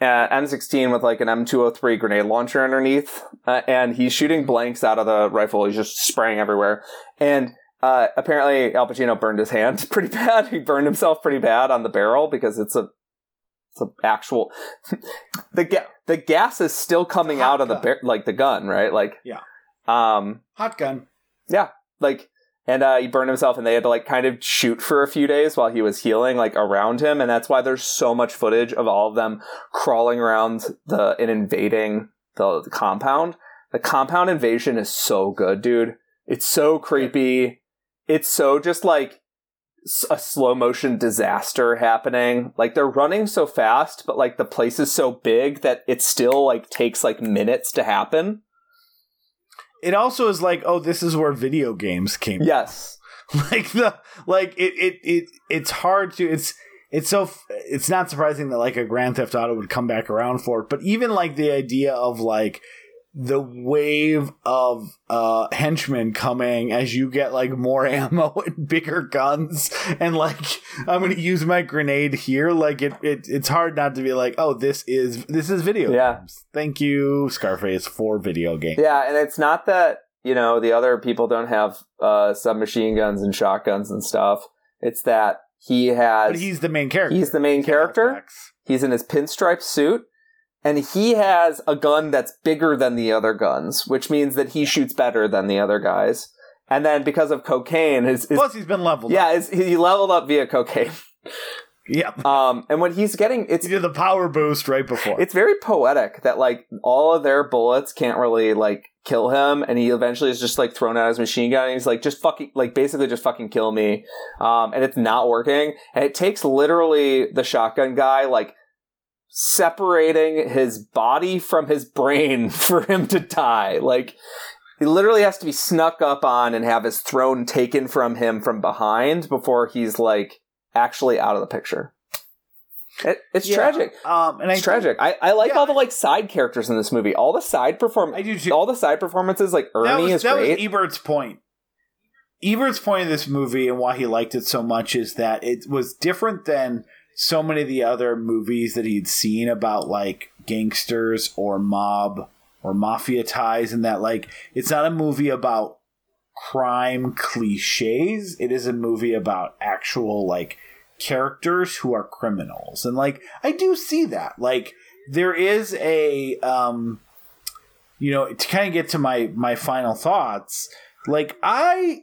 Speaker 2: Uh, M16 with like an M203 grenade launcher underneath, uh, and he's shooting blanks out of the rifle. He's just spraying everywhere, and uh, apparently Al Pacino burned his hand pretty bad. He burned himself pretty bad on the barrel because it's a an actual the ga- the gas is still coming out of the
Speaker 1: gun.
Speaker 2: bar- like the gun, right? Like
Speaker 1: Yeah.
Speaker 2: um
Speaker 1: Hot gun.
Speaker 2: Yeah, like and uh, he burned himself and they had to like kind of shoot for a few days while he was healing like around him and that's why there's so much footage of all of them crawling around the and invading the, the compound the compound invasion is so good dude it's so creepy it's so just like a slow motion disaster happening like they're running so fast but like the place is so big that it still like takes like minutes to happen
Speaker 1: It also is like, oh, this is where video games came. from.
Speaker 2: yes
Speaker 1: like the like it it it it's hard to it's it's so it's not surprising that like a Grand Theft Auto would come back around for it, but even like the idea of like the wave of uh henchmen coming as you get like more ammo and bigger guns and like I'm gonna use my grenade here like it, it it's hard not to be like oh this is this is video
Speaker 2: Yeah.
Speaker 1: games thank you Scarface for video games
Speaker 2: Yeah, and it's not that you know the other people don't have uh, submachine guns and shotguns and stuff. It's that he has.
Speaker 1: but he's the main character
Speaker 2: he's the main character. He's in his pinstripe suit, and he has a gun that's bigger than the other guns, which means that he shoots better than the other guys. And then because of cocaine, his, his
Speaker 1: plus he's been leveled
Speaker 2: yeah,
Speaker 1: up.
Speaker 2: his, he leveled up via cocaine.
Speaker 1: yep
Speaker 2: Um, and when he's getting, it's
Speaker 1: He did the power boost right before.
Speaker 2: it's very poetic that like all of their bullets can't really like kill him and he eventually is just like thrown out his machine gun and he's like just fucking like basically just fucking kill me um and it's not working and it takes literally the shotgun guy like separating his body from his brain for him to die like he literally has to be snuck up on and have his throne taken from him from behind before he's like actually out of the picture it, it's
Speaker 1: Yeah,
Speaker 2: tragic
Speaker 1: Um, and I
Speaker 2: it's tragic. I, I like
Speaker 1: Yeah.
Speaker 2: all the like side characters in this movie. All the side perform
Speaker 1: I do too.
Speaker 2: all the side performances, like Ernie
Speaker 1: that was,
Speaker 2: is
Speaker 1: that
Speaker 2: great.
Speaker 1: was Ebert's point. Ebert's point of this movie and why he liked it so much is that it was different than so many of the other movies that he'd seen about like gangsters or mob or mafia ties, and that like it's not a movie about crime cliches. It is a movie about actual like characters who are criminals, and like I do see that. Like there is a um you know to kind of get to my my final thoughts like i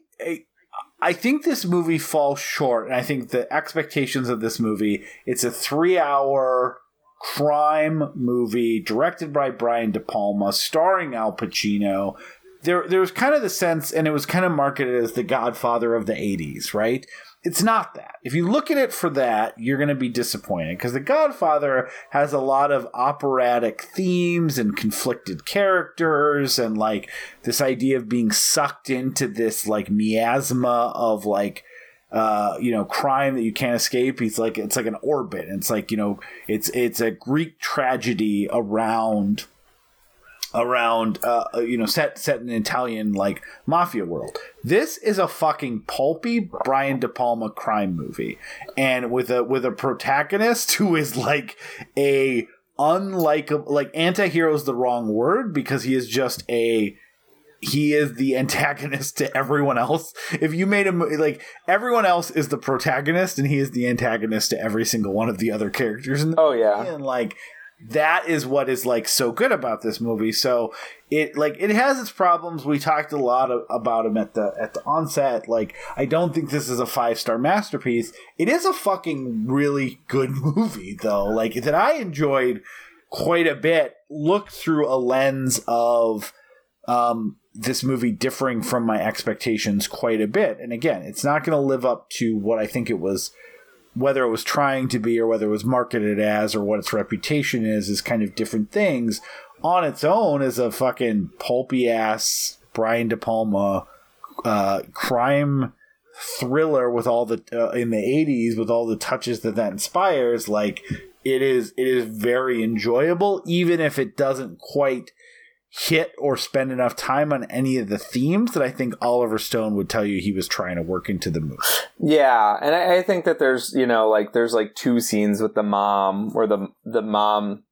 Speaker 1: I- think this movie falls short and i think the expectations of this movie it's a three hour crime movie directed by brian de palma starring al pacino. There there was kind of the sense and it was kind of marketed as the godfather of the 80s right it's not that. If you look at it for that, you're going to be disappointed because The Godfather has a lot of operatic themes and conflicted characters and like this idea of being sucked into this like miasma of like uh, you know, crime that you can't escape. He's like it's like an orbit. It's like you know, it's it's a Greek tragedy around around uh, you know set set in an Italian like mafia world. This is a fucking pulpy Brian De Palma crime movie, and with a with a protagonist who is like a unlikable like anti-hero is the wrong word because he is just a he is the antagonist to everyone else. If you made him like everyone else is the protagonist and he is the antagonist to every single one of the other characters in the
Speaker 2: Oh yeah.
Speaker 1: and like that is what is like so good about this movie. So it like it has its problems. We talked a lot of, about them at the at the onset. Like i don't think this is a five star masterpiece. It is a fucking really good movie though. Like that i enjoyed quite a bit. Looked through a lens of um this movie differing from my expectations quite a bit. And again it's not going to live up to what i think it was whether it was trying to be or whether it was marketed as or what its reputation is is kind of different things. On its own as a fucking pulpy ass Brian De Palma uh, crime thriller with all the uh, in the 80s with all the touches that that inspires. Like it is it is very enjoyable even if it doesn't quite hit or spend enough time on any of the themes that I think Oliver Stone would tell you he was trying to work into the movie.
Speaker 2: Yeah, and I, I think that there's you know like there's like two scenes with the mom where the the mom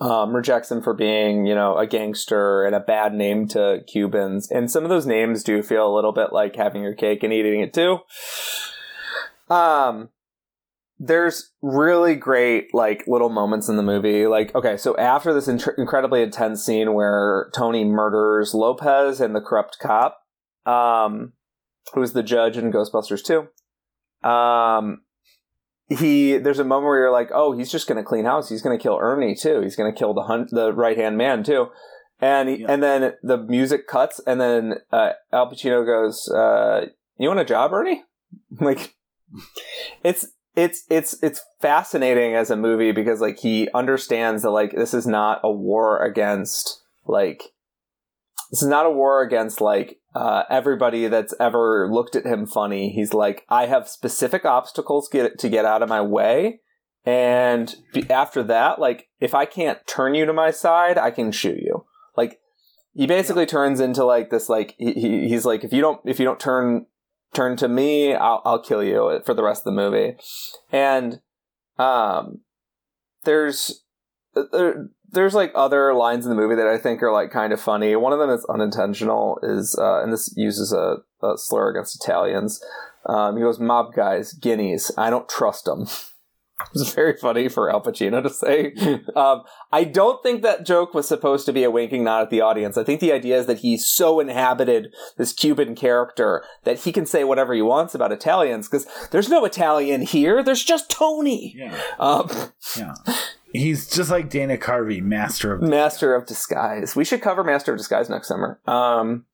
Speaker 2: um, rejects him for being you know a gangster and a bad name to Cubans, and some of those names do feel a little bit like having your cake and eating it too. Um, there's really great like little moments in the movie. Like okay, so after this in- incredibly intense scene where Tony murders Lopez and the corrupt cop, um, who's the judge in Ghostbusters 2. Um, he there's a moment where you're like, oh, he's just going to clean house. He's going to kill Ernie too. He's going to kill the hunt, the right hand man too. And he,
Speaker 1: Yeah.
Speaker 2: and then the music cuts, and then uh, Al Pacino goes, uh, "You want a job, Ernie?" like, it's it's it's it's fascinating as a movie because like he understands that like this is not a war against like this is not a war against like uh, everybody that's ever looked at him funny. He's like, I have specific obstacles get to get out of my way, and after that, like if I can't turn you to my side, I can shoot you. Like he basically turns into like this like he he's like if you don't if you don't turn turn to me, I'll I'll kill you for the rest of the movie, and um, there's there, there's like other lines in the movie that I think are like kind of funny. One of them that's unintentional is, uh, and this uses a, a slur against Italians. Um, he goes, "Mob guys, guineas. I don't trust them." It's very funny for Al Pacino to say. Um, I don't think that joke was supposed to be a winking nod at the audience. I think the idea is that he's so inhabited this Cuban character that he can say whatever he wants about Italians because there's no Italian here. There's just Tony.
Speaker 1: Yeah.
Speaker 2: Um,
Speaker 1: Yeah. He's just like Dana Carvey, master of
Speaker 2: Master of Disguise. We should cover Master of Disguise next summer. Um,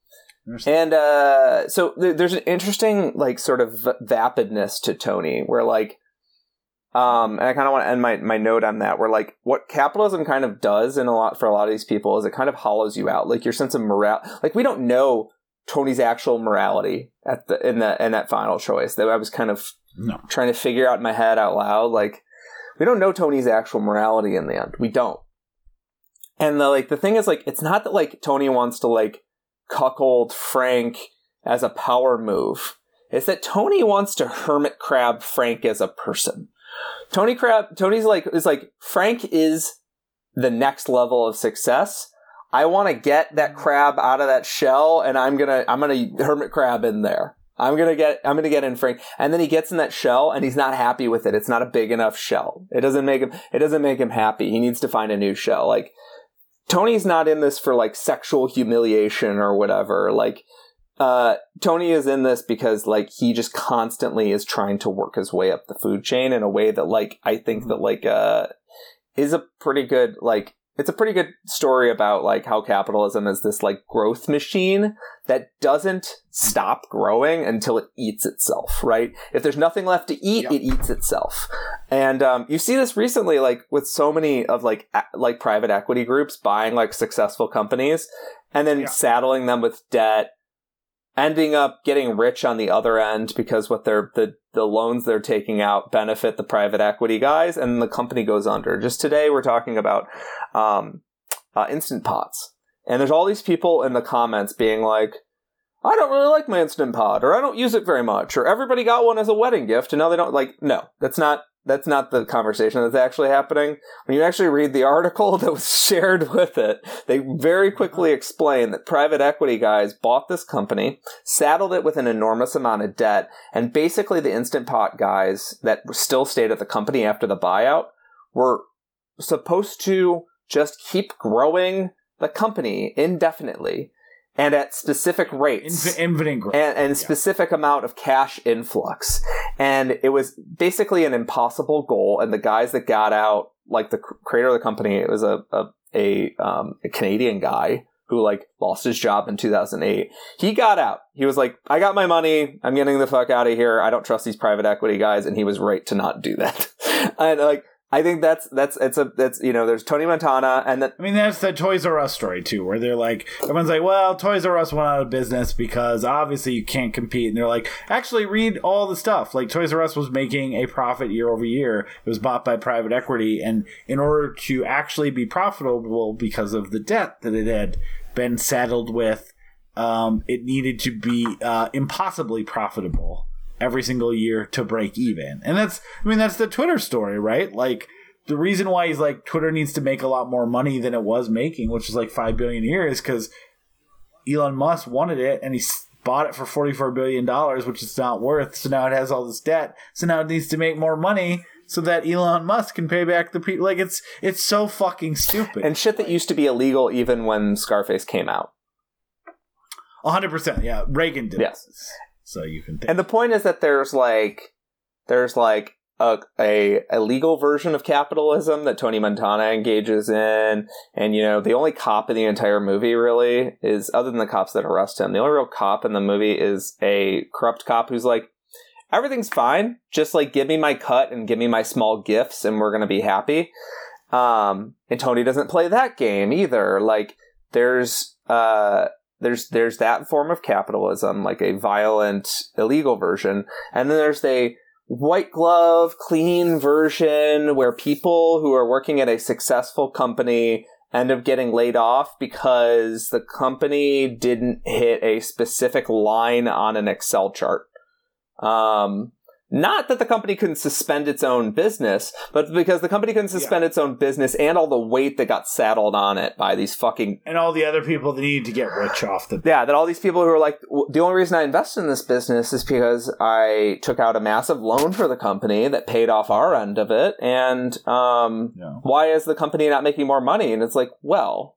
Speaker 2: and uh, so th- there's an interesting like sort of v- vapidness to Tony, where like, um, and I kind of want to end my my note on that, where like what capitalism kind of does in a lot for a lot of these people is it kind of hollows you out, like your sense of morale. Like we don't know Tony's actual morality at the in that in that final choice. That I was kind of
Speaker 1: No.
Speaker 2: trying to figure out in my head out loud. Like, we don't know Tony's actual morality in the end. We don't. And the like the thing is like it's not that like Tony wants to like cuckold Frank as a power move. It's that Tony wants to hermit crab Frank as a person. Tony Crab Tony's like is like Frank is the next level of success. I want to get that crab out of that shell and I'm going to I'm going to hermit crab in there. I'm going to get I'm going to get in Frank and then he gets in that shell and he's not happy with it. It's not a big enough shell. It doesn't make him it doesn't make him happy. He needs to find a new shell. Like Tony's not in this for like sexual humiliation or whatever. Like uh, Tony is in this because like he just constantly is trying to work his way up the food chain in a way that like I think that like uh is a pretty good like it's a pretty good story about like how capitalism is this like growth machine that doesn't stop growing until it eats itself, right? If there's nothing left to eat,
Speaker 1: Yep.
Speaker 2: it eats itself. And um, you see this recently, like with so many of like a- like private equity groups buying like successful companies and then
Speaker 1: Yeah.
Speaker 2: saddling them with debt, ending up getting rich on the other end because what they're the the loans they're taking out benefit the private equity guys, and the company goes under. Just today, we're talking about um, uh, instant pots, and there's all these people in the comments being like, "I don't really like my instant pot," or "I don't use it very much," or "Everybody got one as a wedding gift, and now they don't." Like, no, that's not that's not the conversation that's actually happening. When you actually read the article that was shared with it, they very quickly explain that private equity guys bought this company, saddled it with an enormous amount of debt, and basically the instant pot guys that still stayed at the company after the buyout were supposed to just keep growing the company indefinitely and at specific rates
Speaker 1: Inf- infinite growth.
Speaker 2: and, and specific amount of cash influx. And it was basically an impossible goal. And the guys that got out, like the creator of the company, it was a, a, a, um, a Canadian guy who like lost his job in 2008. He got out. He was like, I got my money. I'm getting the fuck out of here. I don't trust these private equity guys. And he was right to not do that. and like, I think that's, that's, it's a, that's, you know, there's Tony Montana and
Speaker 1: I mean, that's the Toys R Us story too, where they're like, everyone's like, well, Toys R Us went out of business because obviously you can't compete. And they're like, actually, read all the stuff. Like, Toys R Us was making a profit year over year. It was bought by private equity. And in order to actually be profitable because of the debt that it had been saddled with, um, it needed to be uh, impossibly profitable every single year to break even. And that's, I mean, that's the Twitter story, right? Like, the reason why he's like Twitter needs to make a lot more money than it was making, which is like five billion a year, is because Elon Musk wanted it and he bought it for forty four billion dollars, which it's not worth. So now it has all this debt. So now it needs to make more money so that Elon Musk can pay back the people. Like it's it's so fucking stupid.
Speaker 2: and shit that used to be illegal even when Scarface came out.
Speaker 1: hundred percent, yeah. Reagan did.
Speaker 2: Yes.
Speaker 1: So you can think.
Speaker 2: And the point is that there's like there's like a, a a legal version of capitalism that Tony Montana engages in, and you know the only cop in the entire movie really is other than the cops that arrest him. The only real cop in the movie is a corrupt cop who's like, everything's fine, just like give me my cut and give me my small gifts, and we're gonna be happy. Um, and Tony doesn't play that game either. Like there's uh there's there's that form of capitalism, like a violent, illegal version, and then there's a white glove, clean version where people who are working at a successful company end up getting laid off because the company didn't hit a specific line on an Excel chart. Um, not that the company couldn't suspend its own business, but because the company couldn't suspend its own business and all the weight that got saddled on it by these fucking
Speaker 1: and all the other people that needed to get rich off the
Speaker 2: yeah, that all these people who are like, the only reason I invested in this business is because I took out a massive loan for the company that paid off our end of it. And um,
Speaker 1: Yeah.
Speaker 2: why is the company not making more money? And it's like, well,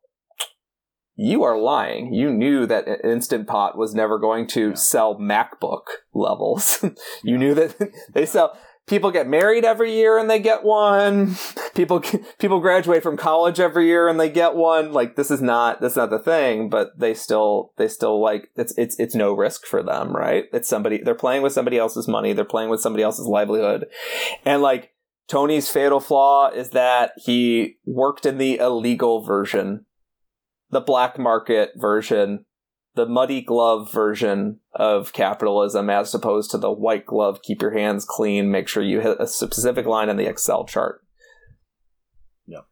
Speaker 2: you are lying. You knew that Instant Pot was never going to sell MacBook levels. you knew that they sell. People get married every year and they get one. People people graduate from college every year and they get one. Like this is not that's not the thing, but they still they still like it's it's it's no risk for them, right? It's somebody they're playing with somebody else's money, they're playing with somebody else's livelihood. And like Tony's fatal flaw is that he worked in the illegal version, the black market version, the muddy glove version of capitalism, as opposed to the white glove, keep your hands clean, make sure you hit a specific line in the Excel chart. Yep.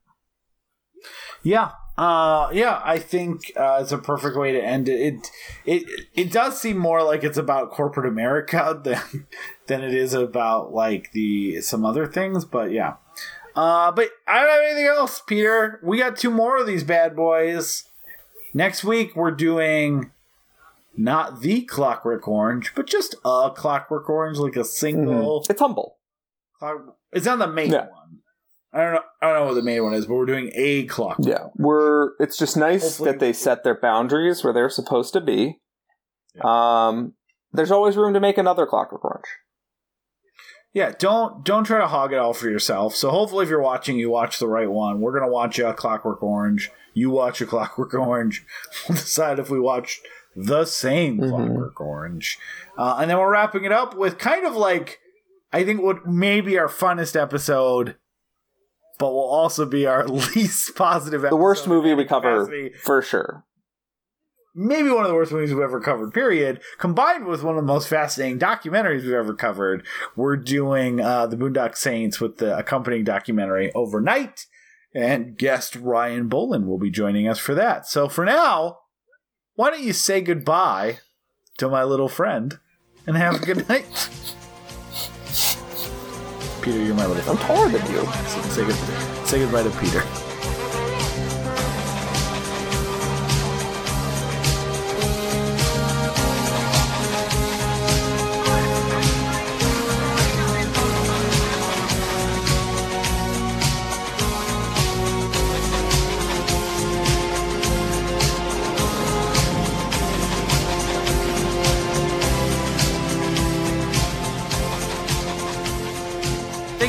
Speaker 1: Yeah. Uh, yeah, I think uh, it's a perfect way to end it. It it it does seem more like it's about corporate America than than it is about like the some other things, but yeah. Uh, but I don't have anything else, Peter. We got two more of these bad boys. Next week we're doing not the Clockwork Orange, but just a Clockwork Orange, like a single.
Speaker 2: It's humble.
Speaker 1: Clock- It's on the main
Speaker 2: Yeah.
Speaker 1: one. I don't know. I don't know what the main one is, but we're doing a Clockwork.
Speaker 2: Yeah, we're. It's just nice
Speaker 1: Hopefully-
Speaker 2: that they set their boundaries where they're supposed to be. Um, there's always room to make another Clockwork Orange.
Speaker 1: Yeah, don't don't try to hog it all for yourself. So hopefully, if you're watching, you watch the right one. We're gonna watch a Clockwork Orange. You watch a Clockwork Orange. We'll decide if we watch the same Clockwork Orange, uh, and then we're wrapping it up with kind of like I think what may be our funnest episode, but will also be our least positive.
Speaker 2: The worst movie we cover for sure.
Speaker 1: Maybe one of the worst movies we've ever covered, period, combined with one of the most fascinating documentaries we've ever covered. We're doing uh, the Boondock Saints with the accompanying documentary overnight. And guest Ryan Bolin will be joining us for that. So for now, why don't you say goodbye to my little friend and have a good night? Peter, you're my little
Speaker 2: I'm
Speaker 1: friend.
Speaker 2: taller than you.
Speaker 1: So say, good, say goodbye to Peter.